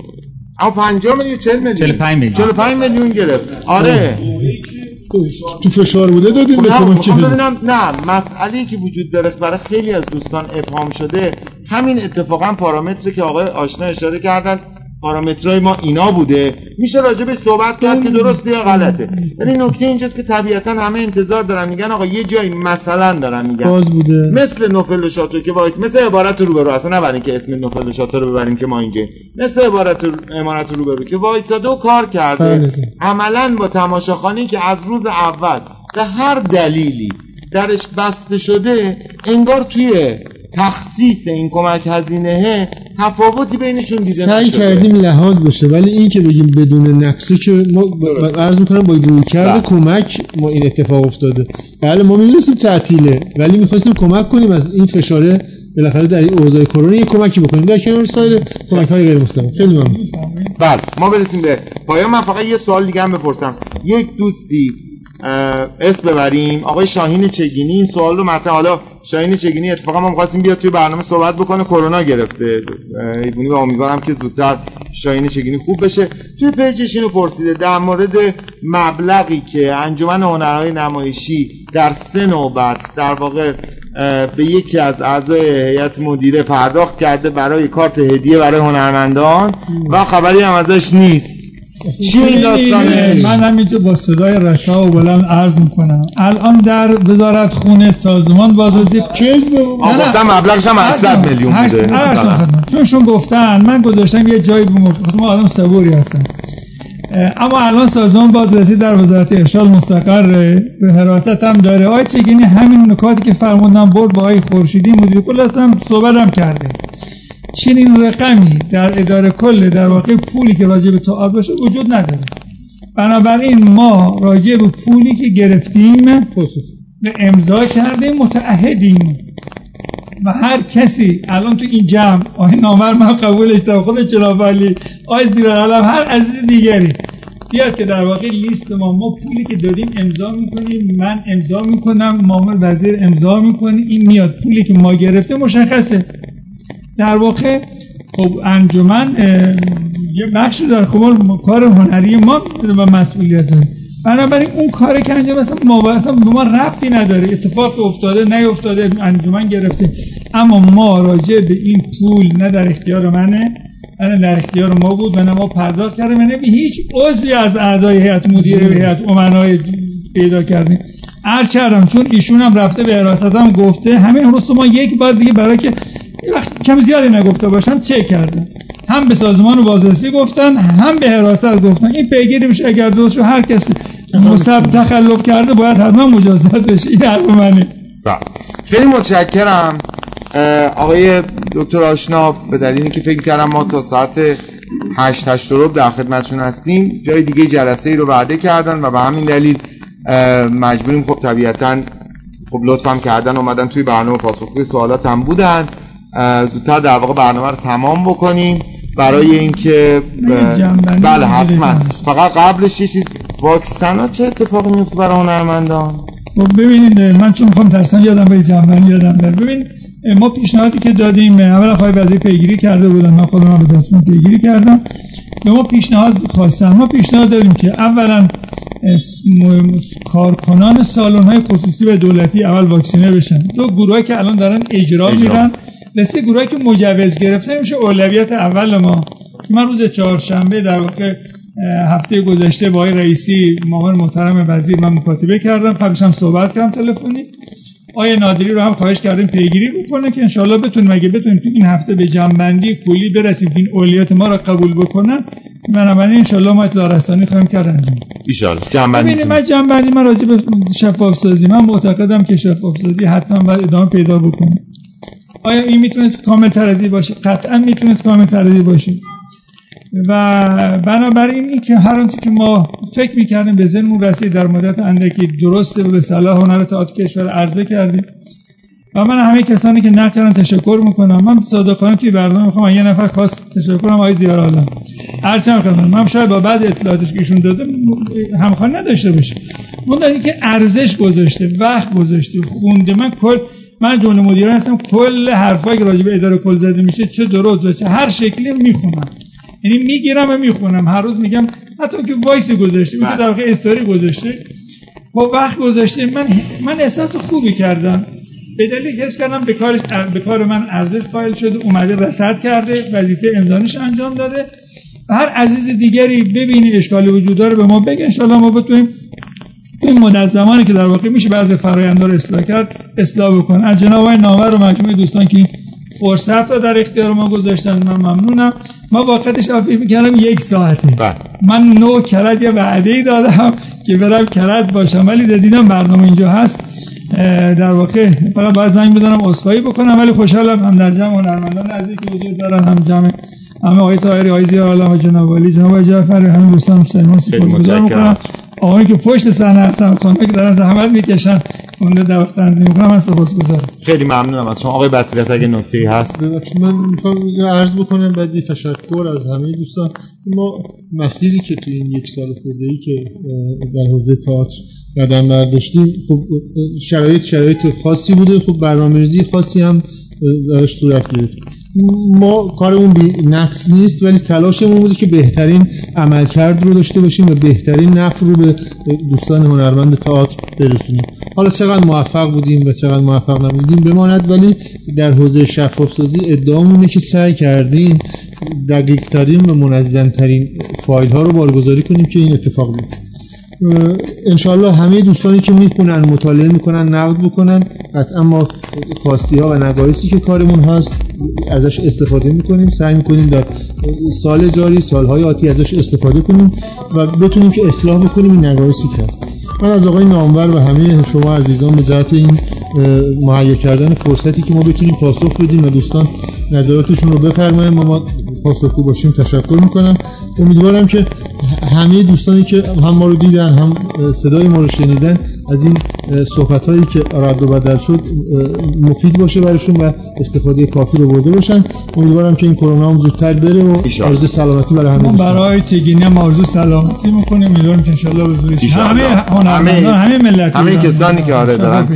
اما 50 میلیون 40 میلیون؟ 45 میلیون. 45 میلیون گرفت. آره. تو فشار بوده دادیم به شما که نه مسئله که وجود داره برای خیلی از دوستان ابهام شده همین اتفاقا پارامتری که آقای آشنا اشاره کردن پارامترهای ما اینا بوده. میشه راجع به صحبت کرد که درسته یا غلطه. ولی نکته اینجاست که طبیعتا همه انتظار دارن. میگن آقا یه جایی مثلا دارن میگن. باز بوده. مثل نوفل شاتو که وایس مثل عبارت روبرو اصلا نبرین که اسم نوفل شاتو رو ببریم که ما اینجا مثل عبارت امارت روبرو که وایساده و کار کرده. بله. عملا با تماشاخانی که از روز اول به هر دلیلی درش بسته شده انگار توی تخصیص این کمک هزینه تفاوتی بینشون دیده سعی کردیم لحاظ باشه ولی این که بگیم بدون نقصی که ما عرض می‌کنم با روی کرده بله. کمک ما این اتفاق افتاده. بله ما می‌دونستیم تعطیله ولی می‌خواستیم کمک کنیم از این فشاره بالاخره در این اوضاع کرونا یه کمکی بکنیم. در کنار سایر کمک های غیر مستقیم خیلی ممنون. بله ما برسیم به پایان. من فقط یه سوال دیگه هم بپرسم. یک دوستی اسم ببریم. آقای شاهین چگینی این سوال رو مطرح حالا شاهین چگینی اتفاقا ما می‌خواستیم بیاد توی برنامه صحبت بکنه. کرونا گرفته. ایبونی و امیدوارم که زودتر شاهین چگینی خوب بشه. توی پیجش اینو پرسیده در مورد مبلغی که انجمن هنرهای نمایشی در سه نوبت در واقع به یکی از اعضای هیئت مدیره پرداخت کرده برای کارت هدیه برای هنرمندان و خبری هم ازش نیست. چی این داستانه من همینجا با صدای رسا و بلند عرض می‌کنم. الان در وزارت خونه سازمان بازرسی گفتم مبلغش هم 800 میلیون بوده. چون شون گفتن من گذاشتم یه جایی به ما آدم صبوری هستم. اما الان سازمان بازرسی در وزارت ارشاد مستقر به حراست هم داره. آی چگینی همین نکاتی که فرمودن برد با آی خورشیدی مدیر کل هستم صحبت هم کرده. چنین رقمی در اداره کل در واقع پولی که راجع به تئاتر باشه وجود نداره. بنابراین ما راجع به پولی که گرفتیم به امضا کردیم متعهدیم. و هر کسی الان تو این جمع آقای نامور من قبولش دارم خود جناب علی آقای زیر علم هر عزیز دیگری بیاد که در واقع لیست ما ما پولی که دادیم امضا می‌کنیم من امضا می‌کنم مامور وزیر امضا می‌کنه این میاد. پولی که ما گرفته مشخصه. در واقع خب انجمن یه بخشی داره. خب کار هنری ما و مسئولیت داره بنابراین اون کاری که انجام اصلا ما اصلا به ما ربطی نداره. اتفاق افتاده نیفتاده انجمن گرفته. اما ما راجع به این پول نه در اختیار منه نه در اختیار ما بود و نه ما پرداخت کردیم. نه به هیچ عضوی از اعضای هیئت مدیره هیئت امنای پیدا کردیم. عرض کردم چون ایشون هم رفته به حراست هم گفته همین روز ما یک بار دیگه برای که کم زیادی نگفته باشم چه کردن. هم به سازمان بازرسی گفتن هم به حراست گفتن. این پیگیری میشه اگر دوست هر کسی مصب تخلف کرده باید حتما مجازات بشه. این حرف منه. بله. خیلی متشکرم. آقای دکتر آشنا به دلیلی که فکر کردم ما تا ساعت 8 8 رو در خدمتشون هستیم جای دیگه جلسه ای رو وعده کردن و به همین دلیل مجبوریم خب طبیعتا خب لطفم کردن اومدن توی برنامه پاسخگوی سوالات هم بودن. زودتر در واقع برنامه رو تمام بکنیم. برای اینکه بله حتما. فقط قبلش یه چیز واکسن ها چه اتفاقی میفته برای هنرمندان؟ خب ببینید من چون می‌خوام ترسم یادم به جنبندی یادم بره. ببین ما پیشنهادی که دادیم اول آقای وزیر پیگیری کرده بودن. من خودم به پیگیری کردم. به ما پیشنهاد خواستن ما پیشنهاد دادیم که اولا کارکنان سالن های خصوصی و دولتی اول واکسینه بشن. دو گروهی که الان دارن اجرا, اجرا. میرن مثل گروهی که مجوز گرفته میشه اولویت اول ما. من روز چهارشنبه در واقع هفته گذشته با رئیسی مامان محترم وزیر من مکاتبه کردم. قبلش هم صحبت کردم تلفنی. آیه نادری رو هم خواهش کردیم پیگیری بکنه که انشالله بتونیم اگه بتونیم تو این هفته به جنبندی کلی برسیم که این اولیات ما رو قبول بکنن. بنابراین انشالله ما اطلاع رسانی خواهیم کرد انجام. ایشالله جنبندی من جنبندی من راجع به شفاف سازی من معتقدم که شفاف سازی حتما باید ادامه پیدا بکنه. آیا این می‌تونست کامل ترازی باشه؟ قطعا می‌تونست کامل ترازی باشه. و بنابراین این که هر آنچه که ما فکر می‌کردیم به ذهنمون رسید در مدت اندکی درسته و به صلاح هنر تئاتر کشور عرضه کردیم. و من همه کسانی که نقد تشکر می‌کنم. من صادقانه توی برنامه می‌خوام یه نفر خاص تشکر کنم آقای زیار عالم هرچند خدمت من شاید با بعض اطلاعاتش که ایشون داده همخوان نداشته باشه اون که ارزش گذاشته وقت گذاشته خونده. من کل من جمله مدیران هستم کل حرفایی که راجع به اداره کل زده میشه چه درست و چه هر شکلی می‌خونم. یعنی می‌گیرم و می‌خونم. هر روز میگم حتی که voice گذاشته که در واقع استوری گذاشته با وقت گذاشته من من احساس خوبی کردم. به دلیل حس کردم به کارش به کار من ارزش قائل شده اومده رصد کرده وظیفه انسانیش انجام داده. و هر عزیز دیگری ببینه اشکال وجود داره به ما بگه. ان ما بتونیم این مدت زمانی که در واقع میشه بعضی فرآیندها رو اصلاح کرد اصلاح بکن از جناب آقای ناور و دوستان که فرصت رو در اختیار ما گذاشتن. من ممنونم. ما واقعتش فکر می‌کردم یک ساعته. بله. من نو کرد یه وعده ای دادم که برم کرد باشم. ولی دیدم برنامه اینجا هست. در واقع فقط باید زنگ بزنم اصفایی بکنم. ولی خوشحالم هم در جمع هنرمندان عزیزی که وجود دارن هم جمع همه آقای طاهری آقای زیار و جناب علی جناب جعفر همه دوستان سلمان سپاسگزار می‌کنم آقایی که پشت صحنه هستن خانم که دارن زحمت می‌کشن. در وقت تنظیم می‌کنم من سپاسگزارم خیلی ممنونم از شما. آقای بصیرت اگه نکته هست؟ من می‌خوام عرض بکنم بعد یه تشکر از همه دوستان. ما مسیری که تو این یک سال خورده ای که در حوزه تئاتر قدم برداشتیم خب شرایط شرایط خاصی بوده. خب برنامه‌ریزی خاصی هم درش صورت گرفت. ما کارمون بی نقص نیست ولی تلاشمون بوده که بهترین عملکرد رو داشته باشیم و بهترین نفع رو به دوستان هنرمند تئاتر برسونیم. حالا چقدر موفق بودیم و چقدر موفق نبودیم بماند ولی در حوزه شفاف سازی ادعامونه که سعی کردیم دقیق ترین و منظم ترین فایل ها رو بارگذاری کنیم که این اتفاق بیفته. انشاءالله همه دوستانی که می‌خونن مطالعه می‌کنن نقد بکنن قطعا ما خواستی ها و نگاهیسی که کارمون هست ازش استفاده می‌کنیم. سعی می‌کنیم در سال جاری سالهای آتی ازش استفاده کنیم و بتونیم که اصلاح بکنیم این نگاهیسی که هست. من از آقای نامور و همه شما عزیزان به جهت این مهیا کردن فرصتی که ما بتونیم پاسخ بدیم و دوستان نظراتشون رو بفرماییم ما پاسخگو باشیم تشکر می‌کنم. امیدوارم که همه دوستانی که هم ما رو دیدن هم صدای ما رو شنیدن از این صحبت هایی که رد و بدل شد مفید باشه براشون و استفاده کافی رو برده باشن. امیدوارم که این کرونا هم زودتر بره و آرزو سلامتی برای همه ما برای چگینه هم آرزو سلامتی می‌کنیم. امیدوارم که انشالله به زودی همه همه همه ملت همه کسانی که آره دارن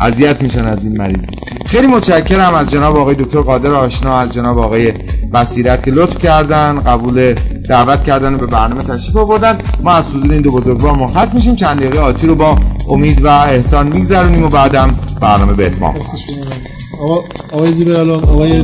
اذیت میشن از این مریضی. خیلی متشکرم از جناب آقای دکتر قادر آشنا از جناب آقای بصیرت که لطف کردن قبول دعوت کردن به برنامه تشریف آوردن. ما از حضور این دو بزرگوار مرخص میشیم. چند دقیقه آتی رو با امید و احسان میگذرونیم و بعدم برنامه به اتمام آقای زیبرالان آقای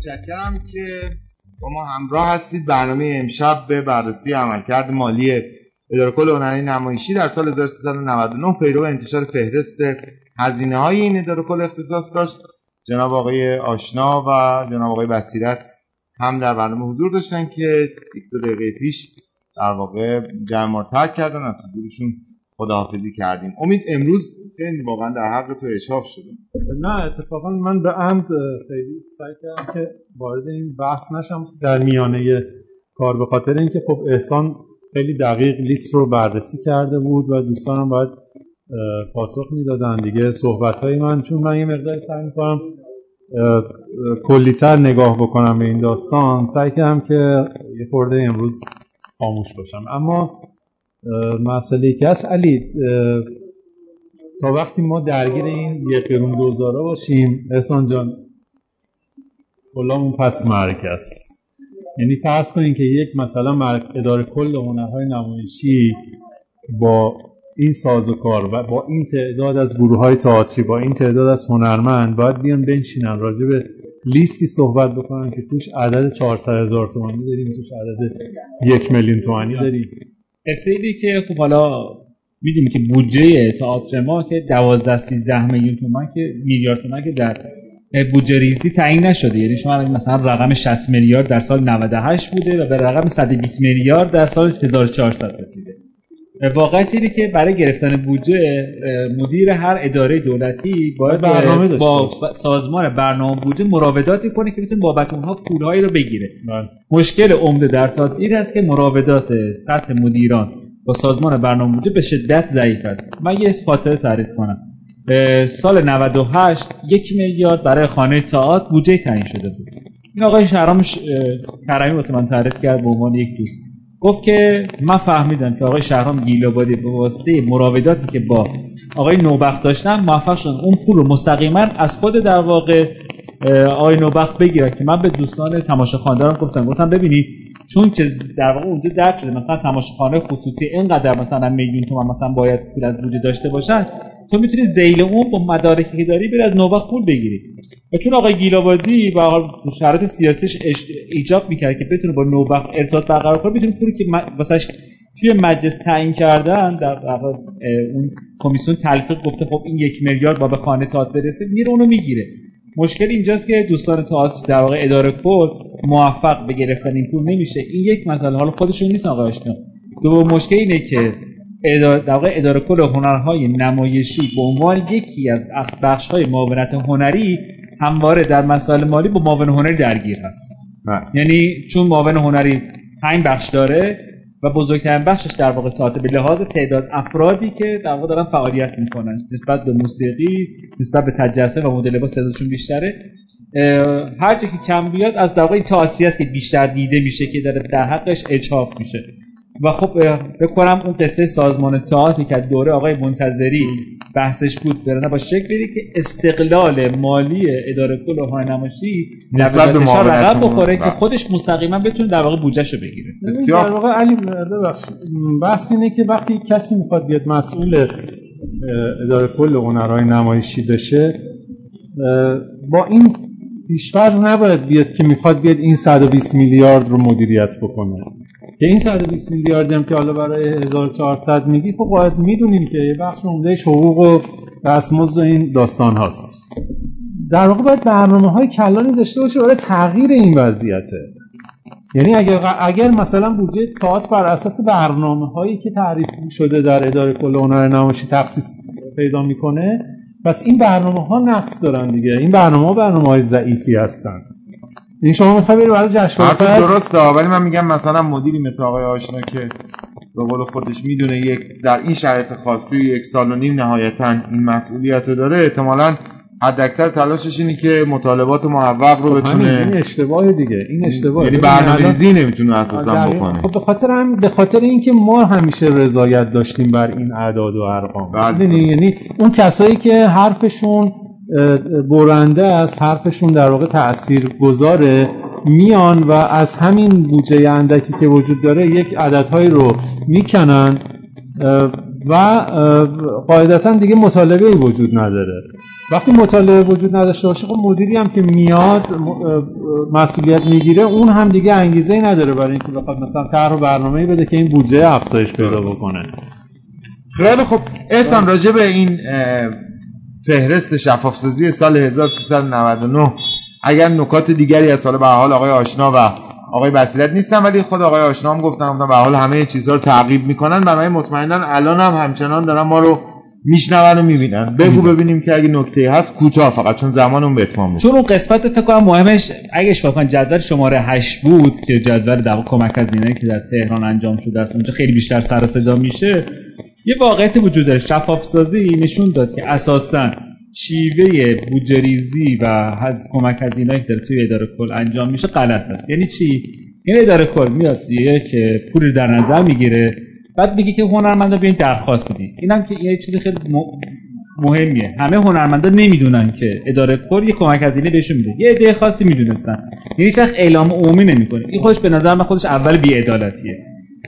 متشکرم که با ما همراه هستید. برنامه امشب به بررسی عملکرد مالی اداره کل هنری نمایشی در سال 1399 پیرو انتشار فهرست هزینه های این اداره کل اختصاص داشت. جناب آقای آشنا و جناب آقای بصیرت هم در برنامه حضور داشتن که یک دو دقیقه پیش در واقع جمع ترک کردن از حضورشون خداحافظی کردیم. امید امروز خیلی واقعا در حق تو اشاف شده نه اتفاقا من به عمد خیلی سعی کردم که وارد این بحث نشم. در میانه کار به خاطر اینکه خب احسان خیلی دقیق لیست رو بررسی کرده بود و دوستانم باید پاسخ می‌دادن. دیگه صحبت های من چون من یه مقدار سعی می‌کنم کلیتر نگاه بکنم به این داستان سعی کردم که یه خورده امروز خاموش باشم. اما مسئله که هست. علی تا وقتی ما درگیر این یک قرون دوزارا باشیم احسان جان کلامون پس مرک است. یعنی فرض کنیم که یک مثلا اداره کل هنرهای نمایشی با این ساز و کار و با این تعداد از گروه های تئاتری با این تعداد از هنرمند باید بیان بنشینن راجع به لیستی صحبت بکنن که توش عدد 400 هزار تومانی داریم توش عدد یک میلیون تومانی داریم. قصه که خب حالا می‌دونی که بودجه تئاتر ما که 12 13 میلیون تومان که میلیارد تومان که در بودجه ریزی تعیین نشده. یعنی شما مثلا رقم 60 میلیارد در سال 98 بوده و به رقم 120 میلیارد در سال 1400 رسیده. واقعیت اینه که برای گرفتن بودجه مدیر هر اداره دولتی باید با سازمان برنامه بودجه مراودات کنه که بتونه بابت اونها پولهایی رو بگیره. بله. مشکل عمده در این است که مراودات سطح مدیران با سازمان برنامه بودجه به شدت ضعیف است. من یه خاطره تعریف کنم. سال 98 یک میلیارد برای خانه تئاتر بودجه تعیین شده بود. این آقای شهرام کرمی واسه من تعریف کرد به عنوان یک دوست. گفت که من فهمیدم که آقای شهرام گیلابادی به واسطه مراوداتی که با آقای نوبخت داشتن موفق شدن. اون پول رو مستقیما از خود در واقع آقای نوبخت بگیره که من به دوستان تماشاخوانان گفتم گفتم ببینید چون که در واقع اونجا درک شده مثلا تماشاخانه خصوصی اینقدر مثلا میلیون تومان مثلا باید پول از بودجه داشته باشن تو می‌تونی زیل اون با مدارکی که داری بری از نوبخت پول بگیری. و چون آقای گیلاوادی و شرایط سیاسیش ایجاب می‌کرد که بتونه با نوبخت ارتباط برقرار کنه می‌تونه پولی که واسش توی مجلس تعیین کردن در واقع اون کمیسیون تلفیق گفته خب این یک میلیارد با به خانه تئاتر برسه میره اونو می‌گیره. مشکل اینجاست که دوستان تئاتر در واقع اداره کل موفق به گرفتن این پول نمیشه. این یک مسئله. حالا خودشون نیست آقا آشنا دو مشکل اینه که اداره در واقع اداره کل هنرهای نمایشی به عنوان یکی از بخش های معاونت هنری همواره در مسائل مالی با معاون هنری درگیر هست. بله. یعنی چون معاون هنری پنج بخش داره و بزرگترین بخشش در واقع تئاتر به لحاظ تعداد افرادی که در واقع دارن فعالیت می‌کنن. نسبت به موسیقی نسبت به تجسم و مدل لباس تعدادشون بیشتره. هر که کم بیاد از در واقع این است که بیشتر دیده میشه که داره در حقش اچاف میشه. و خب بکنم اون قصه سازمان تئاتر که دوره آقای منتظری بحثش بود برنه با شکل بری که استقلال مالی اداره کل و نماشی نسبت به رقم بخوره که بله. خودش مستقیما بتونه در واقع بودجهشو بگیره. بسیار در واقع علی بحث اینه که وقتی کسی می‌خواد بیاد مسئول اداره کل هنرهای نمایشی بشه با این پیشفرض نباید بیاد که می‌خواد بیاد این 120 میلیارد رو مدیریت بکنه. که این 120 میلیارد هم که حالا برای 1400 میگی خب باید می‌دونیم که یه بخش عمدهش حقوق و دستمزد و این داستان هاست. در واقع باید برنامه های کلانی داشته باشه برای تغییر این وضعیته یعنی اگر اگر مثلا بودجه تئاتر بر اساس برنامه هایی که تعریف شده در اداره کل هنر نمایشی تخصیص پیدا می‌کنه پس این برنامه ها نقص دارن دیگه. این برنامه ها برنامه های ضعیفی هستن. این شما می‌خوای بری برای جشنواره؟ درسته ولی من میگم مثلا مدیری مثل آقای آشنا که به قول خودش می‌دونه یک در این شرایط خاص توی یک سال و نیم نهایتا این مسئولیت رو داره احتمالاً حد اکثر تلاشش اینه که مطالبات محقق رو خب بتونه این اشتباه دیگه این اشتباه. یعنی برنامه‌ریزی نمی‌تونه اساسا بکنه. خب به خاطر هم به خاطر اینکه ما همیشه رضایت داشتیم بر این اعداد و ارقام. بله. یعنی اون کسایی که حرفشون برنده است حرفشون در واقع تأثیر گذاره میان و از همین بودجه اندکی که وجود داره یک عددهایی رو می‌کنن و قاعدتا دیگه مطالبه وجود نداره. وقتی مطالبه وجود نداشته باشه خب مدیری هم که میاد مسئولیت می‌گیره اون هم دیگه انگیزه ای نداره برای اینکه بخواد مثلا طرح و برنامه‌ای بده که این بودجه افزایش پیدا بکنه. خیلی خب احسان راجع به این فهرست شفافسازی سال 1399 اگر نکات دیگری از سال به حال آقای آشنا و آقای بصیرت نیستن ولی خود آقای آشنا هم گفتن گفتن به حال همه چیزها رو تعقیب می‌کنن. برای مطمئنا الان هم همچنان دارن ما رو میشنون و می‌بینن. بگو ببینیم که اگه نکته هست کوتاه فقط چون زمان اون بتمام چون اون قسمت فکر کنم مهمش اگه اشتباه کنم جدول شماره 8 بود که جدول در کمک از اینه که در تهران انجام شده است. اونجا خیلی بیشتر سر صدا میشه. یه واقعیت وجود داره. شفاف سازی نشون داد که اساسا شیوه بودجریزی و از کمک از که داره توی اداره کل انجام میشه غلط است. یعنی چی؟ این اداره کل میاد که پول در نظر می‌گیره بعد میگه که هنرمندا بیاین درخواست بدین. اینم که یه چیز خیلی مهمیه. همه هنرمندا نمی‌دونن که اداره کل یه کمک هزینه بهشون میده. یه ایده خاصی می‌دونستن. یعنی وقت اعلام عمومی نمی‌کنه. این خودش به نظر من خودش اول بی‌عدالتیه.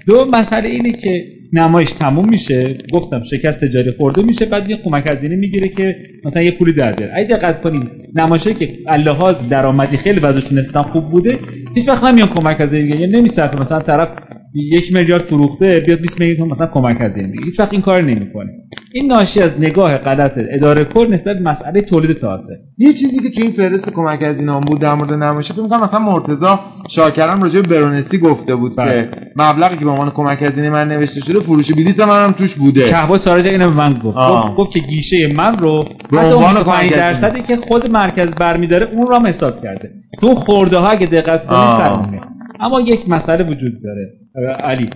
دو مسئله اینه که نمایش تموم میشه. گفتم شکست تجاری خورده میشه بعد یه کمک هزینه می‌گیره که مثلا یه پولی در بیاره. اگه دقت کنید نمایشی که اللحاظ درآمدی خیلی وضعشون خوب بوده هیچ وقت نمیان کمک هزینه می‌گیره یعنی نمیصرفه. مثلا طرف یک میلیارد فروخته بیاد 20 میلیون مثلا کمک هزینه می‌گیره هیچ وقت این کار نمی‌کنه. این ناشی از نگاه غلط اداره کل نسبت به مسئله تولید تازه. یه چیزی که تو این فهرست کمک هزینه بود در مورد نمایش فکر می‌کنم مثلا مرتضی شاکرم راجع به برونسی گفته بود بله. که مبلغی که به عنوان کمک هزینه من نوشته شده فروش بلیط منم توش بوده. کهبا تارج اینو من گفت. گفت, که گیشه من رو به عنوان 5 درصدی که خود مرکز برمیداره اون رو هم حساب کرده. تو خورده ها اگه دقت کنی اما یک مسئله وجود داره. علی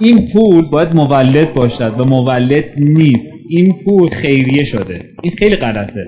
این پول باید مولد باشد و مولد نیست. این پول خیریه شده. این خیلی غلطه.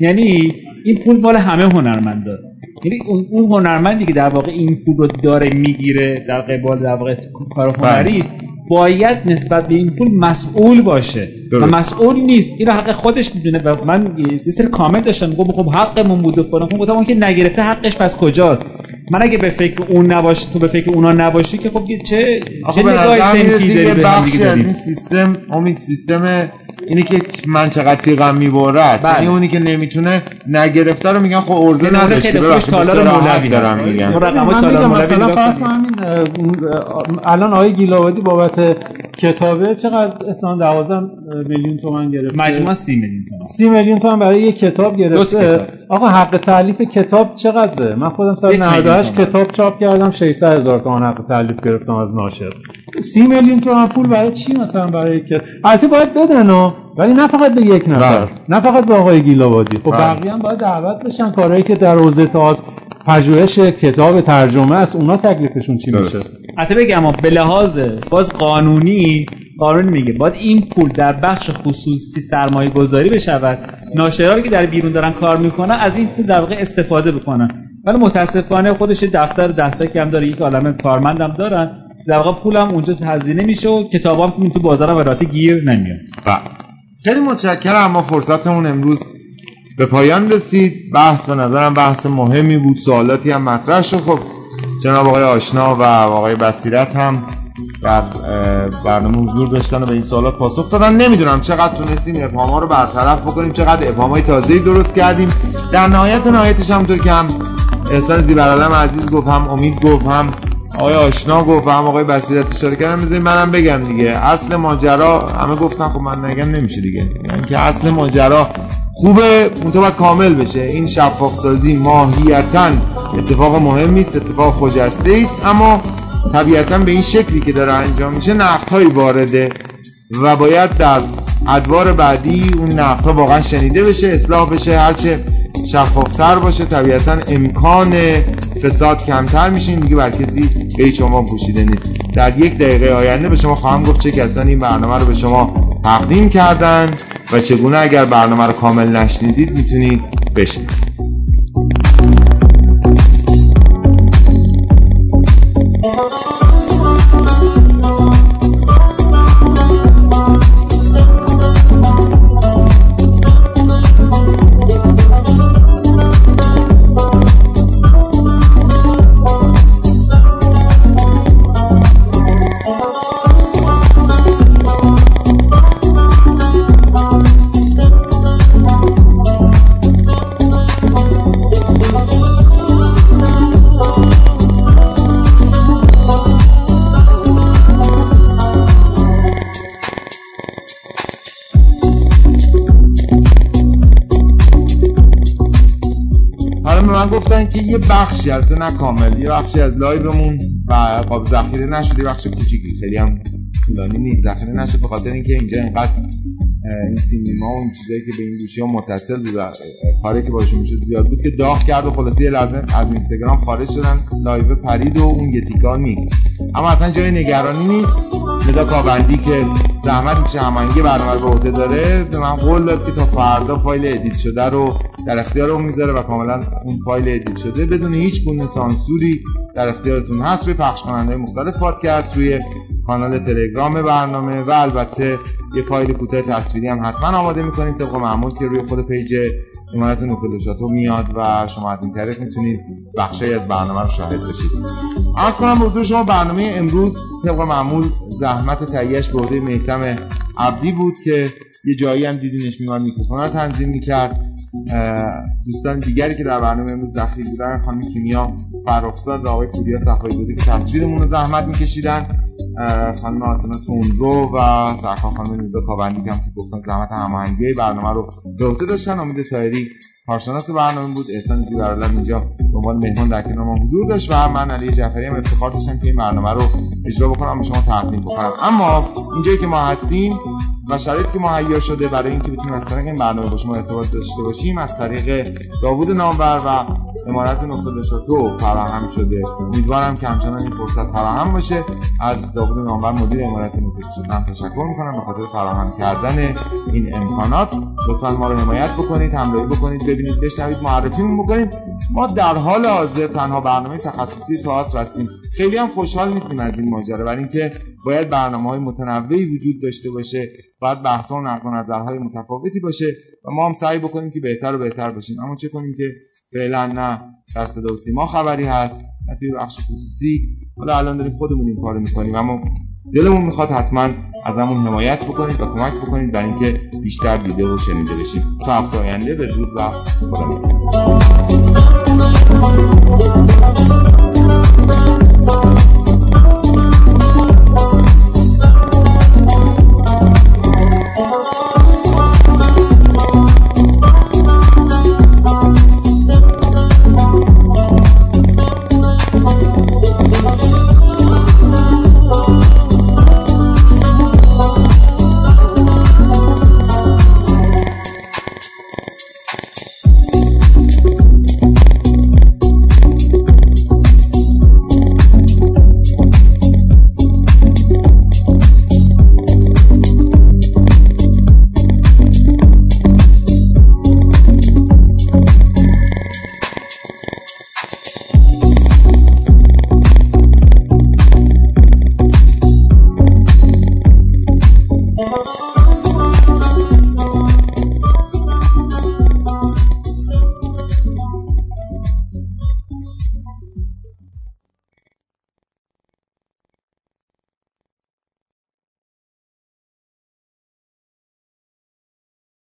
یعنی این پول مال همه هنرمندا. یعنی اون هنرمندی که در واقع این پول رو داره می‌گیره در قبال در واقع کار هنری بله. باید نسبت به این پول مسئول باشه. و مسئول نیست. این حق خودش می‌دونه و من یه سری کامنت داشتم. میگم خب حقمون بوده فلان. خب گفتم اون که نگرفته حقش پس کجاست؟ من اگه به فکر اون نباشی تو به فکر اونا نباشی که خب چه چه نگاه سنتی داری به بخشی از این سیستم امید سیستم اینی که من چقدر تیغم می‌بره بله. یعنی اونی که نمی‌تونه نگرفته رو میگن خب ارزه خوش ببخشید تالار مولوی دارم. میگن اون تالار میگم مولوی مثلا فرض همین الان آقای گیلاوادی بابت کتابه چقدر اصلا 12 میلیون تومن گرفته؟ مجموعا 30 میلیون تومان. 30 میلیون تومن برای یک کتاب گرفته. آقا حق تعلیف کتاب چقدره؟ من خودم یک 198 میلیون تومن. کتاب چاپ کردم 600 هزار تومان حق تعلیف گرفتم از ناشر. 30 میلیون تومن پول برای چی مثلا برای یک البته باید بدن ها. ولی نه فقط به یک نفر بله. نه فقط به آقای گیلاوادی خب بله. بقیه هم باید دعوت بشن کارهایی که در حوزه تاز پژوهش کتاب ترجمه است اونا تکلیفشون چی میشه. حتی بگم اما به لحاظ باز قانونی قانون میگه باید این پول در بخش خصوصی سرمایه گذاری بشود ناشرانی که در بیرون دارن کار می‌کنن از این پول در واقع استفاده بکنن ولی متاسفانه خودش دفتر دستک هم داره یک عالم کارمندم دارن در واقع پولم اونجا هزینه میشه و کتابام هم تو بازار هم راحتی گیر نمیاد. خیلی متشکرم اما فرصتمون امروز به پایان رسید. بحث به نظرم بحث مهمی بود سوالاتی هم مطرح شد. خب جناب آقای آشنا و آقای بصیرت هم در برنامه حضور داشتن و به این سوالات پاسخ دادن. نمی‌دونم چقدر تونستیم ابهام ها رو برطرف بکنیم چقدر ابهام های تازه درست کردیم. در نهایت نهایتش همونطور که هم احسان زیبرالم عزیز گفت هم امید گفت هم آقای آشنا گفت هم آقای بصیرت اشاره کردن. بذارید منم بگم دیگه. اصل ماجرا همه گفتن خب من نگم نمیشه دیگه. یعنی که اصل ماجرا خوبه اون کامل بشه. این شفاف سازی ماهیتا اتفاق مهمی است اتفاق خجسته است اما طبیعتا به این شکلی که داره انجام میشه نقدهایی وارده و باید در ادوار بعدی اون نقدها واقعا شنیده بشه اصلاح بشه هرچه شفافتر باشه. طبیعتا امکان فساد کمتر میشه این دیگه بر کسی به عنوان پوشیده نیست. در یک دقیقه آینده به شما خواهم گفت چه کسانی این برنامه رو به شما تقدیم کردن و چگونه اگر برنامه رو کامل نشنیدید می‌تونید بشنوید. گفتن که یه بخشی البته نه کامل یه بخشی از live مون و قابل ذخیره نشده یه بخش کوچیکی. خیلی هم طولانی نیست ذخیره نشد به خاطر اینکه اینجا اینقدر این سیما و این چیزایی که به این گوشی ها متصل بود کاری که باشون می‌شد زیاد بود که داغ کرد و خلاصه لحظه از اینستاگرام خارج شدن. live پرید و اون یه تیکه نیست. اما اصلا جای نگرانی نیست. ندا کابندی که زحمت میشه هماهنگی برنامه به عهده داره به من قول داد که تا فردا فایل edit شده رو در اختیارمون می‌ذاره و کاملا اون فایل edit شده. بدون هیچ گونه سانسوری در اختیارتون هست. روی پخش کننده مختلف پادکست روی کانال تلگرام برنامه و البته یه فایل کوتاه تصویری هم حتما آماده می‌کنیم طبق معمول که روی خود page عمارت نوفل شاتو میاد و شما از این طریق می‌تونید بخشی از برنامه رو شاهد بشید. عرض کنم حضور شما برنامه امروز طبق معمول زحمت تهیهش به عهده میسم عبدی بود که یه جایی هم دیدینش میومد میکروفون. رو تنظیم می‌کرد. دوستان دیگری که در برنامه امروز دخیل بودن خانم کیمیا فرخزاد و آقای پوریا صفایی که تصویرمون رو زحمت میکشیدن. خانم آتنا تونرو و سرخان خانم نیدا کابندی که هم که گفتن زحمت هماهنگی برنامه رو عهده داشتن. امید تایری کارشناس برنامه بود. احسان زیبرالله اینجا به عنوان مهمان در کنار ما حضور داشت و من علی جعفری هم افتخار داشتم که این برنامه رو اجرا بکنم به شما تقدیم بکنم. اما اینجایی که ما هستیم و شرایطی که مهیا شده برای اینکه بتونیم از طریق این برنامه با شما ارتباط داشته باشیم از طریق داوود نامور و امارت نقطه شاتو فراهم شده. امیدوارم که همچنان این فرصت فراهم باشه. از داوود نامور مدیر امارت نقطه شاتو تشکر می‌کنم به خاطر فراهم کردن این امکانات. لطفا ما رو حمایت بکنید همراهی بکنید ببینید بشنوید معرفیمون بکنید. ما در حال حاضر تنها برنامه تخصصی تئاتر هستیم. خیلی هم خوشحال نیستیم از این ماجرا برای اینکه باید برنامه های متنوعی وجود داشته باشه باید بحث و نقد و نظرهای متفاوتی باشه و ما هم سعی بکنیم که بهتر و بهتر باشیم. اما چه کنیم که فعلا نه در صدا و سیما خبری هست نه توی بخش خصوصی. حالا الان داریم خودمون این کارو می‌کنیم اما دلمون می‌خواد حتما ازمون حمایت بکنید و کمک بکنید برای اینکه بیشتر دیده و شنیده بشیم. تا هفته آینده به زود و خدا